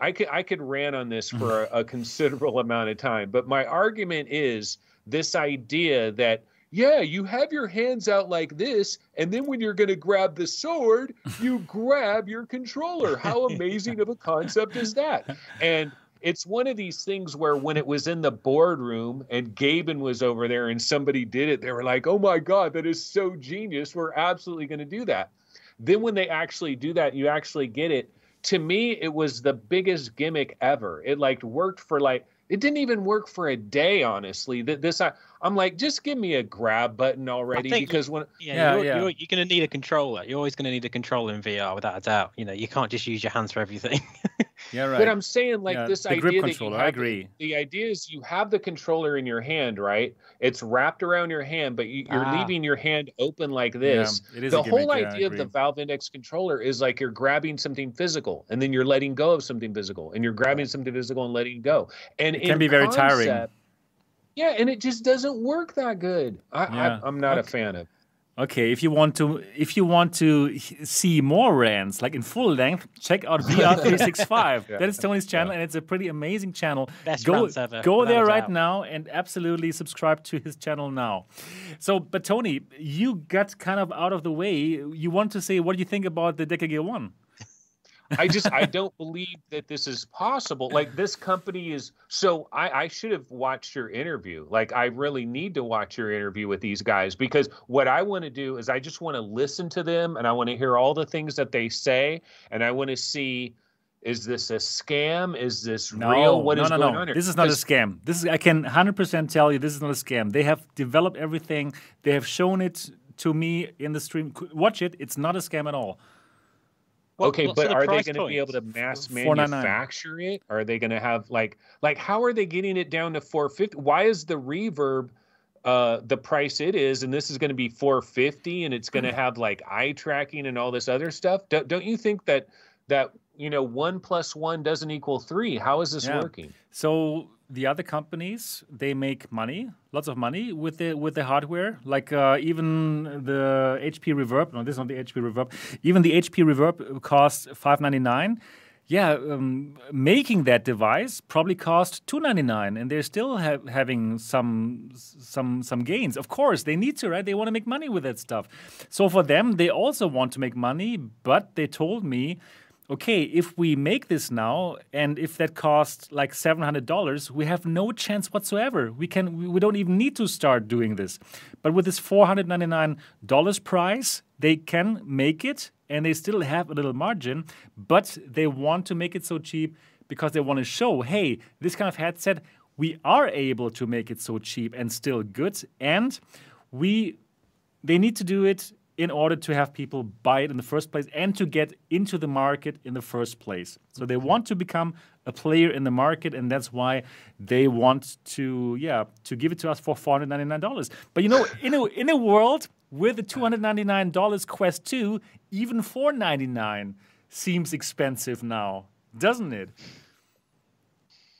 C: I could I could rant on this mm-hmm. for a, a considerable amount of time, but my argument is this idea that yeah, you have your hands out like this, and then when you're going to grab the sword, you *laughs* grab your controller. How amazing of a concept is that? And it's one of these things where when it was in the boardroom and Gaben was over there and somebody did it, they were like, oh my God, that is so genius. We're absolutely going to do that. Then when they actually do that, you actually get it. To me, it was the biggest gimmick ever. It like worked for like, it didn't even work for a day, honestly. That this, I, I'm like, just give me a grab button already because when
D: yeah, yeah, you're, yeah. You're, you're going to need a controller. You're always going to need a controller in VR without a doubt. You know, you can't just use your hands for everything. *laughs*
B: yeah, right.
C: But I'm saying like
B: yeah,
C: this
B: the
C: idea
B: grip
C: that
B: controller.
C: you have,
B: I agree.
C: The, the idea is you have the controller in your hand, right? It's wrapped around your hand, but you, are
D: Ah.
C: leaving your hand open like this.
B: it is
C: the
B: a gimmick,
C: whole
B: yeah,
C: idea of the. Valve Index controller is like you're grabbing something physical and then you're letting go of something physical and you're grabbing something physical and letting go. And
B: It can
C: in
B: be very tiring.
C: Concept- Yeah, and it just doesn't work that good. I,
B: Yeah.
C: I, I'm not a fan of.
B: Okay, if you want to, if you want to see more rants like in full length, check out *laughs* VR365.
C: Yeah.
B: That is Tony's channel, and it's a pretty amazing channel.
D: Best
B: go
D: rants ever,
B: go there right
D: doubt.
B: now and absolutely subscribe to his channel now. So, but Tony, you got kind of out of the way. You want to say what do you think about the Deca Gear One?
C: I just I don't believe that this is possible. Like this company is so I, I should have watched your interview. Like I really need to watch your interview with these guys because what I want to do is I just want to listen to them and I want to hear all the things that they say and I want to see is this a scam? Is this real? What
B: no,
C: is
B: no,
C: going
B: no.
C: on here?
B: This is not a scam. This is I can 100% tell you this is not a scam. They have developed everything. They have shown it to me in the stream. Watch it. It's not a scam at all.
D: What-
C: okay,
D: what sort
C: but
D: of
C: are they going to be able to mass manufacture it? Are they going to have like like how are they getting it down to 450? Why is the reverb uh the price it is and this is going to be 450 and it's going to have like eye tracking and all this other stuff? Don't, don't you think that that you know 1 plus 1 doesn't equal 3? How is this
B: Yeah.
C: working?
B: So the other companies they make money, lots of money with the with the hardware. Like uh, even the HP Reverb. No, this is not the HP Reverb. Even the HP Reverb costs five ninety nine. Yeah, um, making that device probably cost two ninety nine, and they're still ha- having some some some gains. Of course, they need to, right? They want to make money with that stuff. So for them, they also want to make money, but they told me okay, if we make this now and if that costs like $700, we have no chance whatsoever. We can we- don't even need to start doing this. But with this $499 price, they can make it and they still have a little margin, but they want to make it so cheap because they want to show, hey, this kind of headset we are able to make it so cheap and still good and we they need to do it in order to have people buy it in the first place and to get into the market in the first place. So they want to become a player in the market, and that's why they want to, yeah, to give it to us for four hundred ninety nine dollars. But you know, in a in a world with the two hundred ninety nine dollars Quest Two, even four ninety nine seems expensive now, doesn't it?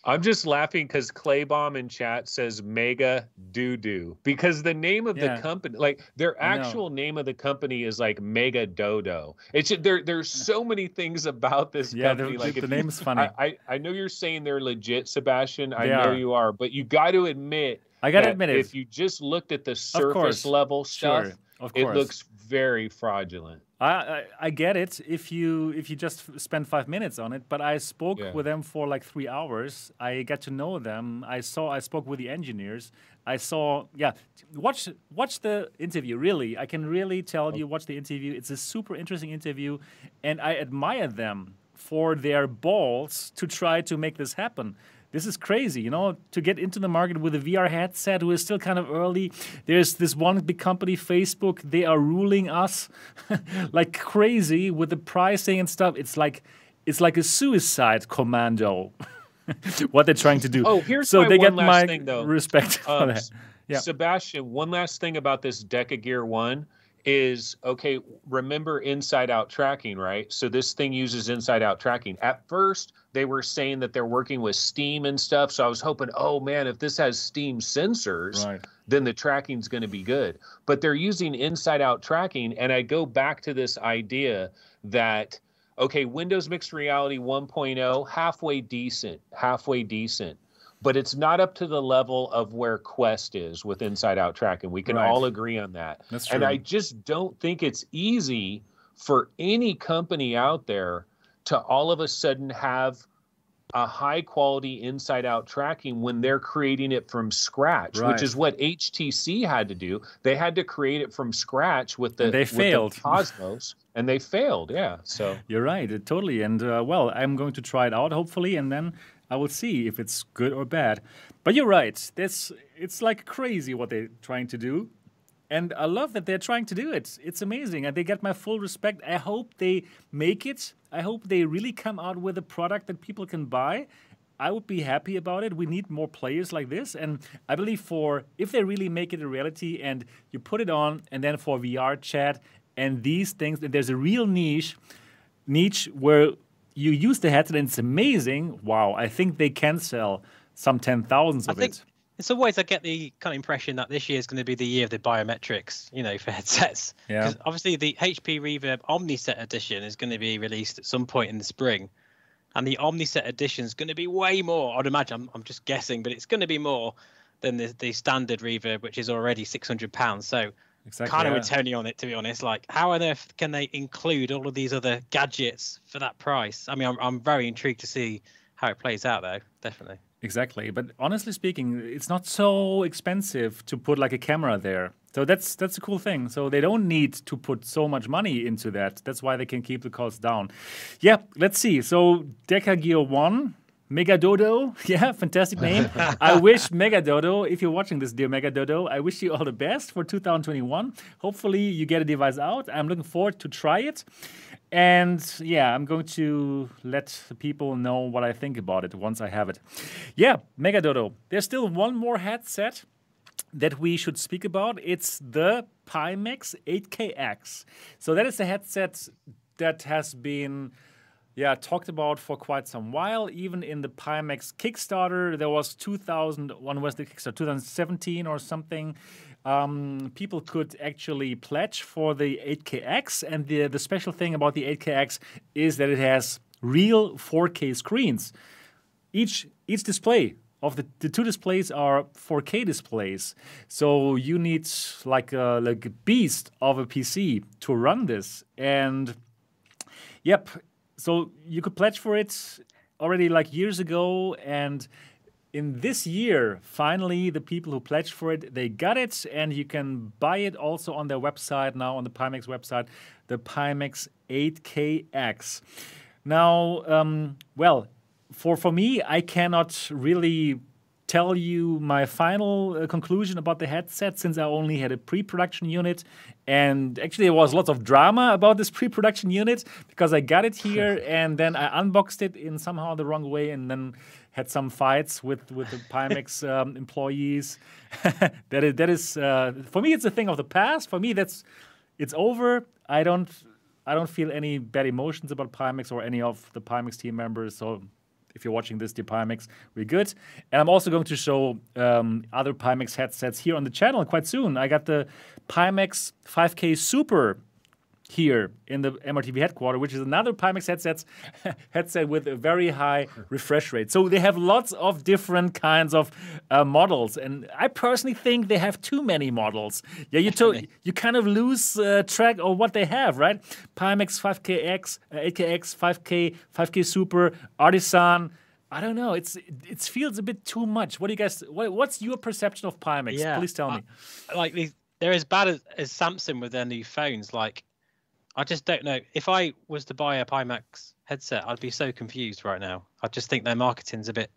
C: I'm just laughing because Clay Claybomb in chat says Mega Doo Doo because the name of
B: Yeah.
C: the company, like their actual name of the company, is like Megadodo. It's there. There's so many things about this
B: Yeah, the,
C: company. like
B: the
C: if
B: name
C: you-
B: is funny.
C: I, I I know you're saying they're legit, Sebastian. I
B: They
C: know
B: are.
C: you are, but you got to admit.
B: I gotta admit it.
C: If you just looked at the surface level stuff,
B: Sure, of course.
C: it looks very fraudulent.
B: I, I I get it if you if you just f- spend five minutes on it, but I spoke
C: Yeah.
B: with them for like three hours. I got to know them. I saw I spoke with the engineers. I saw yeah. Watch watch the interview. Really, I can really tell oh. you watch the interview. It's a super interesting interview, and I admire them for their balls to try to make this happen. This is crazy, you know, to get into the market with a VR headset who is still kind of early. There's this one big company, Facebook, they are ruling us *laughs* like crazy with the pricing and stuff. It's like it's like a suicide commando. *laughs* what they're trying to do.
C: Oh, here's
B: so
C: my
B: they
C: one
B: get
C: last
B: my
C: thing, though.
B: respect for
C: Um,
B: that. Yeah.
C: Sebastian, one last thing about this Deca Gear One. Is okay, remember inside out tracking, right? So this thing uses inside out tracking. At first, they were saying that they're working with Steam and stuff. So I was hoping, oh man, if this has Steam sensors,
B: Right.
C: then the tracking's going to be good. But they're using inside out tracking. And I go back to this idea that, okay, Windows Mixed Reality 1.0, halfway decent, halfway decent. But it's not up to the level of where Quest is with inside out tracking. We can
B: Right.
C: all agree on that.
B: That's true. And.
C: I just don't think it's easy for any company out there to all of a sudden have a high quality inside out tracking when they're creating it from scratch,
B: Right.
C: which is what HTC had to do. They had to create it from scratch with the,
B: And they
C: with the. *laughs* Cosmos, and they failed. Yeah. So
B: You're right, totally. And uh, well, I'm going to try it out hopefully, and then I will see if it's good or bad. But you're right. This it's like crazy what they're trying to do, and I love that they're trying to do it. It's amazing, and they get my full respect. I hope they make it. I hope they really come out with a product that people can buy. I would be happy about it. We need more players like this, and I believe for if they really make it a reality and you put it on, and then for VR chat and these things, there's a real niche niche where you use the headset and it's amazing. Wow, I think they can sell some ten thousands
D: I
B: of
D: think
B: it.
D: in some ways I get the kind of impression that this year is going to be the year of the biometrics, you know, for *laughs* headsets.
B: Yeah.
D: obviously the HP Reverb Omnicept edition is going to be released at some point in the spring. And the Omnicept edition is going to be way more. I'd imagine. I'm, I'm just guessing, but it's going to be more than the, the standard Reverb, which is already six hundred pounds. So
B: Exactly.
D: kind of
B: yeah.
D: with Tony on it, to be honest. Like, how on earth can they include all of these other gadgets for that price? I mean, I'm, I'm very intrigued to see how it plays out, though. Definitely.
B: Exactly. But honestly speaking, it's not so expensive to put like a camera there. So that's that's a cool thing. So they don't need to put so much money into that. That's why they can keep the costs down. Yeah, let's see. So Deca Gear 1, Megadodo. *laughs* Yeah, fantastic name. *laughs* I wish Megadodo, if you're watching this, dear Megadodo, I wish you all the best for 2021. Hopefully you get a device out. I'm looking forward to try it. And yeah, I'm going to let the people know what I think about it once I have it. Yeah, Megadodo. There's still one more headset that we should speak about. It's the Pimax 8KX. So that is a headset that has been yeah, talked about for quite some while. Even in the Pimax Kickstarter, there was 2000, one was the Kickstarter, 2017 or something. Um, people could actually pledge for the 8KX, and the the special thing about the 8KX is that it has real 4K screens. Each each display of the, the two displays are 4K displays. So you need like a like a beast of a PC to run this. And Yep. So you could pledge for it already like years ago, and in this year, finally, the people who pledged for it they got it, and you can buy it also on their website now on the Pimax website, the Pimax 8KX. Now, um, well, for for me, I cannot really tell you my final uh, conclusion about the headset since I only had a pre-production unit. And actually there was lots of drama about this pre-production unit because I got it *laughs* here and then I unboxed it in somehow the wrong way and then had some fights with with the Pimax *laughs* um, employees. *laughs* That is that is uh, for me it's a thing of the past. For me that's it's over. I don't I don't feel any bad emotions about Pimax or any of the Pimax team members so if you're watching this, dear Pimax, we're good. And I'm also going to show um, other Pimax headsets here on the channel quite soon. I got the Pimax 5K Super here in the MRTV headquarters, which is another Pimax headset *laughs* headset with a very high refresh rate. So they have lots of different kinds of uh, models, and I personally think they have too many models. Yeah, you to, *laughs* you kind of lose uh, track of what they have, right? Pimax 5KX, uh, 8KX, 5K, 5K Super, Artisan. I don't know. It's it feels a bit too much. What do you guys? What, what's your perception of Pimax? Please tell me.
D: I- like these, they're as bad as, as Samsung with their new phones. Like, I just don't know. If I was to buy a Pimax headset, I'd be so confused right now. I just think their marketing's a bit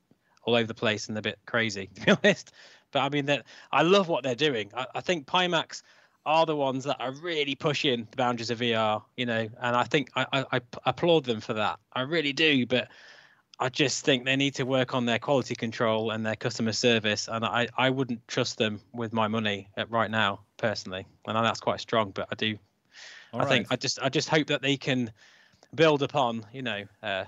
D: all over the place and a bit crazy, *laughs* to be honest. But I mean, that I love what they're doing. I, I think Pimax are the ones that are really pushing the boundaries of VR, you know, and I think I applaud them for that. I really do. But I just think they need to work on their quality control and their customer service, and I, I wouldn't trust them with my money at right now. personally, and I that's quite strong, but I do.
B: All
D: I think I just I just hope that they can build upon you know uh,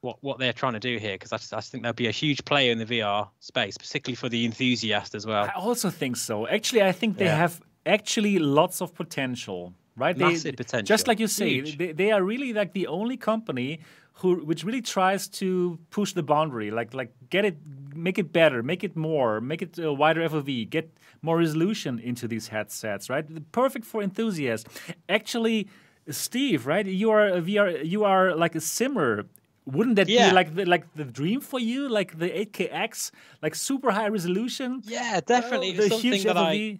D: what what they're trying to do here because I just, I just think there'll be a huge player in the VR space, particularly for the enthusiast as well.
B: I also think so. Actually, I think they
D: Yeah.
B: have actually lots of potential, right? They-
D: Massive potential.
B: Just like you say, they, they are really like the only company who which really tries to push the boundary, like like get it, make it better, make it more, make it a wider FOV, get more resolution into these headsets, right? Perfect for enthusiasts. Actually, Steve, right? You are a VR, you are like a simmer. Wouldn't that
D: Yeah.
B: be like the, like the dream for you, like the 8KX, like super high resolution?
D: Yeah, oh, definitely.
B: the
D: something
B: huge
D: that I,
B: FOV.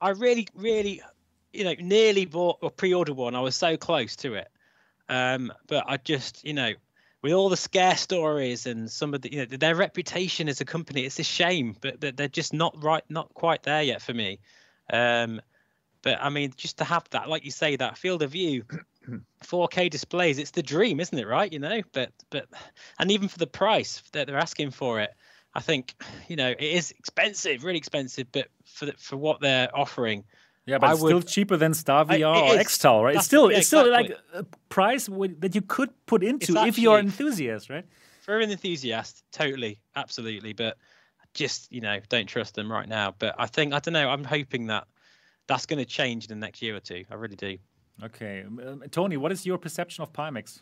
D: I really, really, you know, nearly bought or pre-ordered one. I was so close to it, um, but I just, you know, with all the scare stories and some of the, you know, their reputation as a company, it's a shame, but, but they're just not right, not quite there yet for me. Um, but I mean, just to have that, like you say, that field of view, *clears throat* 4K displays, it's the dream, isn't it? Right? You know, but but, and even for the price that they're asking for it, I think, you know, it is expensive, really expensive, but for the, for what they're offering,
B: Yeah, but
D: I
B: it's still cheaper than Star
D: I-
B: VR
D: it
B: or. Xtal, right? It's still
D: yeah,
B: it's still
D: exactly.
B: like a price that you could put into if you're an enthusiast, right?
D: for an enthusiast, totally, absolutely, but just you know, don't trust them right now. But I think I don't know. I'm hoping that that's going to change in the next year or two. I really do.
B: Okay, um, Tony, what is your perception of Pimax?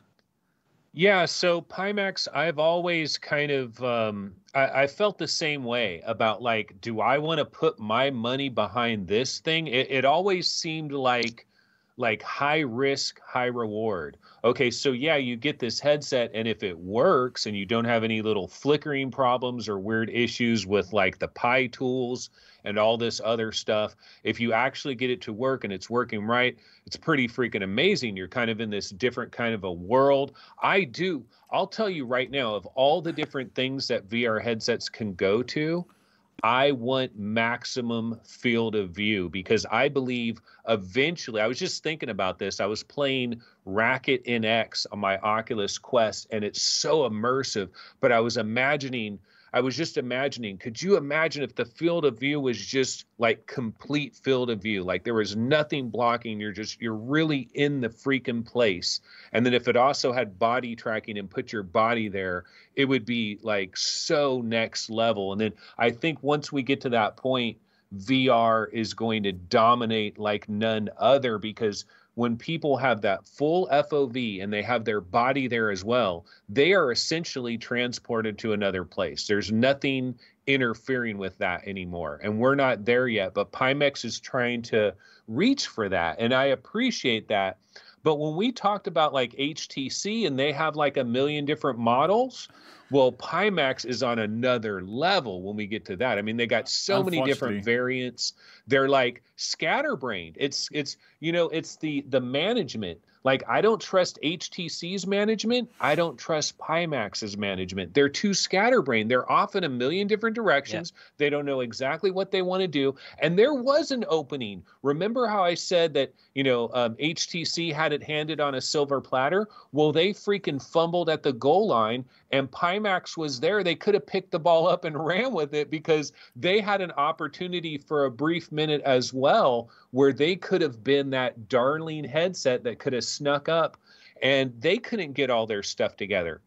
C: Yeah, so Pimax, I've always kind of um, I, I felt the same way about like, do I want to put my money behind this thing? It, it always seemed like like high risk, high reward. Okay, so yeah, you get this headset, and if it works and you don't have any little flickering problems or weird issues with like the Pi tools and all this other stuff, if you actually get it to work and it's working right, it's pretty freaking amazing. You're kind of in this different kind of a world. I do. I'll tell you right now, of all the different things that VR headsets can go to, I want maximum field of view because I believe eventually, I was just thinking about this. I was playing Racket NX on my Oculus Quest and it's so immersive, but I was imagining. I was just imagining, could you imagine if the field of view was just like complete field of view? Like there was nothing blocking, you're just, you're really in the freaking place. And then if it also had body tracking and put your body there, it would be like so next level. And then I think once we get to that point, VR is going to dominate like none other because when people have that full FOV and they have their body there as well, they are essentially transported to another place. There's nothing interfering with that anymore. And we're not there yet, but Pimax is trying to reach for that. And I appreciate that. But when we talked about like HTC and they have like a million different models, well, Pimax is on another level when we get to that. I mean, they got so many different variants. They're like scatterbrained. It's it's you know, it's the the management. Like I don't trust HTC's management. I don't trust Pimax's management. They're too scatterbrained. They're off in a million different directions. They don't know exactly what they want to do. And there was an opening. Remember how I said that, you know, um, HTC had it handed on a silver platter? Well, they freaking fumbled at the goal line and Pimax was there. They could have picked the ball up and *laughs* ran with it because they had an opportunity for a brief minute as well where they could have been that darling headset that could have snuck up and they couldn't get all their stuff together.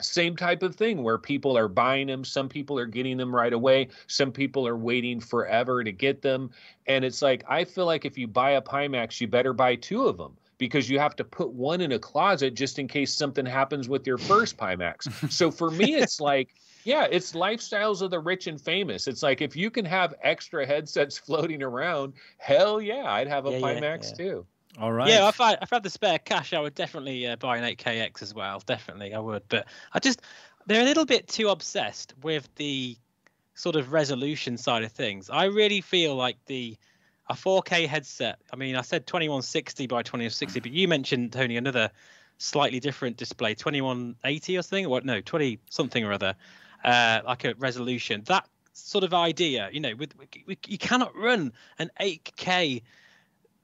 C: Same type of thing where people are buying them some people are getting them right away some people are waiting forever to get them. And it's like i feel like if you buy a pimax you better buy two of them because you have to put one in a closet just in case something happens with your first pimax. So for me it's *laughs* like yeah it's lifestyles of the rich and famous it's like if you can have extra headsets *laughs* floating around hell yeah i'd have a
D: Yeah, yeah,
C: pimax
D: yeah.
C: too
B: All right.
D: Yeah, if I if I had the spare cash, I would definitely uh, buy an 8KX as well. Definitely, I would. But I just they're a little bit too obsessed with the sort of resolution side of things. I really feel like the a 4K headset. I mean, I said 2160 by 2060, but you mentioned Tony another slightly different display, 2180 or something. What? No, 20 something or other, uh, like a resolution. That sort of idea, you know, with, with you cannot run an 8K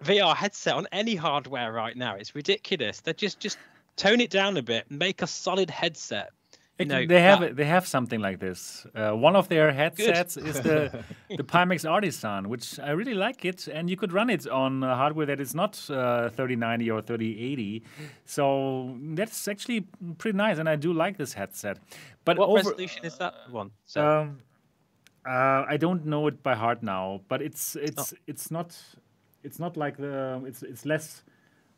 D: VR headset on any hardware right now. It's ridiculous. They just just tone it down a bit, make a solid headset. Know,
B: they have it- they have something like this. Uh, one of their headsets is the *laughs* the Pimax Artisan, which I really like it, and you could run it on uh, hardware that is not uh, 3090 or 3080. So that's actually pretty nice, and I do like this headset. But
D: what
B: over,
D: resolution is that one? So,
B: Um, uh, I don't know it by heart now, but it's it's it's not it's not like the it's it's less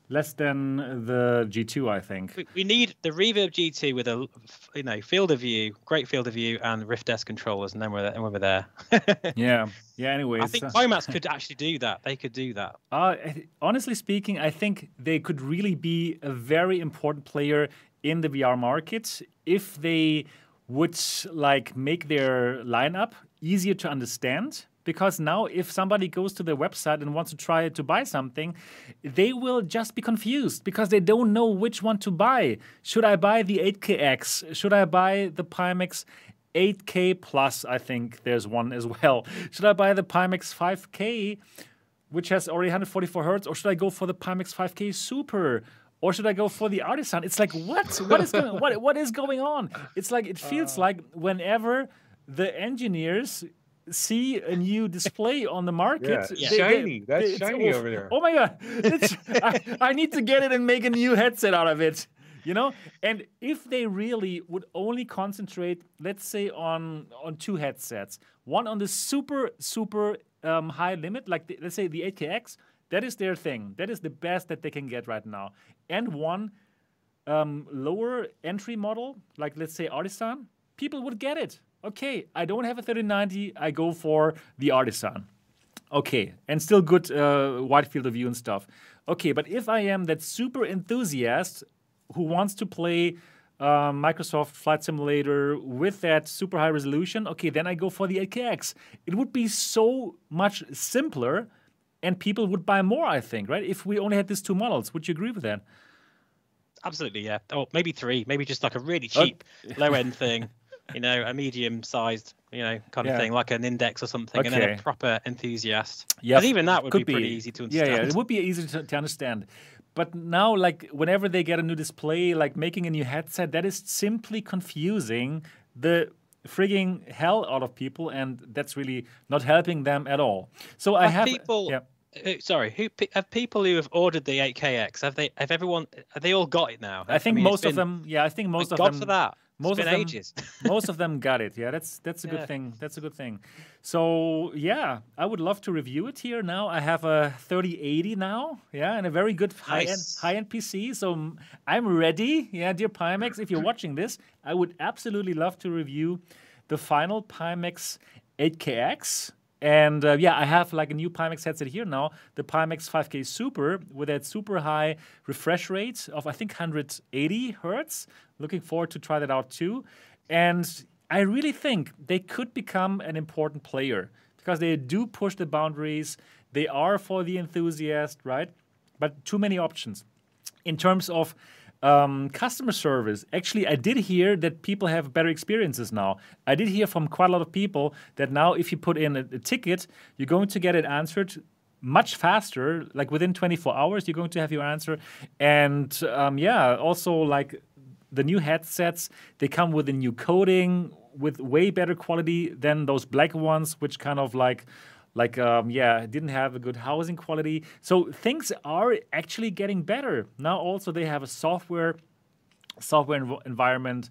B: less than the G2, I think.
D: we, we need the Reverb G2 with a you know field of view, great field of view, and Rift S controllers, and then we're and we're there. *laughs*
B: Yeah, yeah. Anyways,
D: I think
B: uh,
D: Climax *laughs* could actually do that. They could do that.
B: Uh, honestly speaking, I think they could really be a very important player in the VR market if they would like make their lineup easier to understand. Because now, if somebody goes to their website and wants to try to buy something, they will just be confused because they don't know which one to buy. Should I buy the 8KX? Should I buy the Pimax 8K Plus? I think there's one as well. *laughs* Should I buy the Pimax 5K? which has already 144 hertz, or should I go for the Pimax 5K Super? Or should I go for the Artisan? It's like what? What is going? *laughs* what? What is going on? It's like it feels uh. like whenever the engineers see a new *laughs* display on the market,
C: Yeah, shiny. That's shiny over there.
B: Oh my god! *laughs* I, I need to get it and make a new headset out of it. You know, and if they really would only concentrate, let's say on on two headsets, one on the super super um, high limit, like the, let's say the 8KX, that is their thing. That is the best that they can get right now, and one um, lower entry model, like let's say Artisan, people would get it. Okay, I don't have a 3090, I go for the Artisan. Okay, and still good uh, wide field of view and stuff. Okay, but if I am that super enthusiast who wants to play uh, Microsoft Flight Simulator with that super high resolution, okay, then I go for the 8KX. It would be so much simpler, and people would buy more. I think, right? If we only had these two models, would you agree with that?
D: Absolutely, yeah. Or maybe three, maybe just like a really
B: Oh.
D: cheap low end thing, *laughs* you know, a medium sized, you know, kind
B: Yeah.
D: of thing, like an index or something, and then a proper enthusiast.
B: Yeah,
D: and even that would
B: could
D: be pretty easy to understand.
B: yeah, it would be easy to, to understand. But now, like, whenever they get a new display, like making a new headset, that is simply confusing the frigging hell out of people, and that's really not helping them at all. So I
D: Have
B: have
D: people-
B: Yeah.
D: Uh, Sorry, who have people who have ordered the 8KX? Have they? Have everyone? Have they all got it now?
B: I think
D: mean, it's
B: most of them. Yeah, I think most of
D: God
B: them.
D: for that.
B: Most of them,
D: ages. *laughs*
B: most of them got it. Yeah, that's that's a
D: Yeah.
B: good thing. That's a good thing. So yeah, I would love to review it here now. I have a 3080 now. Yeah, and a very good high end high end PC. So I'm ready. Yeah, dear Pimax, if you're watching this, I would absolutely love to review the final Pimax 8KX. And uh, yeah, I have like a new Pimax headset here now, the Pimax 5K Super with that super high refresh rate of I think 180 hertz. Looking forward to try that out too. And I really think they could become an important player because they do push the boundaries. They are for the enthusiast, right? But too many options. In terms of um, customer service, actually, I did hear that people have better experiences now. I did hear from quite a lot of people that now, if you put in a, a ticket, you're going to get it answered much faster. Like within 24 hours, you're going to have your answer. And um, yeah, also like the new headsets, they come with a new coating with way better quality than those black ones, which kind of like like um, yeah didn't have a good housing quality. So things are actually getting better. Now also they have a software software env- environment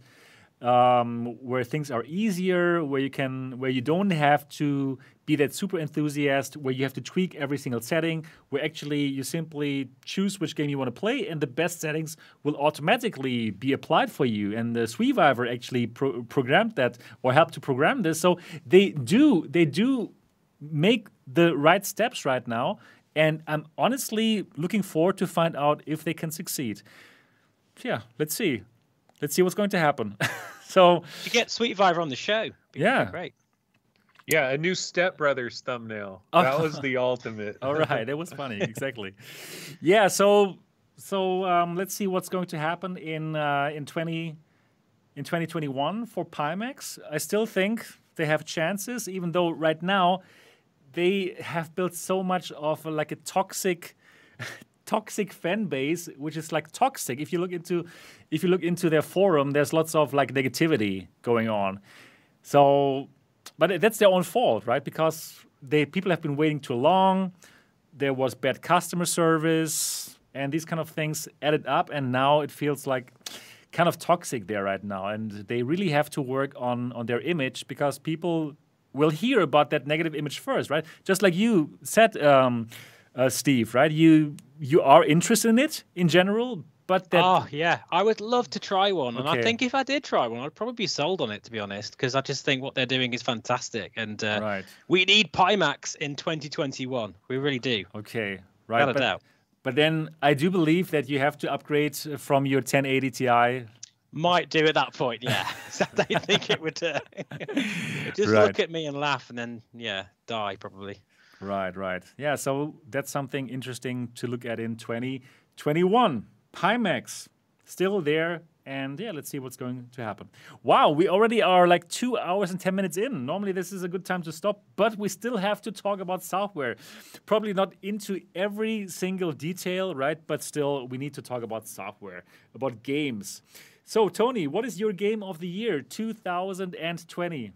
B: um, where things are easier where you can where you don't have to be that super enthusiast where you have to tweak every single setting where actually you simply choose which game you want to play and the best settings will automatically be applied for you. And the SweViver actually pro- programmed that or helped to program this. So they do they do make the right steps right now and i'm honestly looking forward to find out if they can succeed yeah let's see let's see what's going to happen *laughs* so
D: to get SweViver on the show.
B: Yeah.
D: great.
C: Yeah, a new Step Brothers thumbnail.
B: Oh.
C: That was the ultimate. *laughs*
B: all right it was funny exactly yeah so so um, let's see what's going to happen in uh, in 20 in 2021 for Pimax. I still think they have chances, even though right now they have built so much of a, like a toxic *laughs* toxic fan base, which is like toxic. If you look into, if you look into their forum, there's lots of like negativity going on. So, but that's their own fault, right? Because they people have been waiting too long. There was bad customer service, and these kind of things added up, and now it feels like kind of toxic there right now. And they really have to work on on their image because people will hear about that negative image first, right? Just like you said. Um, uh, Steve, right? You you are interested in it in general, but that
D: oh yeah, I would love to try one, and I think if I did try one, I'd probably be sold on it to be honest, because I just think what they're doing is fantastic, and uh,
B: right.
D: we need Pimax in 2021. We really do.
B: Okay, right.
D: Without
B: but,
D: doubt.
B: But then I do believe that you have to upgrade from your 1080 Ti.
D: Might do at that point, yeah. *laughs* I don't think it would. Uh, *laughs* just
B: Right.
D: look at me and laugh, and then yeah, die probably.
B: Right, right. Yeah, so that's something interesting to look at in 2021. Pimax still there. And yeah, let's see what's going to happen. Wow, we already are like two hours and 10 minutes in. Normally, this is a good time to stop, but we still have to talk about software. Probably not into every single detail, right? But still, we need to talk about software, about games. So, Tony, what is your game of the year 2020?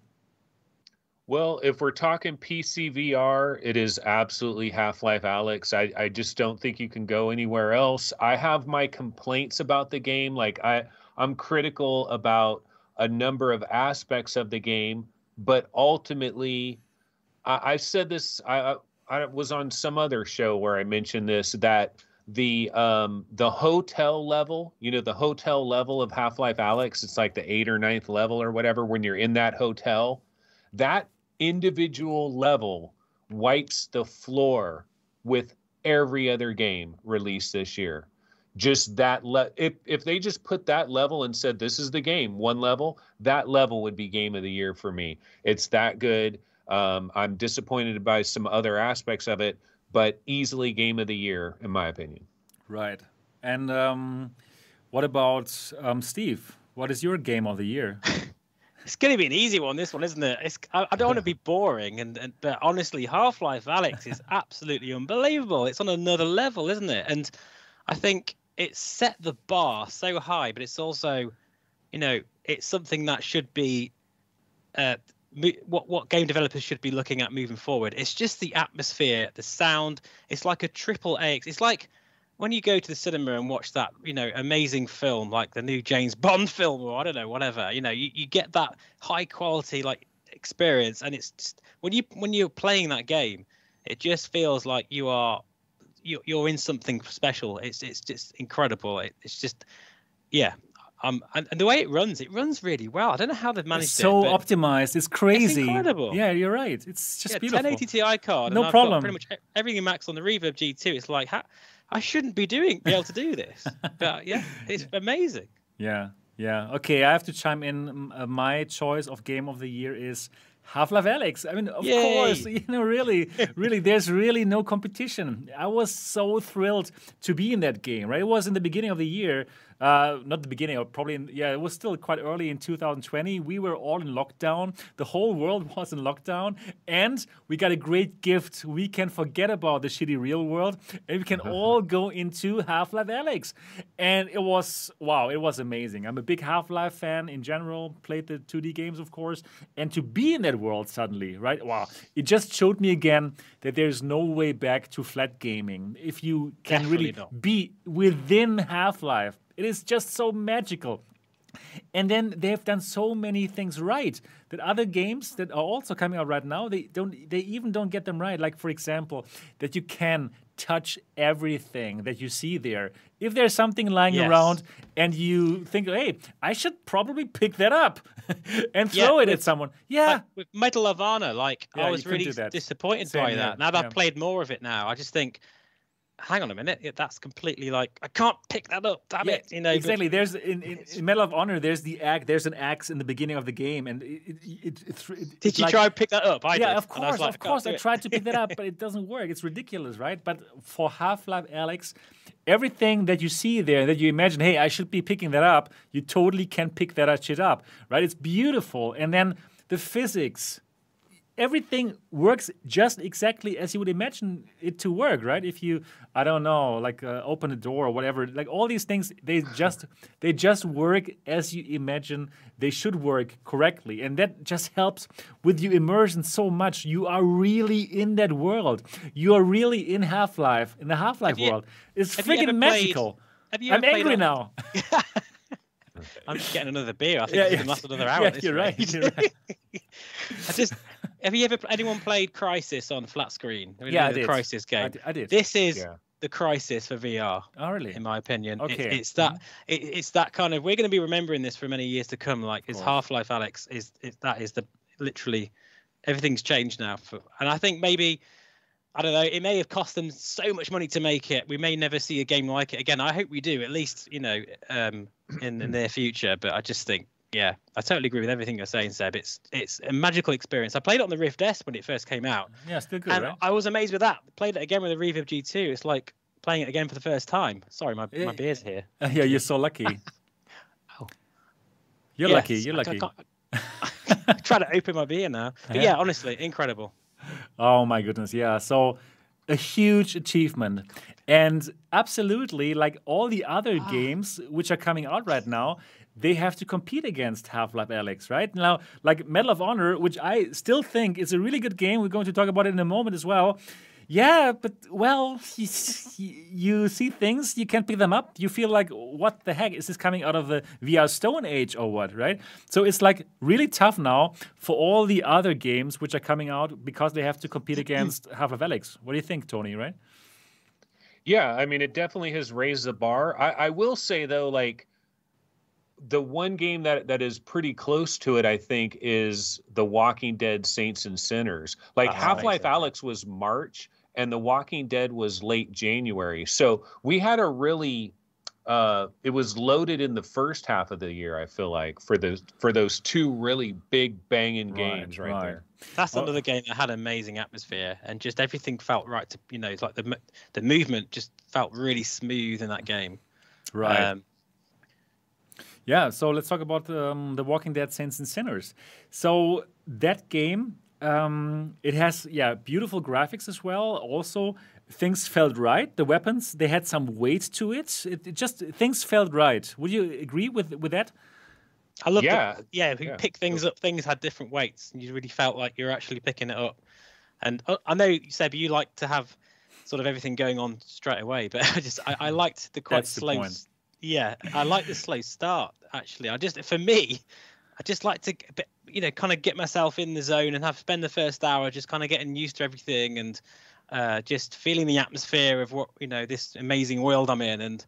C: Well, if we're talking PC VR, it is absolutely Half Life Alyx. I, I just don't think you can go anywhere else. I have my complaints about the game. Like I, I'm critical about a number of aspects of the game, but ultimately, I, I said this. I I was on some other show where I mentioned this that the um the hotel level, you know, the hotel level of Half Life Alyx, it's like the eighth or ninth level or whatever. When you're in that hotel, that individual level wipes the floor with every other game released this year. Just that le- if if they just put that level and said this is the game, one level, that level would be game of the year for me. It's that good. Um, I'm disappointed by some other aspects of it, but easily game of the year in my opinion.
B: Right. And um, what about um, Steve? What is your game of the year? *laughs*
D: It's going to be an easy one, this one, isn't it? It's, I, I don't want to be boring, and, and but honestly, Half Life Alyx is *laughs* absolutely unbelievable. It's on another level, isn't it? And I think it's set the bar so high, but it's also, you know, it's something that should be, uh, mo- what what game developers should be looking at moving forward. It's just the atmosphere, the sound. It's like a triple A. It's like when you go to the cinema and watch that, you know, amazing film like the new James *laughs* Bond film or I don't know, whatever, you know, you, you get that high quality like experience and it's just when you when you're playing that game, it just feels like you are you you're in something special. It's it's just incredible. It, it's just yeah. Um, and, and the way it runs, it runs really well. I don't know how they've managed to
B: so
D: it. but-
B: optimized. It's crazy.
D: It's incredible.
B: Yeah, you're right. It's just
D: yeah,
B: beautiful.
D: 1080 Ti card.
B: No problem.
D: Pretty much everything max on the Reverb G2. It's like ha- I shouldn't be doing be able to do this, *laughs* but yeah, it's amazing.
B: Yeah, yeah. Okay, I have to chime in. Uh, My choice of game of the year is Half-Life Alyx. I mean, of
D: Yay.
B: course, *laughs* you know, really, *laughs* really, there's really no competition. I was so thrilled to be in that game. Right, it was in the beginning of the year. Uh, not the beginning, or probably in, yeah, it was still quite early in 2020. We were all in lockdown. The whole world *laughs* was in lockdown, and we got a great gift. We can forget about the shitty real world, and we can *laughs* all go into Half-Life Alyx. And it was wow, it was amazing. I'm a big Half-Life fan in general. Played the 2D games, of course, and to be in that world suddenly, right? Wow, it just showed me again that there's no way back to flat gaming. If you can
D: Definitely
B: really
D: not.
B: be within Half-Life, it is just so magical. And then they've done so many things right that other games that are also coming out right now, they don't they even don't get them right. Like for example, that you can touch everything that you see there. If there's something lying
D: Yes.
B: around and you think, hey, I should probably pick that up *laughs* and
D: Yeah,
B: throw it at someone. Yeah.
D: Like, with Medal of Honor, like
B: Yeah,
D: I was really disappointed
B: Same
D: by
B: here,
D: that. Now that
B: yeah.
D: I've played more of it now, I just think, hang on a minute, yeah, that's completely like I can't pick that up. Damn
B: Yeah,
D: it, you know. but-
B: exactly. There's in, in, in Medal of Honor. There's the axe. There's an axe in the beginning of the game, and it, it, it, it-
D: Did you
B: like-
D: try and pick that up? I
B: yeah,
D: did,
B: of
D: and I was
B: course,
D: like,
B: of course. I tried to pick that up, but it doesn't work. It's ridiculous, right? But for Half-Life Alyx, everything that you see there, that you imagine, hey, I should be picking that up, you totally can pick that shit up, right? It's beautiful, and then the physics. Everything works just exactly as you would imagine it to work, right? If you, I don't know, like uh, open a door or whatever, like all these things, they just they just work as you imagine they should work correctly, and that just helps with your immersion so much. You are really in that world. You are really in Half Life, in the Half Life world. It's freaking magical.
D: Have you
B: I'm angry now. *laughs* *laughs*
D: I'm just getting another beer. I think yeah, it's yeah. last another *laughs* hour.
B: Yeah, you're right. You're right. *laughs*
D: I just have you ever anyone played Crysis on flat screen?
B: I mean, yeah, I
D: the
B: did.
D: Crysis game. I
B: did. I did.
D: This is yeah. the Crysis for VR.
B: Oh, really?
D: In my opinion,
B: okay.
D: It, it's that. It, it's that kind of. We're going to be remembering this for many years to come. Like, it's Half Life, Alyx? Is that is the literally everything's changed now. For, and I think maybe I don't know. It may have cost them so much money to make it. We may never see a game like it again. I hope we do, at least you know, um, in the near future. But I just think, yeah, I totally agree with everything you're saying, Seb. It's it's a magical experience. I played it on the Rift S when it first came out.
B: Yeah, still good,
D: and
B: right?
D: I was amazed with that. Played it again with the Reverb G2. It's like playing it again for the first time. Sorry, my, my beer's here.
B: Uh, *laughs* yeah, you're so lucky. oh. You're yes, lucky. You're lucky.
D: I, I, *laughs* try to open my beer now. But yeah, yeah honestly, incredible.
B: Oh my goodness, yeah. So a huge achievement. And absolutely, like all the other ah. games which are coming out right now, they have to compete against Half Life Alyx, right? Now, like Medal of Honor, which I still think is a really good game. We're going to talk about it in a moment as well. Yeah, but well, *laughs* you, you, see things, you can't pick them up. You feel like, what the heck is this coming out of the VR Stone Age or what, right? So it's like really tough now for all the other games which are coming out because they have to compete *clears throat* against Half of Alyx. What do you think, Tony? Right?
C: Yeah, I mean, it definitely has raised the bar. I, I will say though, like the one game that that is pretty close to it, I think, is The Walking Dead Saints and Sinners. Like uh, Half Life Alyx was March, and The Walking Dead was late January. So we had a really uh, it was loaded in the first half of the year. I feel like for the for those two really big banging games right, right, right. there.
D: That's well, another game that had amazing atmosphere and just everything felt right. To you know, it's like the the movement just felt really smooth in that game.
B: Right. Um, yeah. So let's talk about um, the Walking Dead Saints and Sinners. So that game um, it has yeah beautiful graphics as well. Also, things felt right. The weapons they had some weight to it. It, it just things felt right. Would you agree with with that?
D: I love yeah the, yeah. If you yeah. pick things up, things had different weights, and you really felt like you're actually picking it up. And uh, I know Seb, you like to have sort of everything going on straight away, but *laughs* I just I, I liked the quite That's slow. The yeah, I like the slow start. Actually, I just for me, I just like to, you know, kind of get myself in the zone and have spend the first hour just kind of getting used to everything and uh, just feeling the atmosphere of what you know this amazing world I'm in. And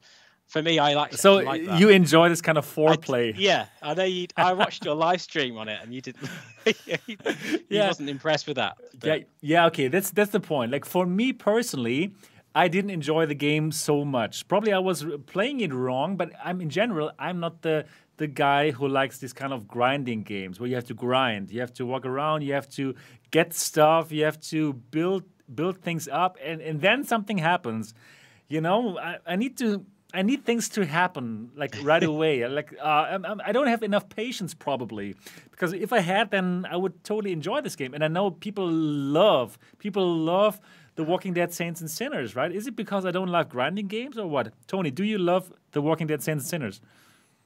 D: for me, I like.
B: So
D: like
B: you enjoy this kind of foreplay?
D: I, yeah, I know you. I *laughs* watched your live stream on it, and you didn't. *laughs* you yeah. wasn't impressed with that.
B: But. Yeah, yeah. Okay, that's that's the point. Like for me personally. I didn't enjoy the game so much. Probably I was playing it wrong, but I'm in general I'm not the the guy who likes these kind of grinding games where you have to grind, you have to walk around, you have to get stuff, you have to build build things up, and, and then something happens. You know, I, I need to I need things to happen like right *laughs* away. like uh, I'm, I do not have enough patience probably because if I had, then I would totally enjoy this game. And I know people love people love The Walking Dead Saints and Sinners, right? Is it because I don't love grinding games or what? Tony, do you love The Walking Dead Saints and Sinners?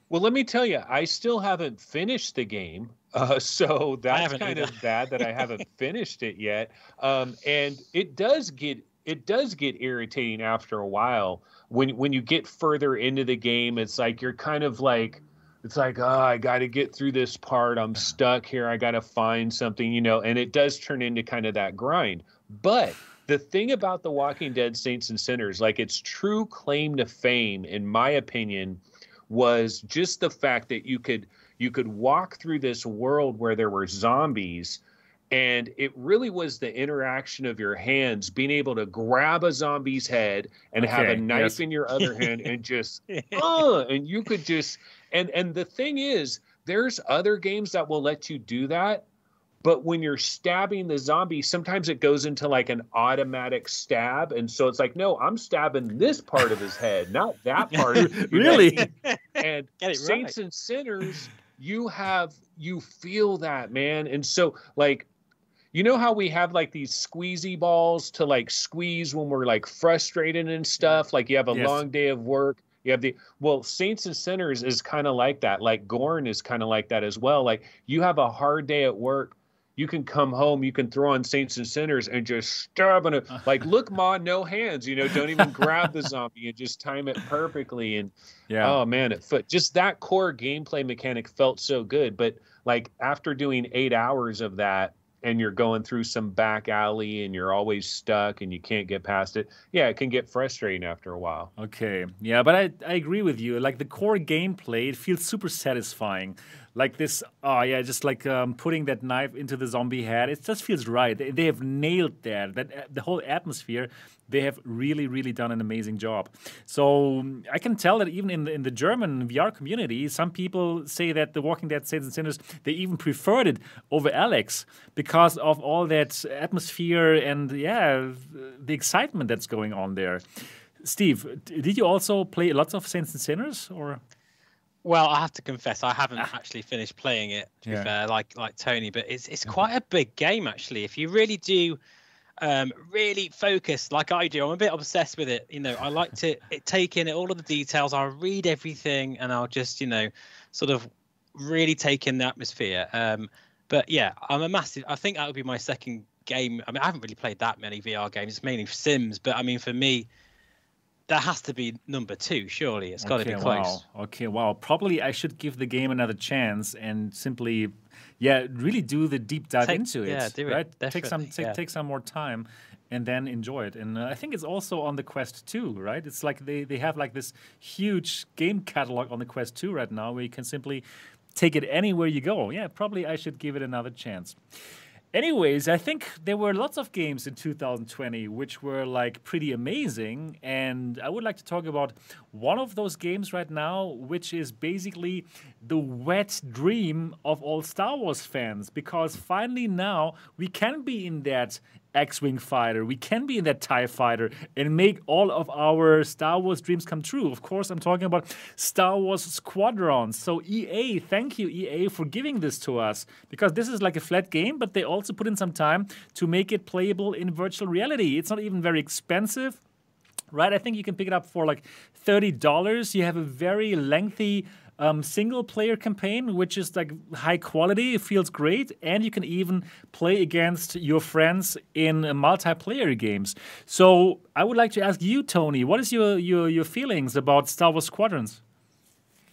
C: Well, let me tell you, I still haven't finished the game. Uh, so that's kind of bad that I haven't *laughs* finished it yet. Um, and it does get it does get irritating after a while when when you get further into the game. It's like you're kind of like it's like oh I got to get through this part. I'm stuck here. I got to find something, you know. And it does turn into kind of that grind. But the thing about the Walking Dead Saints and Sinners, like its true claim to fame, in my opinion was just the fact that you could you could walk through this world where there were zombies and it really was the interaction of your hands being able to grab a zombie's head and okay, have a knife yes. in your other hand and *laughs* just *laughs* uh, and you could just and and the thing is there's other games that will let you do that but when you're stabbing the zombie sometimes it goes into like an automatic stab and so it's like no i'm stabbing this part of his head not that part *laughs*
B: really
C: and saints right. and sinners you have you feel that man. And so like you know how we have like these squeezy balls to like squeeze when we're like frustrated and stuff? Like you have a
B: Yes.
C: long day of work. You have the well saints and sinners is kind of like that. Like gorn is kind of like that as well. Like you have a hard day at work you can come home you can throw on saints and sinners and just stab on it *laughs* like look ma no hands you know don't even grab the *laughs* zombie and just time it perfectly and
B: Yeah.
C: Oh man, it foot just that core gameplay mechanic felt so good. But like after doing eight hours of that and you're going through some back alley and you're always stuck and you can't get past it, yeah, it can get frustrating after a while.
B: Okay. Yeah, but I, I agree with you. Like the core gameplay, it feels super satisfying. Like this, oh yeah, just like um, putting that knife into the zombie head. It just feels right. They, they have nailed that. That uh, the whole atmosphere. They have really, really done an amazing job. So um, I can tell that even in the, in the German VR community, some people say that The Walking Dead: Saints and Sinners they even preferred it over Alyx because of all that atmosphere and yeah, the excitement that's going on there. Steve, did you also play lots of Saints and Sinners, or
D: Well, I have to confess, I haven't actually finished playing it. To
B: Yeah.
D: be fair, like like Tony, but it's it's quite a big game actually. If you really do, um, really focus like I do, I'm a bit obsessed with it. You know, I like to it, take in all of the details. I'll read everything, and I'll just you know, sort of really take in the atmosphere. Um, but yeah, I'm a massive. I think that would be my second game. I mean, I haven't really played that many VR games. It's mainly Sims, but I mean, for me. That has to be number two, surely. It's got to be close.
B: Wow. Okay, wow. Probably I should give the game another chance and simply, yeah, really do the deep dive
D: Take-
B: into it.
D: yeah, do it,
B: right? Take some, take,
D: yeah.
B: take some more time, and then enjoy it. And uh, I think it's also on the Quest 2, right? It's like they they have like this huge game catalog on the Quest 2 right now, where you can simply take it anywhere you go. Yeah, probably I should give it another chance. Anyways, I think there were lots of games in 2020 which were like pretty amazing. And I would like to talk about one of those games right now, which is basically the wet dream of all Star Wars fans. Because finally now we can be in that X Wing fighter, we can be in that TIE fighter and make all of our Star Wars dreams come true. Of course, I'm talking about Star Wars Squadrons. So, EA, thank you, EA, for giving this to us because this is like a flat game, but they also put in some time to make it playable in virtual reality. It's not even very expensive right? I think you can pick it up for like thirty dollars. You have a very lengthy um, single player campaign, which is like high quality. It feels great, and you can even play against your friends in uh, multiplayer games. So I would like to ask you, Tony, what is your your, your feelings about Star Wars Squadrons?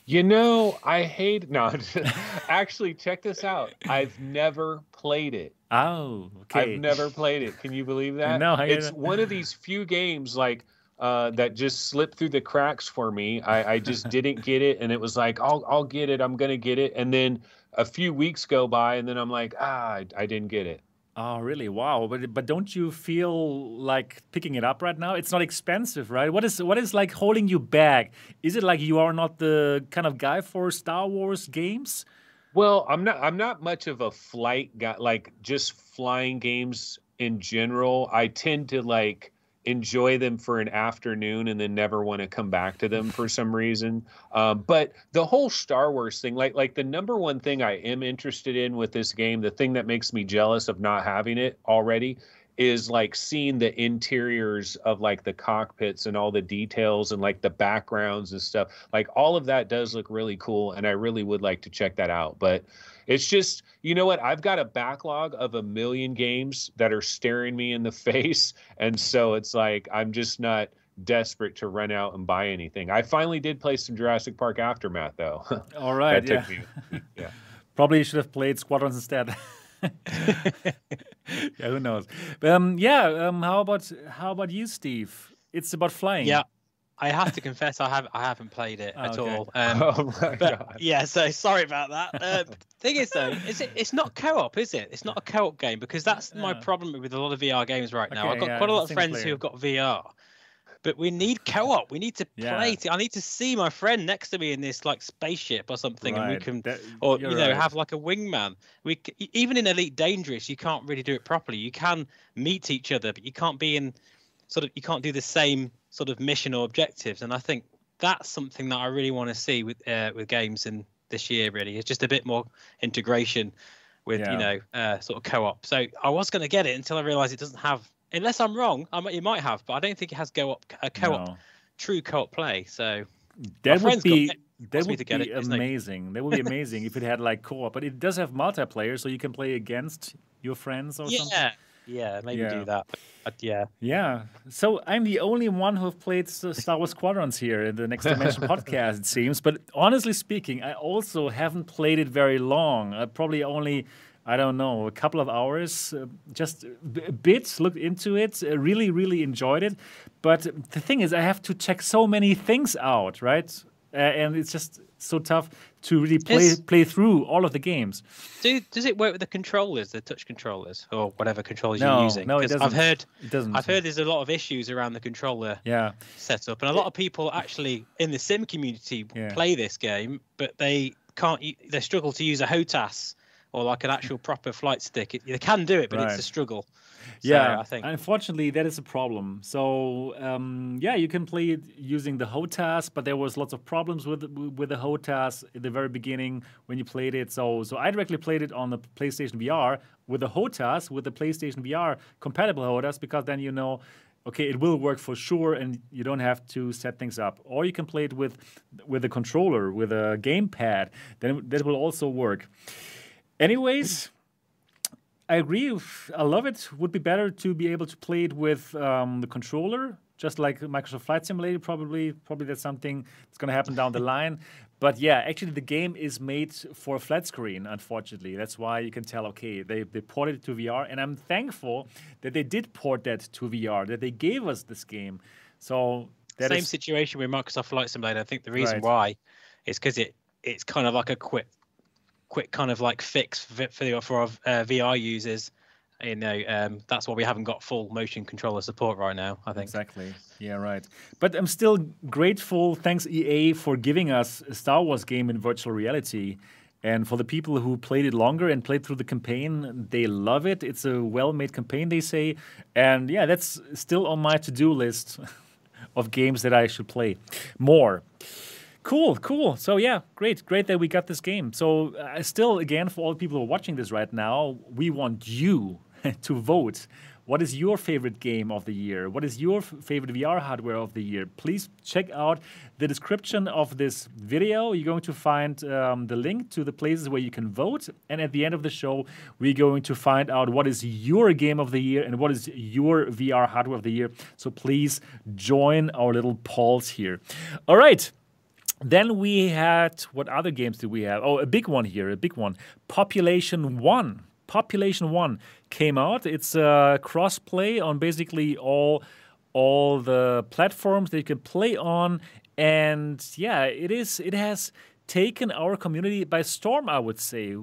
C: You know, I hate no. *laughs* actually, check this out. I've never played it.
B: Oh, okay.
C: I've never played it. Can you believe that? *laughs*
B: No, I-
C: it's one of these few games like uh, that just slipped through the cracks for me. I, I just *laughs* didn't get it, and it was like, I'll I'll get it. I'm gonna get it, and then a few weeks go by, and then I'm like, ah, I, I didn't get it.
B: Oh, really? Wow. But but don't you feel like picking it up right now? It's not expensive, right? What is what is like holding you back? Is it like you are not the kind of guy for Star Wars games?
C: Well, I'm not. I'm not much of a flight guy. Like just flying games in general, I tend to like enjoy them for an afternoon and then never want to come back to them for some reason. Um, but the whole Star Wars thing, like like the number one thing I am interested in with this game, the thing that makes me jealous of not having it already, is like seeing the interiors of like the cockpits and all the details and like the backgrounds and stuff. Like all of that does look really cool, and I really would like to check that out. But it's just, you know what? I've got a backlog of a million games that are staring me in the *laughs* face, and so it's like I'm just not desperate to run out and buy anything. I finally did play some Jurassic Park Aftermath though. *laughs*
B: All right. yeah.
C: me. Yeah. *laughs*
B: Probably you should have played Squadrons instead. *laughs* yeah, who knows? But, um, yeah. Um, how about how about you, Steve? It's about flying.
D: Yeah, I have to confess, I have I haven't played it *laughs*
B: Oh,
D: at
B: okay.
D: all. *laughs* Um,
C: oh my
D: but
C: god.
D: yeah, so sorry about that. Uh, thing is, though, is it? It's not co-op, is it? It's not a co-op game because that's my problem with a lot of VR games right now.
B: Okay,
D: I've got
B: yeah,
D: quite a lot of friends
B: player.
D: who have got VR, but we need co-op. We need to
B: Yeah.
D: play. To, I need to see my friend next to me in this like spaceship or something, and we can.
B: That-
D: Or
B: you're
D: know,
B: right.
D: have like a wingman. We even in Elite Dangerous, you can't really do it properly. You can meet each other, but you can't be in sort of. You can't do the same sort of mission or objectives. And I think that's something that I really want to see with uh, with games in this year. Really, it's just a bit more integration with
B: Yeah.
D: you know uh, sort of co-op. So I was going to get it until I realised it doesn't have. Unless I'm wrong, I might, it might have, but I don't think it has go-op a co-op
B: No.
D: true co-op play. So
B: That would
D: got
B: be
D: it.
B: that would be
D: it?
B: amazing. That would be amazing if it had like co-op, but it does have multiplayer, so you can play against your friends or something.
D: yeah, yeah, maybe
B: Yeah.
D: do that. But, uh, yeah,
B: Yeah. So I'm the only one who have played Star Wars Squadrons here in the Next Dimension *laughs* podcast, it seems. But honestly speaking, I also haven't played it very long. I probably only, I don't know, a couple of hours, uh, just a bit, looked into it, uh, really, really enjoyed it. But the thing is, I have to check so many things out, right? Uh, and it's just so tough to really play
D: Is-
B: play through all of the games.
D: do does it work with the controllers, the touch controllers, or whatever controllers
B: No,
D: you're using?
B: no, it doesn't.
D: I've heard,
B: It doesn't.
D: I've heard there's a lot of issues around the controller
B: Yeah.
D: setup, and a lot of people actually in the sim community
B: Yeah.
D: play this game, but they can't. They struggle to use a HOTAS or like an actual proper flight stick. It, they can do it, but
B: Right.
D: it's a struggle. So
B: yeah,
D: I think
B: unfortunately that is a problem. So um, yeah, you can play it using the HOTAS, but there was lots of problems with with the HOTAS at the very beginning when you played it. So so I directly played it on the PlayStation VR with the HOTAS, with the PlayStation VR compatible HOTAS, because then you know. Okay, it will work for sure, and you don't have to set things up. Or you can play it with with a controller, with a gamepad. Then that will also work. Anyways, I agree. I love it. Would be better to be able to play it with um, the controller, just like Microsoft Flight Simulator. Probably, probably that's something that's going to happen down the *laughs* line. But yeah, actually, the game is made for a flat screen. Unfortunately, that's why you can tell. Okay, they they ported it to VR, and I'm thankful that they did port that to VR. That they gave us this game. So
D: same
B: is-
D: situation with Microsoft Flight Simulator. I think the reason
B: Right.
D: why is because it it's kind of like a quick, quick kind of like fix for for, the- for our uh, VR users. You know, um, that's why we haven't got full motion controller support right now. I think.
B: Exactly. Yeah, right. But I'm still grateful. Thanks EA for giving us a Star Wars game in virtual reality. And for the people who played it longer and played through the campaign, they love it. It's a well-made campaign, they say. And yeah, that's still on my to-do list *laughs* of games that I should play more. Cool, cool. So yeah, great, great that we got this game. So uh, still, again, for all people who are watching this right now, we want you *laughs* to vote. What is your favorite game of the year? What is your favorite VR hardware of the year? Please check out the description of this video. You're going to find um, the link to the places where you can vote. And at the end of the show, we're going to find out what is your game of the year and what is your VR hardware of the year. So please join our little polls here. All right. Then we had what other games did we have? Oh, a big one here, a big one. Population One. Population One came out. It's a cross-play on basically all all the platforms that you can play on, and yeah, it is. It has taken our community by storm. I would say.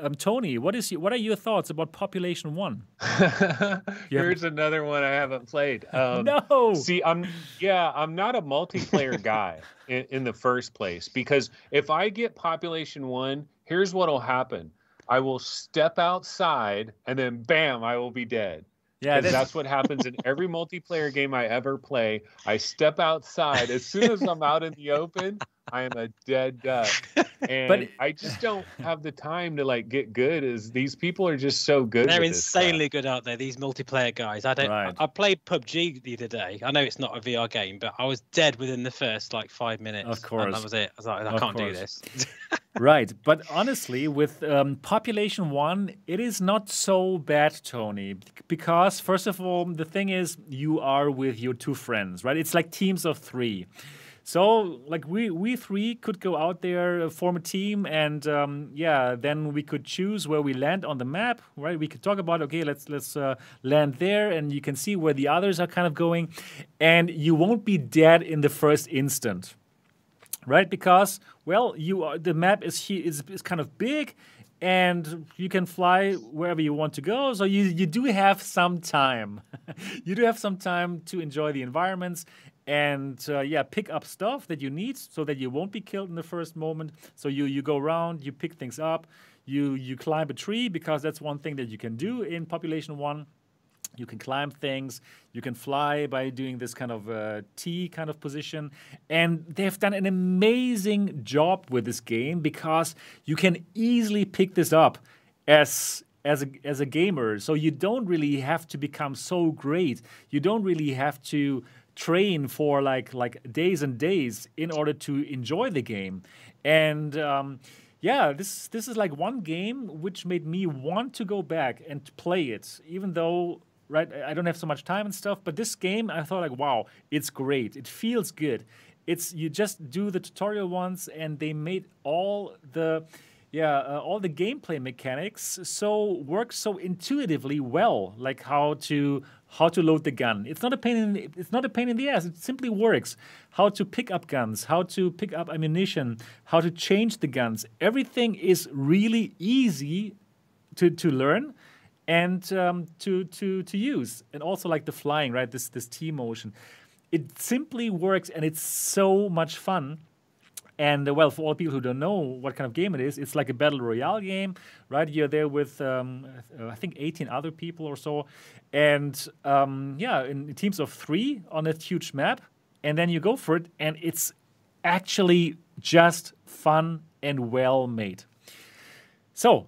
B: Um, Tony, what is what are your thoughts about Population One? *laughs*
C: Here's another one I haven't played. Um,
B: no.
C: See, I'm yeah, I'm not a multiplayer *laughs* guy in, in the first place because if I get population one, here's what'll happen. I will step outside and then bam, I will be dead.
B: yeah,
C: that's what happens in every *laughs* multiplayer game I ever play. I step outside. As soon as I'm out in the open, I am a dead duck. *laughs* And but, I just don't have the time to like get good as these people are just so good.
D: They're
C: with this stuff.
D: insanely good out there. These multiplayer guys. I don't.
B: Right.
D: I, I played PUBG the other day. I know it's not a VR game, but I was dead within the first like five minutes.
B: Of
D: and
B: course.
D: that was it. I was like, I
B: Of
D: can't do this. *laughs*
B: right but honestly with um, population one it is not so bad tony because first of all the thing is you are with your two friends right it's like teams of three so like we we three could go out there uh, form a team and um, yeah then we could choose where we land on the map right we could talk about okay let's let's uh, land there and you can see where the others are kind of going and you won't be dead in the first instant right? Because well, you are the map is is, is kind of big, and you can fly wherever you want to go. So you you do have some time. *laughs* you do have some time to enjoy the environments and uh, yeah, pick up stuff that you need so that you won't be killed in the first moment. So you you go around, you pick things up, you you climb a tree because that's one thing that you can do in population one. You can climb things. You can fly by doing this kind of uh, T kind of position. And they've done an amazing job with this game because you can easily pick this up as as a as a gamer. So you don't really have to become so great. You don't really have to train for like like days and days in order to enjoy the game. And um, yeah, this this is like one game which made me want to go back and play it, even though right I don't have so much time and stuff. But this game, I thought like, wow, it's great. It feels good. It's you just do the tutorial once, and they made all the yeah uh, all the gameplay mechanics so work so intuitively well like how to how to load the gun. It's not a pain in it's not a pain in the ass. It simply works. How to pick up guns how to pick up ammunition how to change the guns. Everything is really easy to to learn and um, to to to use. And also like the flying right? This this t motion it simply works and it's so much fun and uh, well, for all people who don't know what kind of game it is, it's like a battle royale game, right? You're there with um, uh, I think 18 other people or so, and um, yeah, in teams of three on a huge map, and then you go for it, and it's actually just fun and well made. So,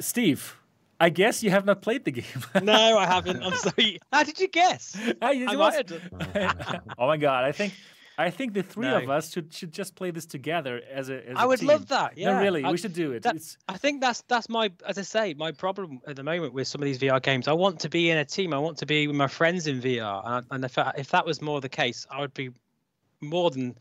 B: Steve, I guess you have not played the game. *laughs*
D: no, I haven't. I'm sorry. How did you guess?
B: You
D: I
B: was-
D: might have done. *laughs*
B: oh my god! I think I think the three
D: No.
B: of us should should just play this together as a. As
D: I
B: a
D: would
B: team.
D: love that. Yeah,
B: No, really,
D: I-
B: we should do it.
D: that-
B: It's,
D: I think that's that's my as I say my problem at the moment with some of these VR games. I want to be in a team. I want to be with my friends in VR, and, and if I, if that was more the case, I would be more than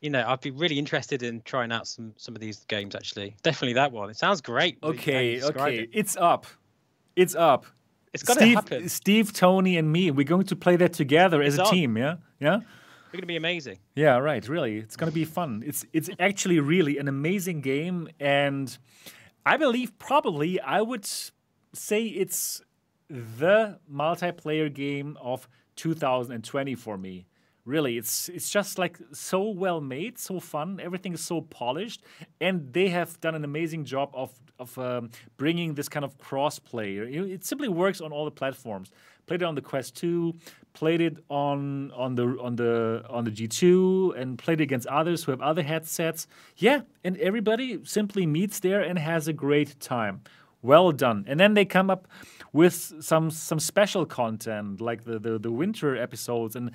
D: you know. I'd be really interested in trying out some some of these games. Actually, definitely that one. It sounds great.
B: okay, okay,
D: it.
B: it's up. It's up.
D: It's got to happen.
B: Steve, Tony, and me. We're going to play that together as
D: It's
B: a
D: on.
B: team. Yeah, yeah,
D: going to be amazing.
B: yeah. Right. Really, it's going to be fun. It's it's actually really an amazing game, and I believe probably I would say it's the multiplayer game of 2020 for me. Really, it's it's just like so well made, so fun. Everything is so polished, and they have done an amazing job of of um, bringing this kind of crossplay. You It simply works on all the platforms. Played it on the Quest 2, played it on on the on the on the G2, and played it against others who have other headsets. Yeah, and everybody simply meets there and has a great time. Well done. And then they come up with some some special content like the the, the winter episodes and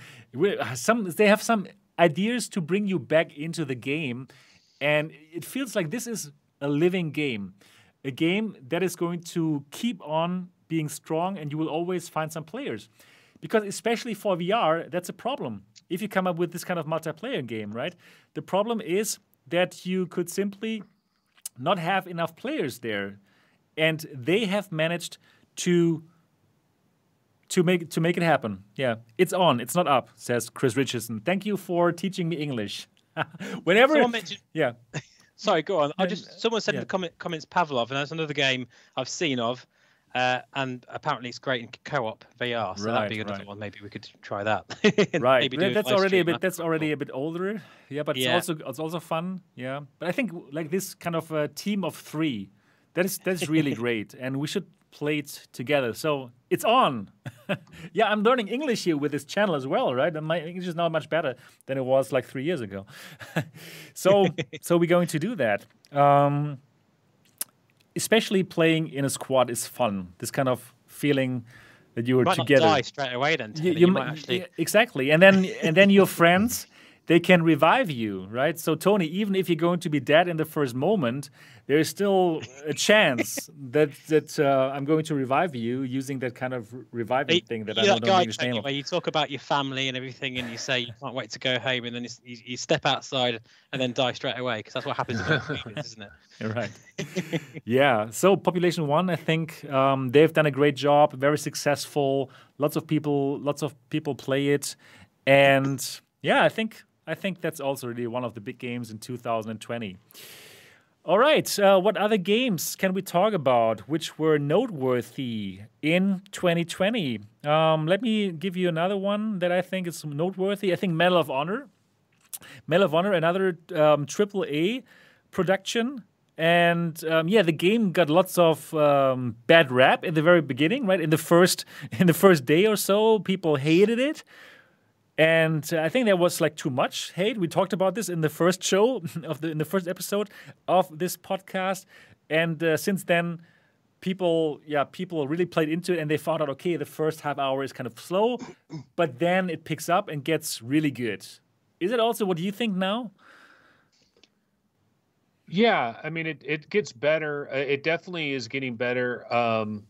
B: some they have some ideas to bring you back into the game and it feels like this is a living game a game that is going to keep on being strong and you will always find some players because especially for VR that's a problem if you come up with this kind of multiplayer game right the problem is that you could simply not have enough players there and they have managed to to make to make it happen. Yeah, it's on. It's not up. Says Chris Richardson. Thank you for teaching me English. *laughs* Whenever, yeah,
D: Sorry, go on. I just someone said
B: yeah.
D: in the comment, comments Pavlov, and that's another game I've seen of, uh, and apparently it's great in co-op VR. So that'd be
B: Right,
D: another
B: right.
D: one. Maybe we could try that. *laughs*
B: Right.
D: maybe
B: that's already a bit. That's already a bit older. Yeah, but it's also it's also fun. Yeah, but I think like this kind of uh, team of three, that is that's really *laughs* great, and we should play it together. So it's on. *laughs* yeah, I'm learning English here with this channel as well, right? And my English is now much better than it was like three years ago. *laughs* so *laughs* so we're going to do that. Um, especially playing in a squad is fun. This kind of feeling that you are
D: might not
B: together.
D: die straight away then.
B: You,
D: You,
B: you
D: might actually.
B: yeah, exactly, and then and then your friends they can revive you, right? So Tony, even if you're going to be dead in the first moment, there is still a chance *laughs* that that uh, I'm going to revive you using that kind of reviving thing that I don't
D: that
B: know the
D: guy
B: English
D: Tony,
B: name of.
D: where you talk about your family and everything, and you say you can't wait to go home, and then you, you step outside and then die straight away because that's what happens movies, *laughs* isn't it?
B: Right. *laughs* yeah. So Population One, I think um, they've done a great job. Very successful. Lots of people, lots of people play it, and yeah, I think I think that's also really one of the big games in 2020. All right. Uh, what other games can we talk about which were noteworthy in 2020? Um, let me give you another one that I think is noteworthy. I think Medal of Honor. Medal of Honor, another um, AAA production. And um, yeah, the game got lots of um, bad rap in the very beginning, right? In the first *laughs* in the first day or so, people hated it, and uh, I think there was like too much hate. We talked about this in the first show *laughs* of the in the first episode of this podcast, and uh, since then, people yeah people really played into it, and they found out okay, the first half hour is kind of slow, but then it picks up and gets really good. Is it also what do you think now?
C: Yeah, I mean it it gets better. Uh, It definitely is getting better. Um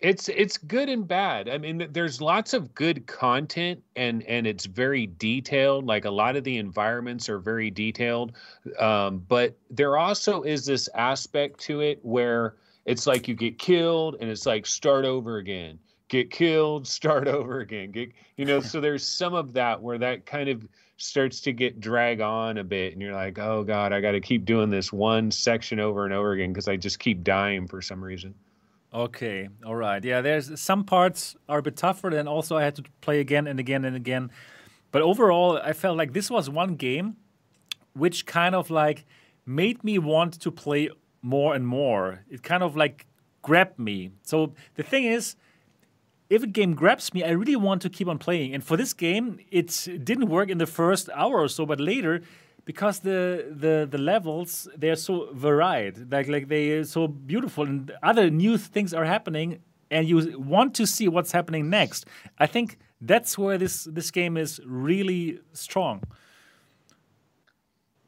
C: it's it's good and bad. I mean there's lots of good content and and it's very detailed. Like a lot of the environments are very detailed. Um but there also is this aspect to it where it's like you get killed and it's like start over again. Get killed, *laughs* start over again. Get you know, so there's some of that where that kind of starts to get drag on a bit and you're like oh god i got to keep doing this one section over and over again because i just keep dying for some reason
B: Okay, all right. Yeah, there's some parts are a bit tougher, and also I had to play again and again and again. But overall, I felt like this was one game which kind of like made me want to play more and more. It kind of like grabbed me. So the thing is, if a game grabs me, I really want to keep on playing. And for this game, it didn't work in the first hour or so, but later, because the the the levels they're so varied, like like they are so beautiful, and other new things are happening, and you want to see what's happening next. I think that's where this this game is really strong.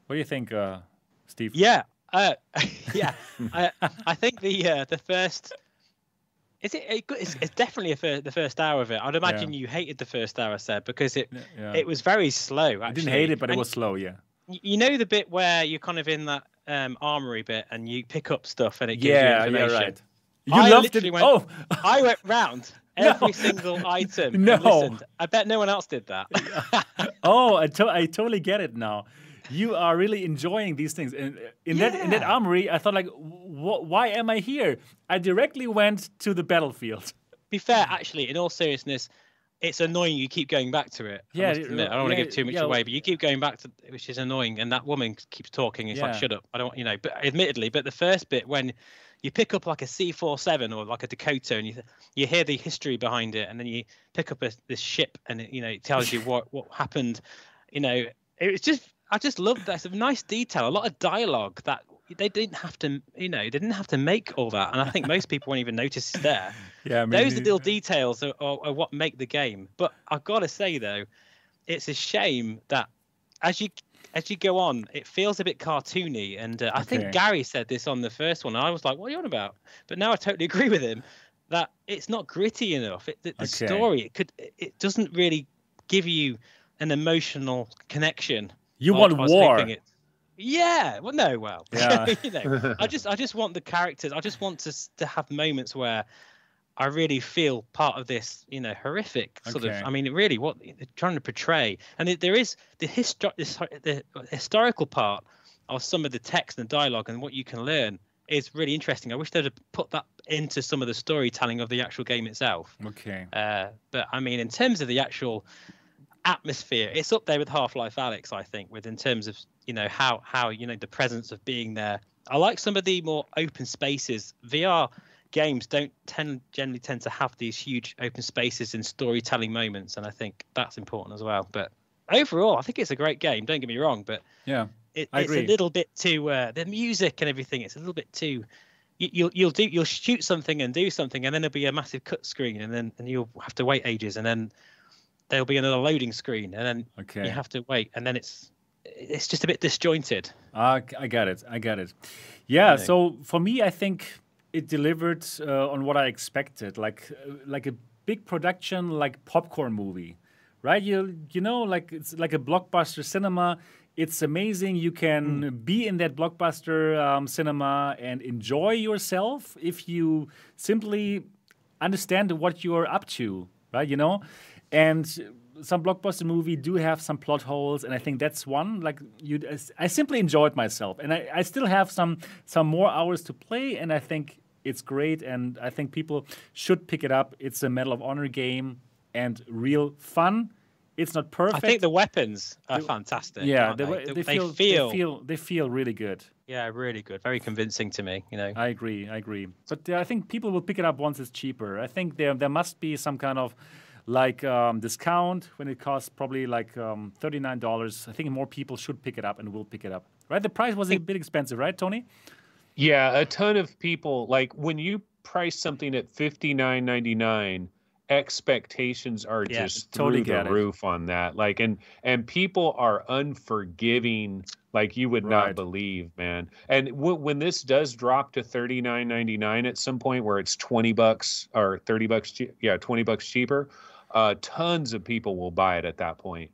B: What do you think, uh, Steve?
D: Yeah, uh, *laughs* yeah. I I think the uh, the first is it, it it's, it's definitely the first hour of it. I'd imagine you hated the first hour, said because it
B: Yeah.
D: it was very slow. Actually.
B: I didn't hate it, but it was slow. Yeah.
D: You know the bit where you're kind of in that um, armory bit and you pick up stuff and it gives
B: Yeah,
D: you
B: yeah,
D: information.
B: right. You
D: I
B: loved it.
D: went-
B: oh,
D: I went round *laughs*
B: No.
D: every single item.
B: No.
D: I bet no one else did that. *laughs*
B: oh, I, to- I totally get it now. You are really enjoying these things. And in that in that armory, I thought like, wh- why am I here? I directly went to the battlefield.
D: Be fair, actually, in all seriousness, it's annoying you keep going back to it. I
B: Yeah,
D: must admit. I don't want to give too much
B: yeah.
D: away, but you keep going back to which is annoying. And that woman keeps talking. It's like,
B: Yeah.
D: shut up. I don't want, you know, but admittedly, but the first bit when you pick up like a C47 or like a Dakota and you you hear the history behind it, and then you pick up a, this ship and it, you know, it tells you *laughs* what, what happened. You know, it was just, I just love that. It's a nice detail, a lot of dialogue that they didn't have to, you know, they didn't have to make all that. And I think most people won't even notice it's there *laughs*
B: Yeah,
D: those are the little details are, are, are what make the game. But I've got to say though, it's a shame that as you as you go on, it feels a bit cartoony. And uh, I
B: Okay.
D: think Gary said this on the first one. And I was like, "What are you on about?" But now I totally *laughs* agree with him that it's not gritty enough. It, the, the
B: Okay.
D: story it could it- doesn't really give you an emotional connection.
B: You want
D: I
B: war.
D: it- Yeah, well, no, well, *laughs*
B: Yeah.
D: you know, I just, I just want the characters. I just want to to have moments where I really feel part of this, you know, horrific sort
B: Okay.
D: of. I mean, really, what they're trying to portray, and it, there is the histo- this, the historical part of some of the text and dialogue and what you can learn is really interesting. I wish they'd have put that into some of the storytelling of the actual game itself.
B: Okay.
D: Uh, but I mean, in terms of the actual atmosphere, it's up there with Half-Life Alyx, I think, with in terms of you know how how you know the presence of being there. I like some of the more open spaces. VR games don't tend generally tend to have these huge open spaces and storytelling moments, and I think that's important as well. But overall, I think it's a great game. Don't get me wrong, but
B: Yeah.
D: it, it's a little bit too uh, the music and everything. It's a little bit too. You, you'll you'll do you'll shoot something and do something, and then there'll be a massive cut screen, and then and you'll have to wait ages, and then there'll be another loading screen, and then
B: Okay.
D: you have to wait, and then it's it's just a bit disjointed.
B: Uh, I got it. I got it. Yeah. So for me, I think it delivered uh, on what I expected, like uh, like a big production, like popcorn movie, right? You you know, like it's like a blockbuster cinema. It's amazing. You can be in that blockbuster um, cinema and enjoy yourself if you simply understand what you're up to, right? You know, and some blockbuster movie do have some plot holes, and I think that's one. Like you, I simply enjoyed myself, and I, I still have some some more hours to play, and I think it's great, and I think people should pick it up. It's a Medal of Honor game and real fun. It's not perfect.
D: I think the weapons are fantastic.
B: yeah, they,
D: they,
B: they,
D: They
B: feel,
D: feel,
B: they feel they feel really good.
D: yeah, really good, very convincing to me. You know,
B: I agree. I agree. But uh, I think people will pick it up once it's cheaper. I think there there must be some kind of like um, discount when it costs probably like um, thirty nine dollars. I think more people should pick it up and will pick it up. Right? The price was a bit expensive, right, Tony?
C: Yeah, a ton of people like when you price something at fifty nine ninety nine, expectations are
D: Yeah,
C: just
B: totally
C: through the
B: it.
C: roof on that. Like and and people are unforgiving like you would not believe, man. And w- when this does drop to thirty nine ninety nine at some point, where it's twenty bucks or thirty bucks, chea- yeah, twenty bucks cheaper, uh, tons of people will buy it at that point.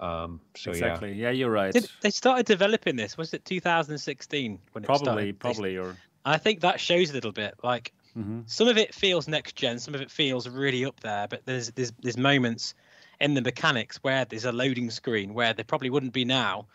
C: Um, so
B: exactly. Yeah. you're right.
D: Did, they started developing this. Was it 2016 when it
B: Probably,
D: started? They-
B: probably, or
D: I think that shows a little bit. Like
B: Mhm.
D: some of it feels next gen, some of it feels really up there. But there's there's there's moments in the mechanics where there's a loading screen where there probably wouldn't be now.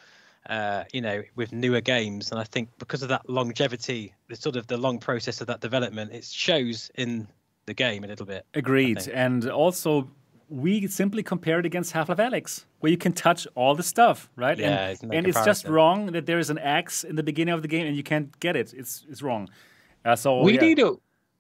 D: Uh, you know, with newer games, and I think because of that longevity, the sort of the long process of that development, it shows in the game a little bit.
B: Agreed. And also, we simply compare it against Half-Life Alyx, where you can touch all the stuff, right?
D: Yeah,
B: and
D: it's
B: and it's just wrong that there is an axe in the beginning of the game and you can't get it. It's it's wrong. Uh, so
C: we
B: yeah.
C: need a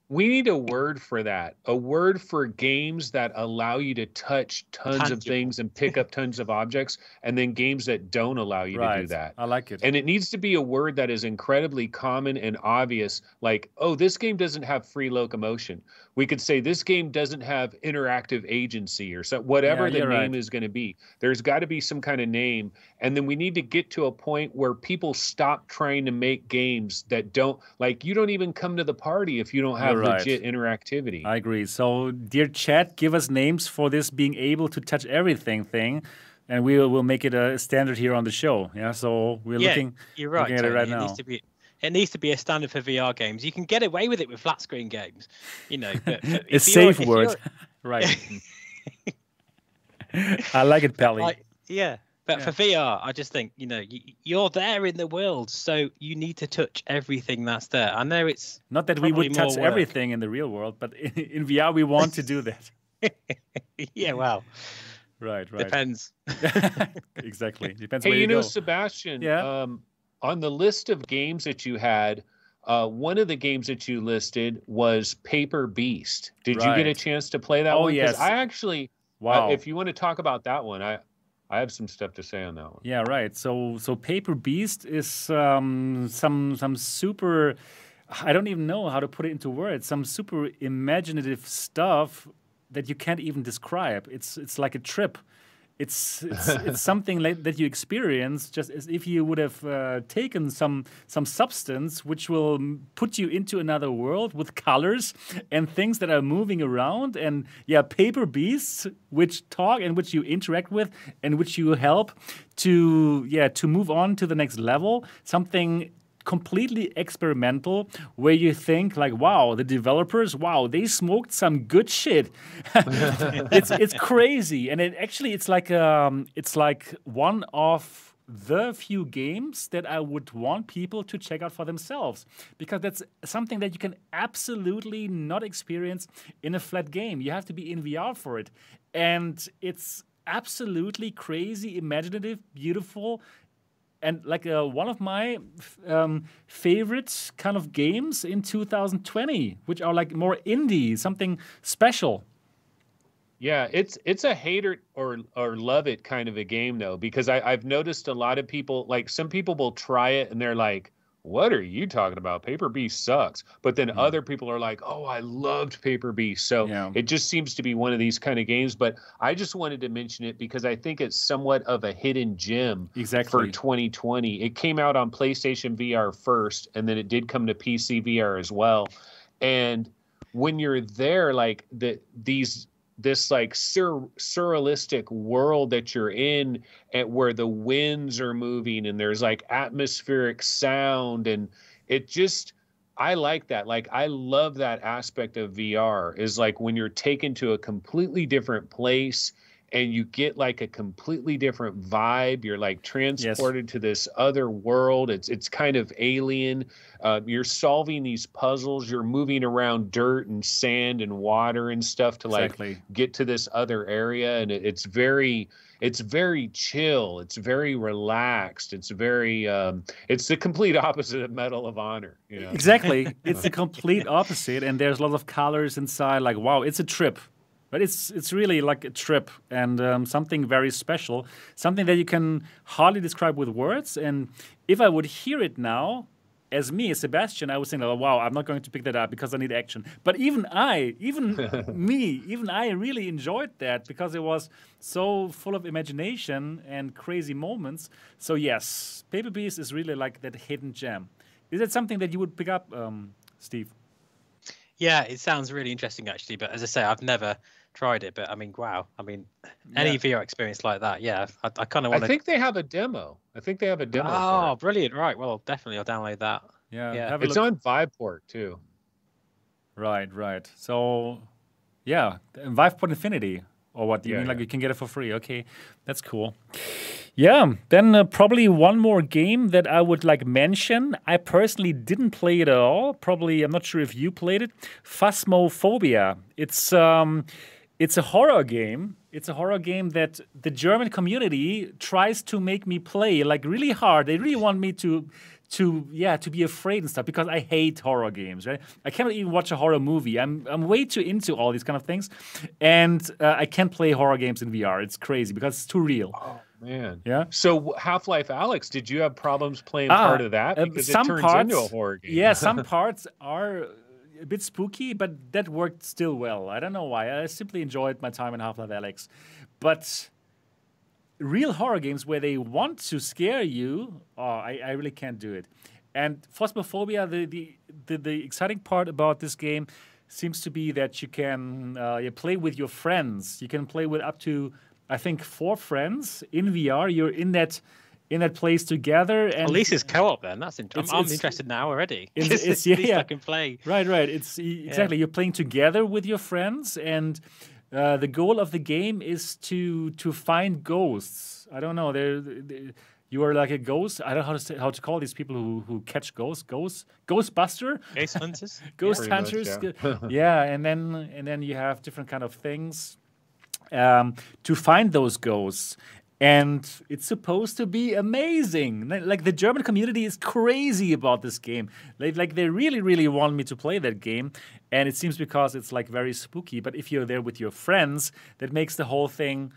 C: we need a word for that a word for games that allow you to touch tons of things and pick up tons of objects and then games that don't allow you
B: right.
C: to do that
B: I like it.
C: and it needs to be a word that is incredibly common and obvious like oh this game doesn't have free locomotion we could say this game doesn't have interactive agency or so whatever
B: Yeah,
C: the name
B: right.
C: is going to be there's got to be some kind of name and then we need to get to a point where people stop trying to make games that don't like you don't even come to the party if you don't have
B: You're right.
C: legit interactivity
B: I agree. So, dear chat, give us names for this being able to touch everything thing, and we will we'll make it a standard here on the show. Yeah. So we're
D: yeah,
B: looking.
D: you're right.
B: looking at it
D: Tony,
B: right
D: needs
B: now.
D: to be it needs to be a standard for VR games. You can get away with it with flat screen games, you know. But, *laughs* but
B: A safe
D: if
B: word. *laughs* *laughs* right. I like it, Pally.
D: Like, yeah. But for VR, I just think you know you, you're there in the world, so you need to touch everything that's there. I know it's
B: Not that we would touch
D: work.
B: everything in the real world, but *laughs* in, in VR we want to do that. *laughs* *laughs*
D: yeah, well,
B: Right, right.
D: depends.
B: exactly. Depends
C: hey
B: where
C: you
B: you,
C: know
B: go.
C: sebastian
B: Yeah.
C: um on the list of games that you had uh, one of the games that you listed was Paper Beast. Did you get a chance to play that
B: Oh,
C: one? 'Cause
B: yes.
C: I actually, uh,
B: wow.
C: if you want to talk about that one, I, I have some stuff to say on that one.
B: Yeah, right. So so Paper Beast is um, some some super I don't even know how to put it into words. Some super imaginative stuff that you can't even describe. It's it's like a trip. It's it's, *laughs* it's something like, that you experience just as if you would have uh, taken some some substance which will put you into another world with colors and things that are moving around and yeah paper beasts which talk and which you interact with and which you help to yeah to move on to the next level. Something completely experimental where you think like wow the developers wow they smoked some good shit *laughs* it's it's crazy and it actually it's like um it's like one of the few games that I would want people to check out for themselves because that's something that you can absolutely not experience in a flat game. You have to be in VR for it. And it's absolutely crazy, imaginative, beautiful, and like uh, one of my um, favorite kind of games in 2020, which are like more indie, something special.
C: Yeah, it's it's a hater or or love it kind of a game though, because I, I've noticed a lot of people like some people will try it and they're like, "What are you talking about? Paper Beast sucks." But then other people are like, "Oh, I loved Paper Beast." So
B: Yeah.
C: it just seems to be one of these kind of games. But I just wanted to mention it because I think it's somewhat of a hidden gem
B: exactly.
C: for 2020. It came out on PlayStation VR first, and then it did come to PC VR as well. And when you're there, like the these this like sur- surrealistic world that you're in, and where the winds are moving, and there's like atmospheric sound, and it just I like that. Like I love that aspect of VR is like when you're taken to a completely different place and you get like a completely different vibe. You're like transported to this other world. It's it's kind of alien. Uh, you're solving these puzzles. You're moving around dirt and sand and water and stuff to like
B: Exactly.
C: get to this other area, and it, it's very it's very chill. It's very relaxed. It's very um, it's the complete opposite of Medal of Honor. You know.
B: Exactly. *laughs* It's the complete opposite, and there's lots of colors inside. Like, wow, it's a trip. But it's it's really like a trip and um, something very special, something that you can hardly describe with words. And if I would hear it now, as me, as Sebastian, I was saying, oh, wow, I'm not going to pick that up because I need action. But even I, even *laughs* me, even I really enjoyed that because it was so full of imagination and crazy moments. So, yes, Paper Beast is really like that hidden gem. Is that something that you would pick up, um, Steve?
D: Yeah, it sounds really interesting actually. But as I say, I've never tried it. But I mean, wow. I mean, any
B: Yeah.
D: VR experience like that, yeah, I, I kind of want
C: I think they have a demo. I think they have a demo.
D: Oh, brilliant! Right. Well, definitely, I'll download that.
B: Yeah,
D: Yeah.
B: have
C: It's
B: look.
C: on Viveport too.
B: Right, right. So, yeah, Viveport Infinity, or what? Do you
C: Yeah,
B: mean like you can get it for free? Okay, that's cool. Yeah, then uh, probably one more game that I would like mention. I personally didn't play it at all. Probably, I'm not sure if you played it. Phasmophobia. It's um, it's a horror game. It's a horror game that the German community tries to make me play like really hard. They really want me to to yeah to be afraid and stuff because I hate horror games. Right? I cannot even watch a horror movie. I'm I'm way too into all these kind of things, and uh, I can't play horror games in VR. It's crazy because it's too real.
C: Oh man.
B: Yeah.
C: So Half Life Alyx, did you have problems playing
B: Ah,
C: part of that?
B: uh, some
C: it turns
B: parts,
C: into a horror game.
B: Yeah, some *laughs* parts are a bit spooky, but that worked still well. I don't know why. I simply enjoyed my time in Half-Life Alyx. But real horror games where they want to scare you, oh, I, I really can't do it. And Phasmophobia, the, the, the, the exciting part about this game seems to be that you can uh, you play with your friends. You can play with up to, I think, four friends in VR. You're in that in that place together. And
D: At least it's co-op then. That's interesting. I'm, I'm interested now already. *laughs*
B: it's-
D: At
B: it's-
D: least
B: yeah.
D: I can play.
B: Right, right. It's e- exactly you're playing together with your friends, and uh, the goal of the game is to to find ghosts. I don't know. They're, they you are like a ghost. I don't know how to say, how to call these people who who catch ghosts. Ghost Ghostbuster,
D: Ghost Hunters. *laughs*
B: ghost
C: Pretty much,
B: hunters.
C: yeah.
B: Yeah, and then and then you have different kind of things um, to find those ghosts. And it's supposed to be amazing. Like the German community is crazy about this game. Like, like they really, really want me to play that game. And it seems because it's like very spooky. But if you're there with your friends, that makes the whole thing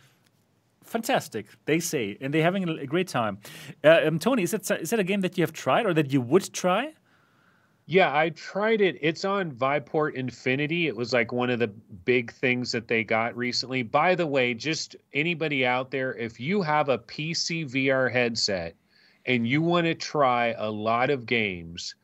B: fantastic. They say, and they're having a great time. Uh, um, Tony, is that is that a game that you have tried or that you would try?
C: Yeah, I tried it. It's on Viveport Infinity. It was like one of the big things that they got recently. By the way, just anybody out there, if you have a PC VR headset and you want to try a lot of games,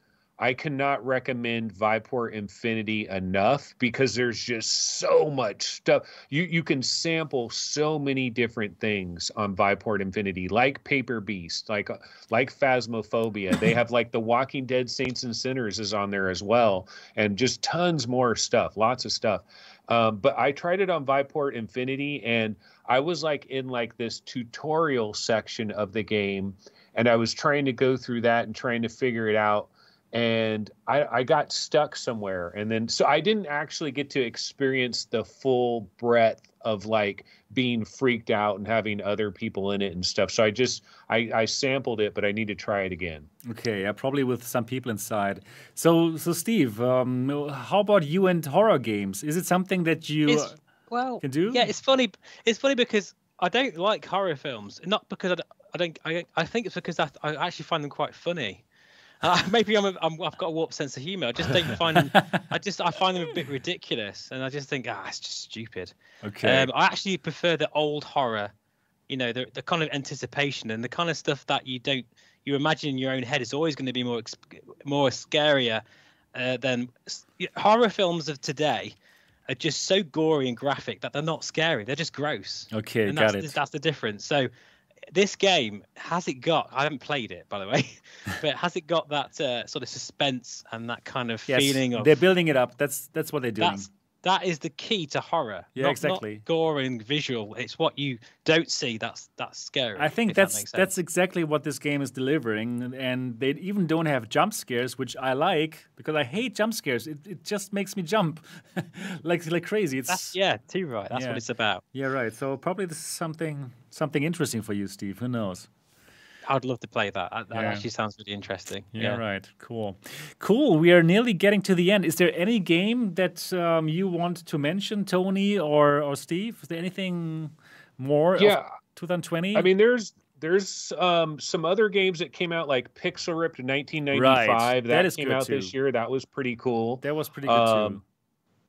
C: I cannot recommend Viveport Infinity enough because there's just so much stuff. You you can sample so many different things on Viveport Infinity, like Paper Beast, like like Phasmophobia. They have like the Walking Dead Saints and Sinners is on there as well, and just tons more stuff, lots of stuff. Um, but I tried it on Viveport Infinity, and I was like in like this tutorial section of the game, and I was trying to go through that and trying to figure it out and I, I got stuck somewhere and then so i didn't actually get to experience the full breadth of like being freaked out and having other people in it and stuff so i just i, I sampled it but i need to try it again
B: Okay, yeah, probably with some people inside. So, so Steve, um, how about you and horror games? Is it something that you?
D: It's, well,
B: can do?
D: Yeah, it's funny. It's funny because I don't like horror films. Not because I don't. I, I think it's because I, I actually find them quite funny. Uh, *laughs* maybe I'm, a, I'm I've got a warped sense of humor. I just don't find them. I just I find them a bit ridiculous, and I just think ah, it's just stupid.
B: okay.
D: Um, I actually prefer the old horror. You know, the the kind of anticipation and the kind of stuff that you don't you imagine in your own head is always going to be more more scarier uh, than horror films of today. Are just so gory and graphic that they're not scary. They're just gross.
B: okay,
D: and
B: got
D: that's,
B: it.
D: that's the difference. So, this game has it got? I haven't played it, by the way, *laughs* but has it got that uh, sort of suspense and that kind of
B: Yes,
D: feeling of
B: they're building it up. That's that's what they're doing.
D: that's that is the key to horror.
B: Yeah,
D: not,
B: exactly.
D: Not gore and visual. It's what you don't see that's that's scary.
B: I think
D: that
B: that's
D: makes
B: that's exactly what this game is delivering, and they even don't have jump scares, which I like because I hate jump scares. It, it just makes me jump *laughs* like like crazy. It's
D: That's, yeah, too right. That's
B: Yeah.
D: what it's about.
B: yeah, right. So probably this is something something interesting for you, Steve. Who knows?
D: I'd love to play that. That, that
B: Yeah.
D: actually sounds really interesting.
B: Yeah, right. Cool. Cool. We are nearly getting to the end. Is there any game that um, you want to mention, Tony or, or Steve? Is there anything more? of
C: yeah
B: 2020?
C: I mean, there's there's um, some other games that came out like Pixel Ripped 1995
B: Right.
C: that,
B: That is
C: came
B: good
C: out this year. That was pretty cool.
B: That was pretty good
C: Um,
B: too.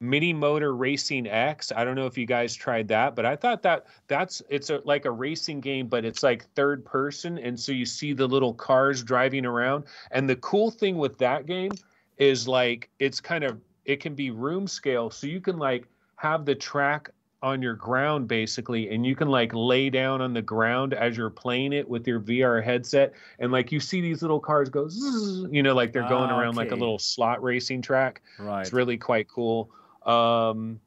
C: Mini Motor Racing X. I don't know if you guys tried that, but I thought that that's it's a, like a racing game, but it's like third person, and so you see the little cars driving around. And the cool thing with that game is like it's kind of it can be room scale, so you can like have the track on your ground basically and you can like lay down on the ground as you're playing it with your VR headset and like you see these little cars go zzz, you know like they're going
B: Ah,
C: around like a little slot racing track
B: Right.
C: it's really quite cool. Um,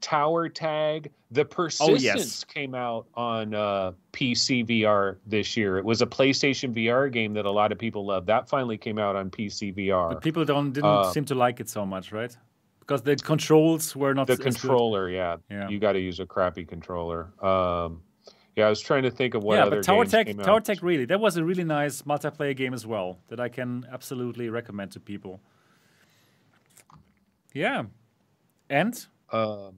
C: Tower Tag, The Persistence came out on uh, PC VR this year. It was a PlayStation VR game that a lot of people love. That finally came out on PC VR.
B: But people don't didn't
C: Uh,
B: seem to like it so much, right? Because the controls were not
C: the
B: as good.
C: controller, yeah,
B: Yeah.
C: you got to use a crappy controller. Um, yeah, I was trying to think of what
B: yeah,
C: other
B: but Tower
C: games
B: Tag,
C: came
B: Tower
C: out.
B: Tag, really, that was a really nice multiplayer game as well that I can absolutely recommend to people. Yeah, and
C: Um,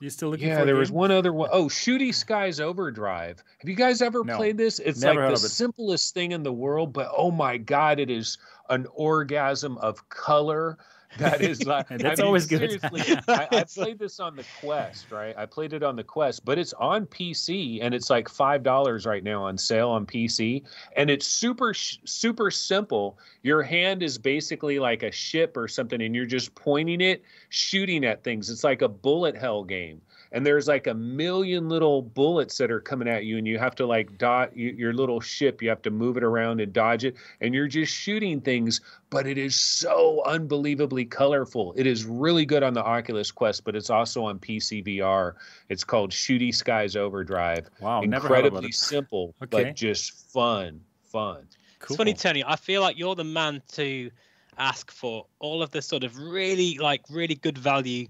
B: you still looking for?
C: yeah,
B: a
C: there was one other one. Oh, Shooty Skies Overdrive. Have you guys ever
B: No.
C: played this? It's like the
B: it.
C: simplest thing in the world, but oh my god, it is an orgasm of color. *laughs* That is like *laughs*
B: That's
C: I mean,
B: always good.
C: Seriously, *laughs* I, I played this on the Quest, right? I played it on the Quest, but it's on PC and it's like five dollars right now on sale on PC, and it's super super simple. Your hand is basically like a ship or something, and you're just pointing it, shooting at things. It's like a bullet hell game and there's like a million little bullets that are coming at you and you have to like dot your little ship you have to move it around and dodge it and you're just shooting things but it is so unbelievably colorful it is really good on the oculus quest but it's also on pc vr it's called shooty skies overdrive
B: Wow, never heard about
C: incredibly
B: it.
C: simple *laughs*
B: Okay.
C: but just fun fun
B: Cool.
D: It's funny, Tony. I feel like you're the man to ask for all of the sort of really like really good value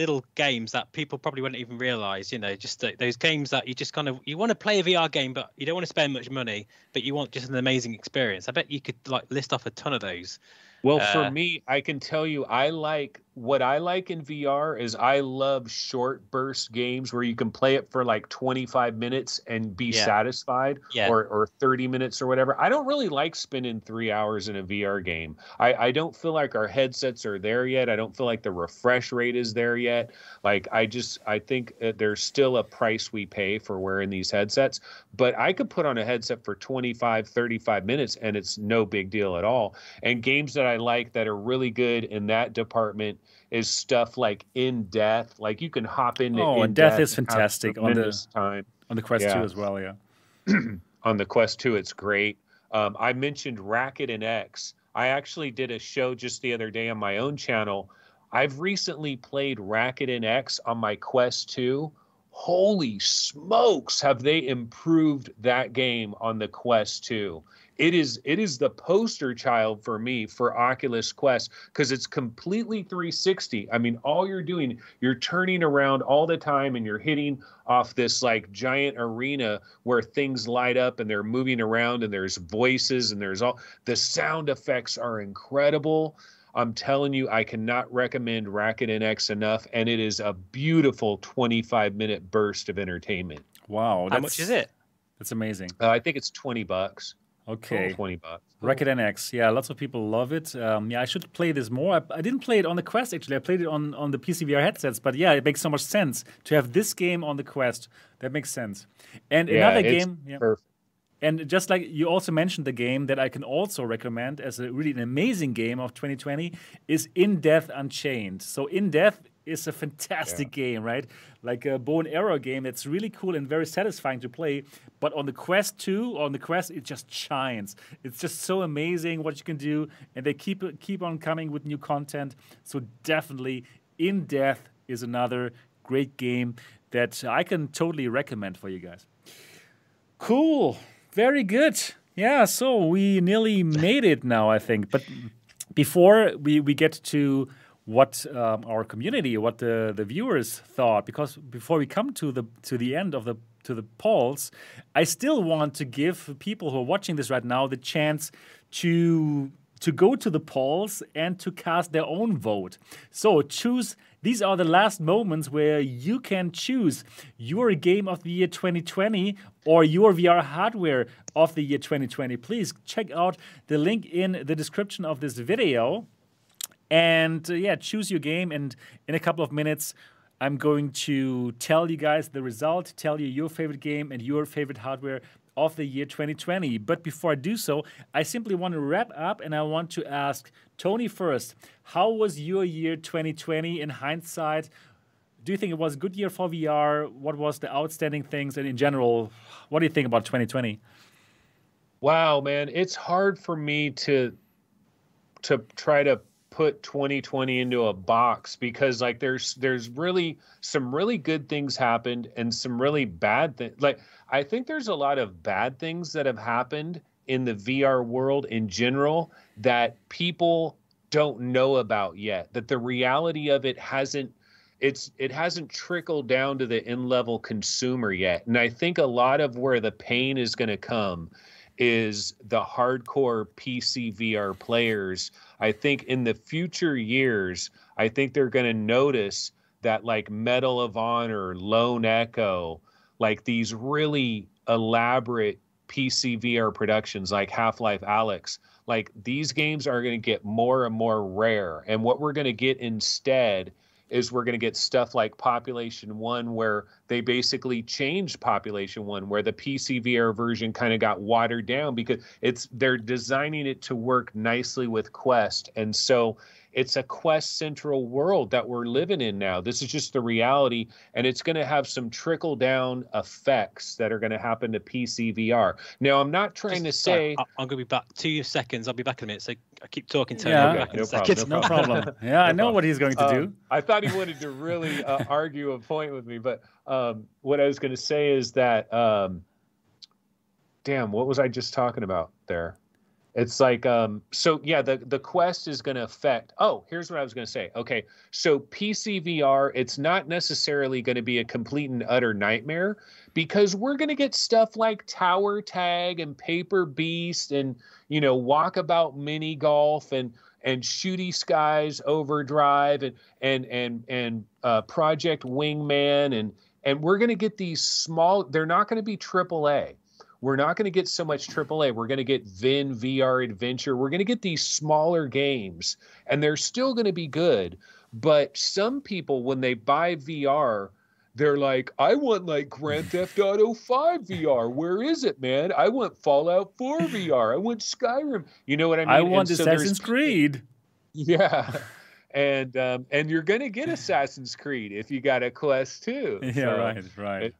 D: little games that people probably wouldn't even realize. You know, just those games that you just kind of you want to play a VR game, but you don't want to spend much money, but you want just an amazing experience. I bet you could like list off a ton of those.
C: Well,
D: Uh,
C: for me, I can tell you, I like what I like in VR is I love short burst games where you can play it for like 25 minutes and be
D: Yeah.
C: satisfied
D: Yeah.
C: or, or 30 minutes or whatever. I don't really like spending three hours in a VR game. I, I don't feel like our headsets are there yet. I don't feel like the refresh rate is there yet. Like, I just, I think uh, there's still a price we pay for wearing these headsets, but I could put on a headset for 25, 35 minutes and it's no big deal at all. And games that I like that are really good in that department is stuff like In Death. Like you can hop into
B: Oh,
C: In
B: In Death is fantastic on the-
C: time
B: on the Quest
C: Yeah.
B: 2 as well. Yeah. *clears throat*
C: on the Quest 2. It's great. Um, I mentioned Racket NX. I actually did a show just the other day on my own channel. I've recently played Racket NX on my Quest 2. Holy smokes, have they improved that game on the Quest 2? It is it is the poster child for me for Oculus Quest because it's completely 360. I mean, all you're doing, you're turning around all the time and you're hitting off this like giant arena where things light up and they're moving around and there's voices and there's all the sound effects are incredible. I'm telling you, I cannot recommend Racket NX enough, and it is a beautiful 25 minute burst of entertainment.
B: Wow.
D: How much is it?
B: That's amazing.
C: Uh, I think it's 20 bucks.
B: Okay.
C: 20 bucks.
B: Racket NX, yeah, lots of people love it. Um, yeah, I should play this more. I, I didn't play it on the Quest actually. I played it on on the PC VR headsets, but yeah, it makes so much sense to have this game on the Quest. That makes sense. And
C: Yeah,
B: another game, yeah.
C: Perfect.
B: and just like you also mentioned, the game that I can also recommend as a really an amazing game of 2020 is In Death Unchained. So In Death is a *laughs* fantastic game, right? Like a bow and arrow game that's really cool and very satisfying to play. But on the Quest 2, on the Quest, it just shines. It's just so amazing what you can do, and they keep keep on coming with new content. So definitely, In Death is another great game that I can totally recommend for you guys. Cool. Very good. Yeah, so we nearly made it now, I think. But before we, we get to what um, our community, what the, the viewers thought, because before we come to the to the end of the to the polls, I still want to give people who are watching this right now the chance to to go to the polls and to cast their own vote. So choose. These are the last moments where you can choose your game of the year 2020 or your VR hardware of the year 2020. Please check out the link in the description of this video and uh, yeah, choose your game. And in a couple of minutes, I'm going to tell you guys the result, tell you your favorite game and your favorite hardware of the year 2020. But before I do so, I simply want to wrap up and I want to ask Tony first, how was your year 2020 in hindsight? Do you think it was a good year for VR? What was the outstanding things and in general, what do you think about 2020?
C: Wow, man, it's hard for me to to try to put 2020 into a box because like there's there's really some really good things happened and some really bad things like i think there's a lot of bad things that have happened in the vr world in general that people don't know about yet that the reality of it hasn't it's it hasn't trickled down to the end level consumer yet. And i think a lot of where the pain is going to come is the hardcore PC VR players. I think in the future years, I think they're going to notice that like Medal of Honor, Lone Echo, like these really elaborate PC VR productions like Half Life Alyx, like these games are going to get more and more rare. And what we're going to get instead is we're going to get stuff like Population One, where they basically changed Population One, where the PCVR version kind of got watered down because it's they're designing it to work nicely with Quest, and so it's a quest central world that we're living in now. This is just the reality, and it's going to have some trickle down effects that are going to happen to PC VR. Now, I'm not trying just, to say.
D: Sorry, I'm going to be back two seconds. I'll be back in a minute. So I keep talking to
B: yeah.
D: back
B: no, problem, no, no problem. *laughs* Yeah, no I know problem. what he's going to do.
C: Um, I thought he wanted to really uh, *laughs* argue a point with me, but um, what I was going to say is that. Um, damn, what was I just talking about there? It's like um so yeah the the quest is going to affect Oh, here's what I was going to say. Okay. So PC VR it's not necessarily going to be a complete and utter nightmare because we're going to get stuff like Tower Tag and Paper Beast and you know Walkabout Mini Golf and and Shooty Skies Overdrive and and and and uh, Project Wingman and and we're going to get these small they're not going to be AAA we're not going to get so much AAA. We're going to get Vin VR Adventure. We're going to get these smaller games, and they're still going to be good. But some people, when they buy VR, they're like, I want like Grand *laughs* Theft Auto 5 VR. Where is it, man? I want Fallout 4 VR. I want Skyrim. You know what I mean?
B: I want so Assassin's Creed. *laughs*
C: Yeah. And um, and you're gonna get *laughs* Assassin's Creed if you got a Quest too.
B: Yeah, so right, right. It,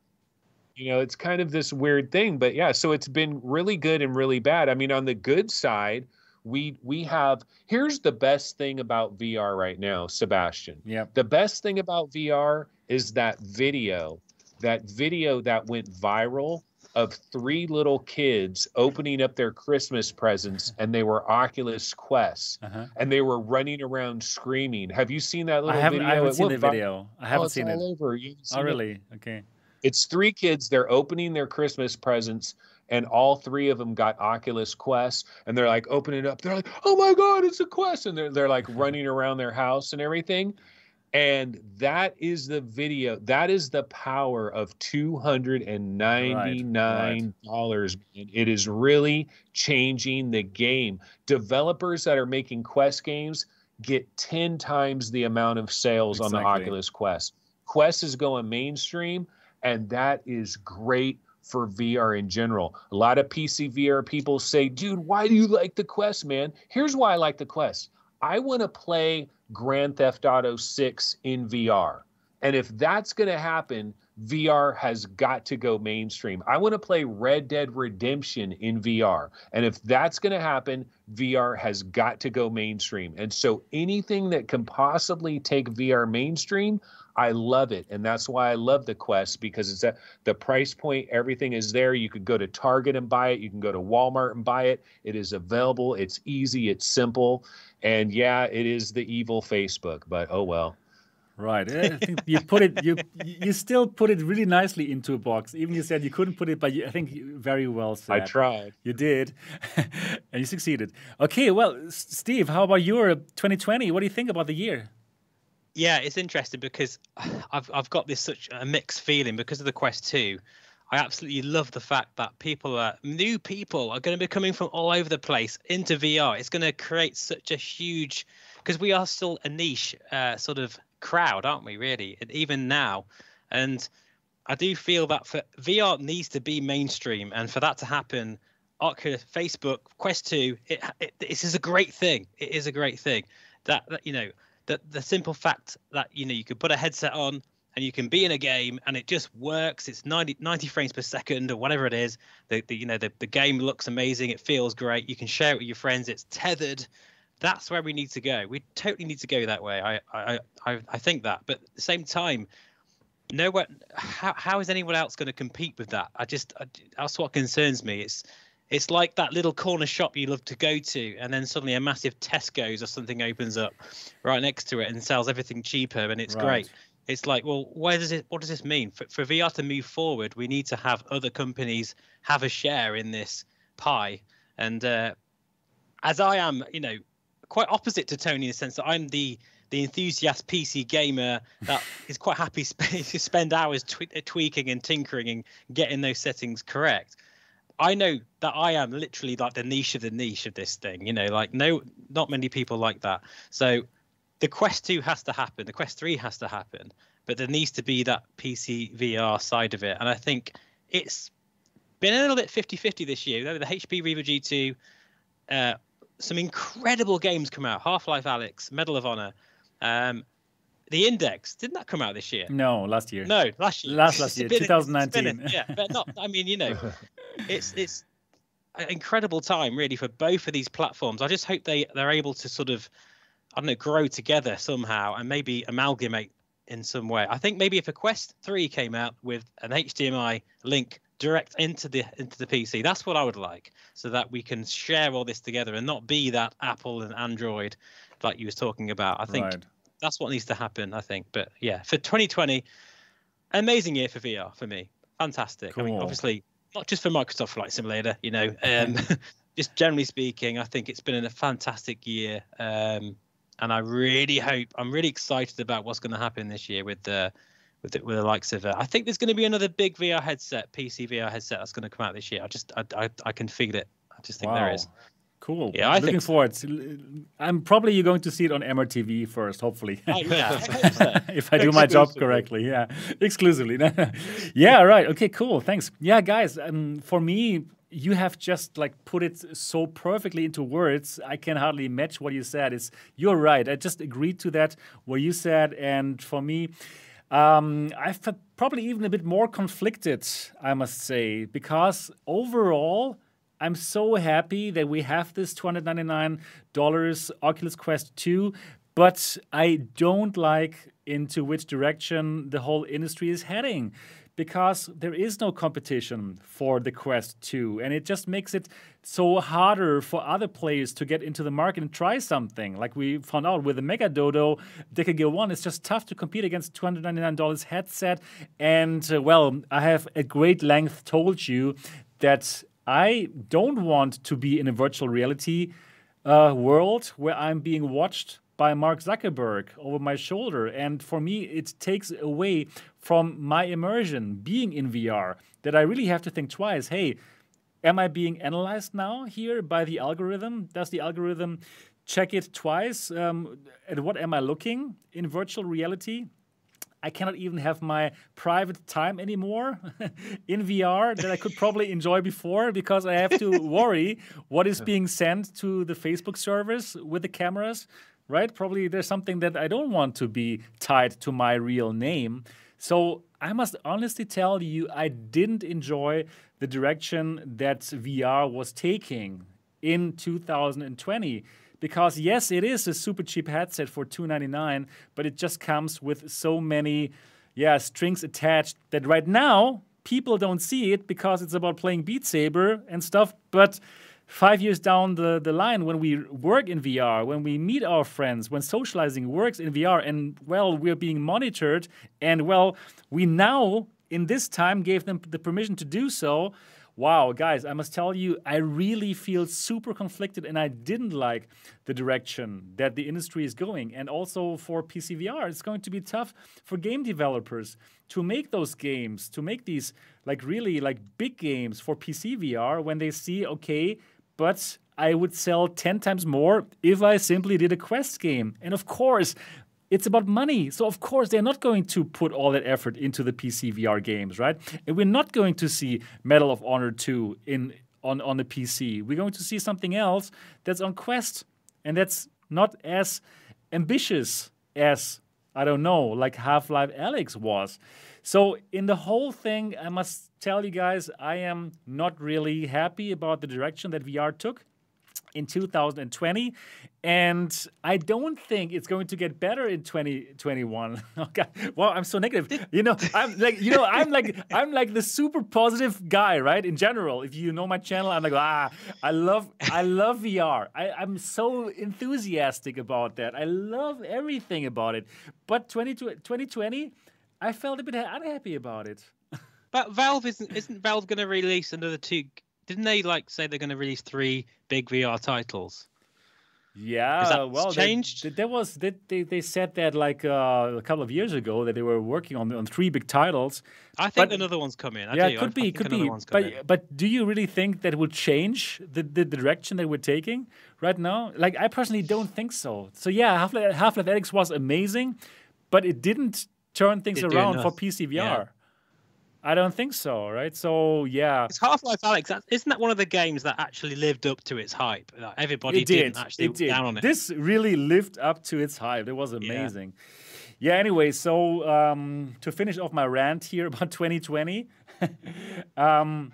C: you know it's kind of this weird thing but yeah so it's been really good and really bad i mean on the good side we we have here's the best thing about vr right now sebastian
B: yeah
C: the best thing about vr is that video that video that went viral of three little kids opening up their Christmas presents *laughs* and they were Oculus Quests uh-huh. and they were running around screaming. Have you seen that little
B: I haven't,
C: video?
B: I haven't seen the video. I haven't
C: oh,
B: seen it.
C: Over.
B: oh, really? It? Okay.
C: It's three kids. They're opening their Christmas presents, and all three of them got Oculus Quest, and they're like opening it up. They're like, "Oh my God, it's a Quest!" And they're they're like *laughs* running around their house and everything. And that is the video. That is the power of two hundred and ninety nine dollars. Right, right. It is really changing the game. Developers that are making Quest games get ten times the amount of sales exactly. on the Oculus Quest. Quest is going mainstream and that is great for VR in general. A lot of PC VR people say, dude, why do you like the Quest, man? Here's why I like the Quest. I want to play Grand Theft Auto 6 in VR. And if that's going to happen, VR has got to go mainstream. I want to play Red Dead Redemption in VR. And if that's going to happen, VR has got to go mainstream. And so anything that can possibly take VR mainstream, I love it. And that's why I love the Quest because it's at the price point, everything is there. You could go to Target and buy it, you can go to Walmart and buy it. It is available, it's easy, it's simple. And yeah, it is the evil Facebook, but oh well.
B: Right. Eh, I think you put it. You you still put it really nicely into a box. Even you said you couldn't put it, but you, I think very well said.
C: I tried.
B: You did, *laughs* and you succeeded. Okay. Well, Steve, how about your 2020? What do you think about the year?
D: Yeah, it's interesting because *sighs* I've I've got this such a mixed feeling because of the Quest 2. I absolutely love the fact that people are new people are going to be coming from all over the place into VR. It's going to create such a huge because we are still a niche uh, sort of crowd, aren't we? Really, and even now, and I do feel that for VR needs to be mainstream, and for that to happen, Oculus, Facebook, Quest Two, it, it, this is a great thing. It is a great thing. That, that you know, that the simple fact that you know you could put a headset on and you can be in a game and it just works it's 90, 90 frames per second or whatever it is the, the you know the, the game looks amazing it feels great you can share it with your friends it's tethered that's where we need to go. We totally need to go that way. I I I, I think that, but at the same time, no one. How how is anyone else going to compete with that? I just I, that's what concerns me. It's it's like that little corner shop you love to go to, and then suddenly a massive Tesco's or something opens up right next to it and sells everything cheaper, and it's right. great. It's like, well, where does it? What does this mean for, for VR to move forward? We need to have other companies have a share in this pie, and uh, as I am, you know, quite opposite to Tony in the sense that I'm the the enthusiast PC gamer that *laughs* is quite happy to *laughs* spend hours tweaking and tinkering and getting those settings correct. I know that I am literally like the niche of the niche of this thing. You know, like no, not many people like that. So the Quest 2 has to happen. The Quest 3 has to happen. But there needs to be that PC VR side of it. And I think it's been a little bit 50 50 this year. The HP Reverb G2, uh, some incredible games come out. Half Life Alyx, Medal of Honor. Um, the Index didn't that come out this year?
B: No, last year.
D: No, last year.
B: Last last year, 2019.
D: yeah, but not. I mean, you know, *laughs* it's it's an incredible time really for both of these platforms. I just hope they they're able to sort of, I don't know, grow together somehow and maybe amalgamate in some way. I think maybe if a Quest 3 came out with an HDMI link direct into the into the PC. That's what I would like, so that we can share all this together and not be that Apple and Android like you was talking about. I think right. That's what needs to happen. I think, but yeah, for 2020, amazing year for VR for me. Fantastic. Cool. I mean, obviously not just for Microsoft Flight Simulator, you know, um, *laughs* just generally speaking, I think it's been a fantastic year. Um, and I really hope I'm really excited about what's going to happen this year with the with the, with the likes of. Uh, I think there's going to be another big VR headset, PC VR headset that's going to come out this year. I just I I, I can feel it. I just think wow. there is.
B: Cool. Yeah, I'm looking forward. To, I'm probably you're going to see it on MRTV first, hopefully.
D: Oh, yeah, *laughs*
B: if I do my job correctly, yeah, exclusively. *laughs* yeah, right. Okay, cool. Thanks. Yeah, guys. Um, for me, you have just like put it so perfectly into words. I can hardly match what you said. It's you're right. I just agreed to that what you said, and for me um, I've probably even a bit more conflicted, I must say, because overall, I'm so happy that we have this $299 Oculus Quest 2, but I don't like into which direction the whole industry is heading because there is no competition for the Quest 2. And it just makes it so harder for other players to get into the market and try something. Like we found out with the Mega Dodo Deca Gear 1, it's just tough to compete against $299 headset. And uh, well, I have at great length told you that I don't want to be in a virtual reality uh, world where I'm being watched by Mark Zuckerberg over my shoulder. And for me, it takes away from my immersion being in VR that I really have to think twice hey, am I being analyzed now here by the algorithm? Does the algorithm check it twice? Um, at what am I looking in virtual reality? I cannot even have my private time anymore *laughs* in VR that I could probably enjoy before because I have to worry what is being sent to the Facebook servers with the cameras right? Probably there's something that I don't want to be tied to my real name. So I must honestly tell you, I didn't enjoy the direction that VR was taking in 2020 because yes it is a super cheap headset for 299 but it just comes with so many yeah strings attached that right now people don't see it because it's about playing beat saber and stuff but five years down the, the line when we work in VR, when we meet our friends, when socializing works in VR, and well, we're being monitored, and well, we now in this time gave them the permission to do so. Wow, guys, I must tell you, I really feel super conflicted and I didn't like the direction that the industry is going. And also for PCVR, it's going to be tough for game developers to make those games, to make these like really like big games for PC VR when they see, okay, but I would sell 10 times more if I simply did a Quest game. And of course, it's about money. So of course they're not going to put all that effort into the PC VR games, right? And we're not going to see Medal of Honor 2 in on, on the PC. We're going to see something else that's on Quest and that's not as ambitious as I don't know, like Half-Life Alyx was. So in the whole thing, I must tell you guys, I am not really happy about the direction that VR took in 2020 and i don't think it's going to get better in 2021 *laughs* oh god. Well i'm so negative. You know i'm like you know i'm like i'm like the super positive guy right in general. If you know my channel i'm like ah i love i love vr I, i'm so enthusiastic about that. I love everything about it. But 2020 i felt a bit unhappy about it. *laughs*
D: But valve isn't isn't valve going to release another two didn't they like say they're going to release three big VR titles?
B: Yeah, well,
D: changed.
B: They, there was they, they, they said that like uh, a couple of years ago that they were working on on three big titles.
D: I think but, another one's coming. I
B: yeah, it could be, could be. But but do you really think that will change the, the direction that we're taking right now? Like I personally don't think so. So yeah, Half-Life, Half-Life Alyx was amazing, but it didn't turn things it around for PC VR. Yeah. I don't think so, right? So yeah,
D: it's Half-Life Alyx. Isn't that one of the games that actually lived up to its hype? Like everybody
B: it did.
D: actually
B: it did.
D: down on it.
B: This really lived up to its hype. It was amazing. Yeah. yeah anyway, so um, to finish off my rant here *laughs* about 2020, *laughs* um,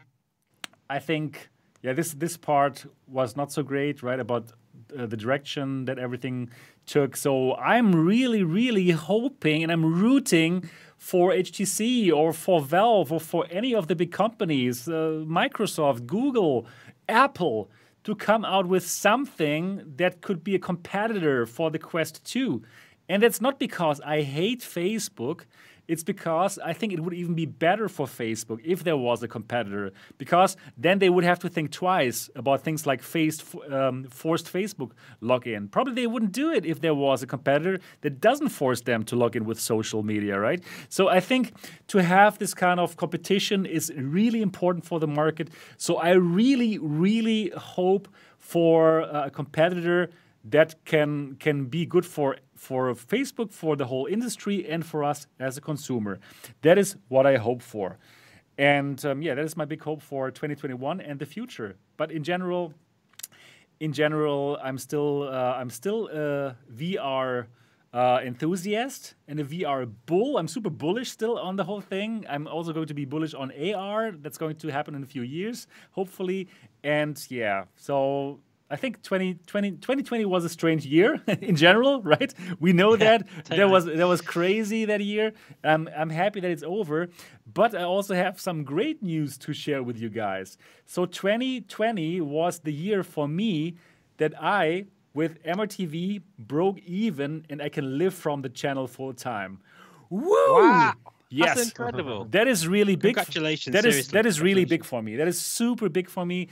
B: I think yeah, this this part was not so great, right? About uh, the direction that everything took. So I'm really, really hoping and I'm rooting for HTC or for Valve or for any of the big companies, uh, Microsoft, Google, Apple, to come out with something that could be a competitor for the Quest 2. And that's not because I hate Facebook. It's because I think it would even be better for Facebook if there was a competitor, because then they would have to think twice about things like um, forced Facebook login. Probably they wouldn't do it if there was a competitor that doesn't force them to log in with social media, right? So I think to have this kind of competition is really important for the market. So I really, really hope for a competitor that can can be good for for Facebook, for the whole industry, and for us as a consumer. That is what I hope for. And um, yeah, that is my big hope for 2021 and the future. But in general, in general, I'm still uh, I'm still a VR uh, enthusiast and a VR bull. I'm super bullish still on the whole thing. I'm also going to be bullish on AR. That's going to happen in a few years, hopefully. And yeah, so I think 2020, 2020 was a strange year *laughs* in general, right? We know that that was that was crazy that year. Um, I'm happy that it's over, but I also have some great news to share with you guys. So 2020 was the year for me that I, with MRTV, broke even and I can live from the channel full time. Woo!
D: Wow.
B: Yes,
D: That's incredible.
B: That is really big.
D: Congratulations.
B: That is that is really big for me. That is super big for me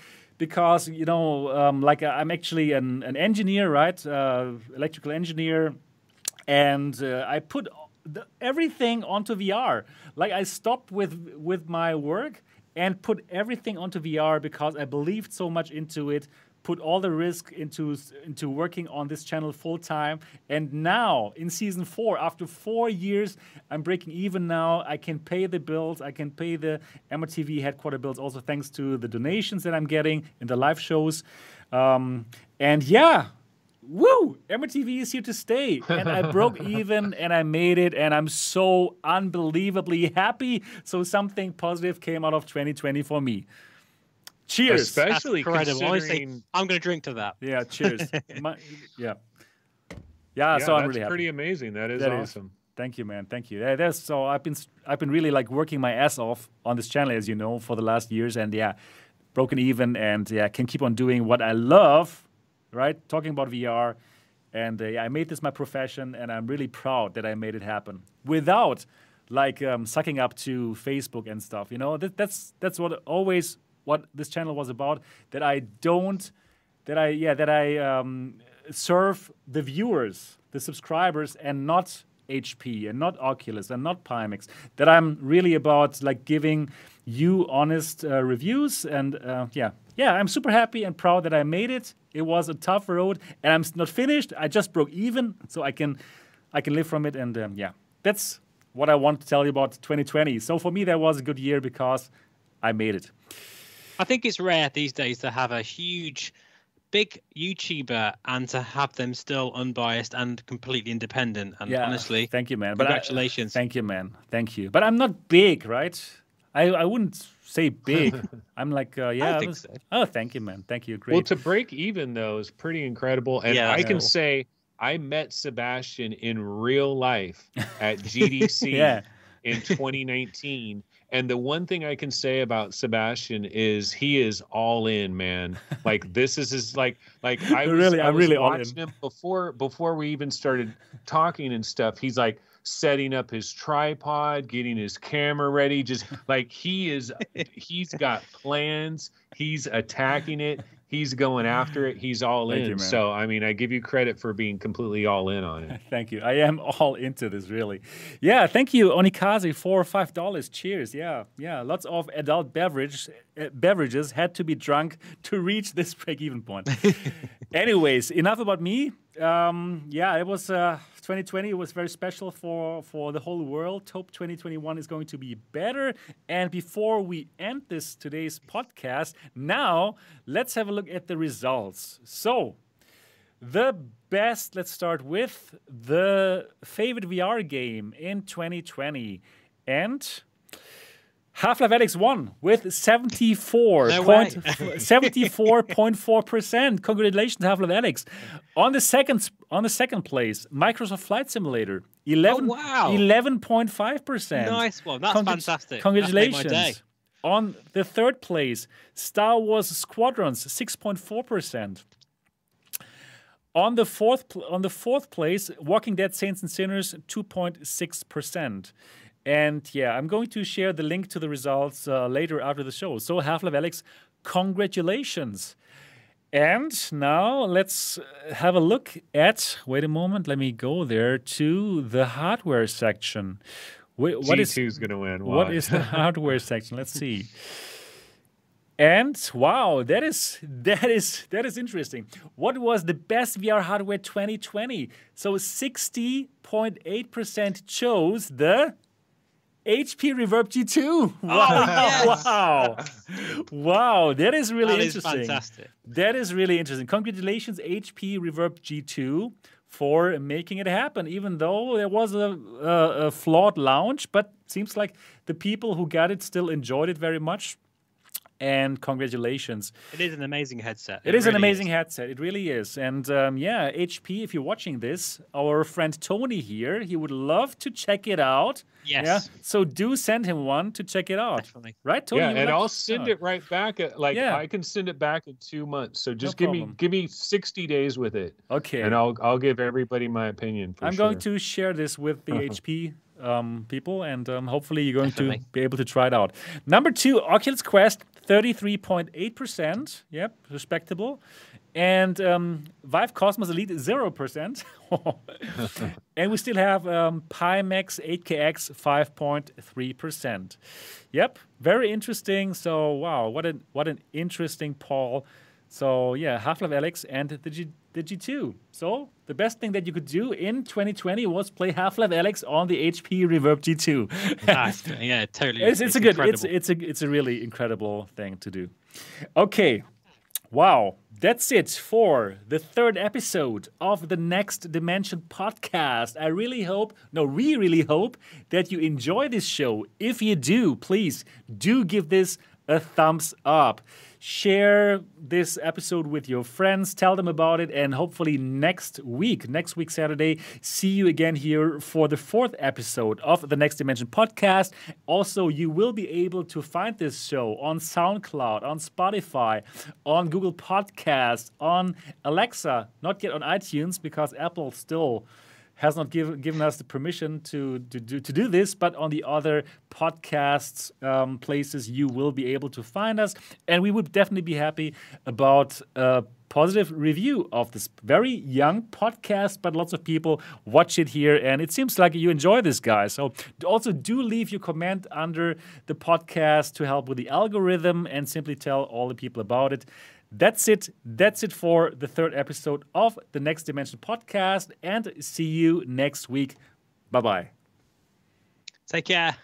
B: because you know, um, like uh, I'm actually an, an engineer, right? Uh, electrical engineer, and uh, I put the, everything onto VR. Like I stopped with with my work and put everything onto VR because I believed so much into it put all the risk into into working on this channel full time and now in season 4 after 4 years I'm breaking even now. I can pay the bills. I can pay the MRTV headquarter bills also thanks to the donations that I'm getting in the live shows. Um, and yeah woo MRTV is here to stay. And I broke *laughs* even and I made it and I'm so unbelievably happy. So something positive came out of 2020 for me Cheers.
C: Especially considering... Honestly,
D: I'm going to drink to that.
B: Yeah, cheers. *laughs* My, yeah. yeah. Yeah, so I'm really happy.
C: pretty amazing. That is that awesome. Is.
B: Thank you, man. Thank you. Yeah, that's so I've been I've been really like working my ass off on this channel, as you know, for the last years, and yeah, broken even and yeah, can keep on doing what I love, right? Talking about VR. And uh, yeah, I made this my profession, and I'm really proud that I made it happen without like um, sucking up to Facebook and stuff. You know, that, that's that's what always what this channel was about. That I don't, that I yeah, that I um, serve the viewers, the subscribers, and not HP and not Oculus and not Pimax. That I'm really about like giving you honest uh, reviews and uh, yeah, yeah, I'm super happy and proud that I made it. It was a tough road, and I'm not finished. I just broke even, so I can I can live from it. And um, yeah, that's what I want to tell you about 2020. So for me, that was a good year because I made it.
D: I think it's rare these days to have a huge, big YouTuber and to have them still unbiased and completely independent. And
B: yeah,
D: honestly,
B: thank you, man.
D: Congratulations.
B: I, thank you, man. Thank you. But I'm not big, right? I, I wouldn't say big. *laughs* I'm like, uh, yeah.
D: I think was, so.
B: Oh, thank you, man. Thank you. Great.
C: Well, to break even though is pretty incredible, and yeah, I can say I met Sebastian in real life at *laughs* GDC yeah. in 2019. And the one thing I can say about Sebastian is he is all in, man. *laughs* Like this is his like like I *laughs* was,
B: really
C: I
B: was really
C: watching him before before we even started talking and stuff. He's like setting up his tripod, getting his camera ready. Just *laughs* like he is, he's got plans. He's attacking it. He's going after it. He's all Thank in. You, so, I mean, I give you credit for being completely all in on it. *laughs*
B: thank you. I am all into this, really. Yeah, thank you, Onikazi, four or five dollars. Cheers. Yeah, yeah. Lots of adult beverage uh, beverages had to be drunk to reach this break-even point. *laughs* Anyways, enough about me. Um, yeah, it was. Uh, 2020 was very special for, for the whole world. Hope 2021 is going to be better. And before we end this today's podcast, now let's have a look at the results. So, the best, let's start with the favorite VR game in 2020. And Half-Life Alyx won with 74 no 74.4%. *laughs* Congratulations, Half-Life Alyx. On the second on the second place, Microsoft Flight Simulator, 11
D: oh, wow.
B: 11.5%.
D: Nice one. That's fantastic.
B: Congratulations.
D: That's
B: on the third place, Star Wars Squadrons, 6.4%. On the fourth on the fourth place, Walking Dead Saints and Sinners, 2.6%. And yeah, I'm going to share the link to the results uh, later after the show. So, Half-Life Alyx, congratulations. And now let's uh, have a look at, wait a moment, let me go there to the hardware section.
C: Wait, what G2's is going to win?
B: Why? What is the *laughs* hardware section? Let's see. And wow, that is that is that is interesting. What was the best VR hardware 2020? So 60.8% chose the HP Reverb G2. Wow. Oh, yes. wow. wow. That is really
D: that
B: interesting.
D: Is fantastic.
B: That is really interesting. Congratulations, HP Reverb G2, for making it happen, even though there was a, a, a flawed launch. But seems like the people who got it still enjoyed it very much and congratulations.
D: It is an amazing headset.
B: it, it is really an amazing is. headset. It really is. And um, yeah, HP, if you're watching this, our friend Tony here, he would love to check it out.
D: Yes.
B: Yeah. So do send him one to check it out.
D: Definitely.
B: Right, Tony?
C: Yeah, and I'll send it right back. At, like yeah. I can send it back in two months. So just no give problem. me give me 60 days with it.
B: Okay.
C: And I'll I'll give everybody my opinion.
B: I'm
C: sure.
B: going to share this with the *laughs* HP um, people, and um, hopefully you're going Definitely. to be able to try it out. Number two, Oculus Quest 33.8%. Yep, respectable. And um, Vive Cosmos Elite 0%. *laughs* and we still have um, Pimax 8KX 5.3%. Yep, very interesting. So, wow, what an, what an interesting poll. So, yeah, Half-Life Alyx and the, G, the G2. So, the best thing that you could do in 2020 was play Half-Life Alyx on the HP Reverb
D: G2. *laughs* yeah, totally.
B: It's, it's, it's a good, it's it's a it's a really incredible thing to do. Okay, wow, that's it for the third episode of the Next Dimension podcast. I really hope, no, we really hope that you enjoy this show. If you do, please do give this a thumbs up. Share this episode with your friends, tell them about it, and hopefully next week, next week, Saturday, see you again here for the fourth episode of the Next Dimension podcast. Also, you will be able to find this show on SoundCloud, on Spotify, on Google Podcast, on Alexa, not yet on iTunes because Apple still has not give, given us the permission to, to, do, to do this, but on the other podcasts um, places, you will be able to find us. And we would definitely be happy about a positive review of this very young podcast, but lots of people watch it here. And it seems like you enjoy this, guy. So also do leave your comment under the podcast to help with the algorithm and simply tell all the people about it. That's it. That's it for the third episode of the Next Dimension podcast. And see you next week. Bye bye.
D: Take care.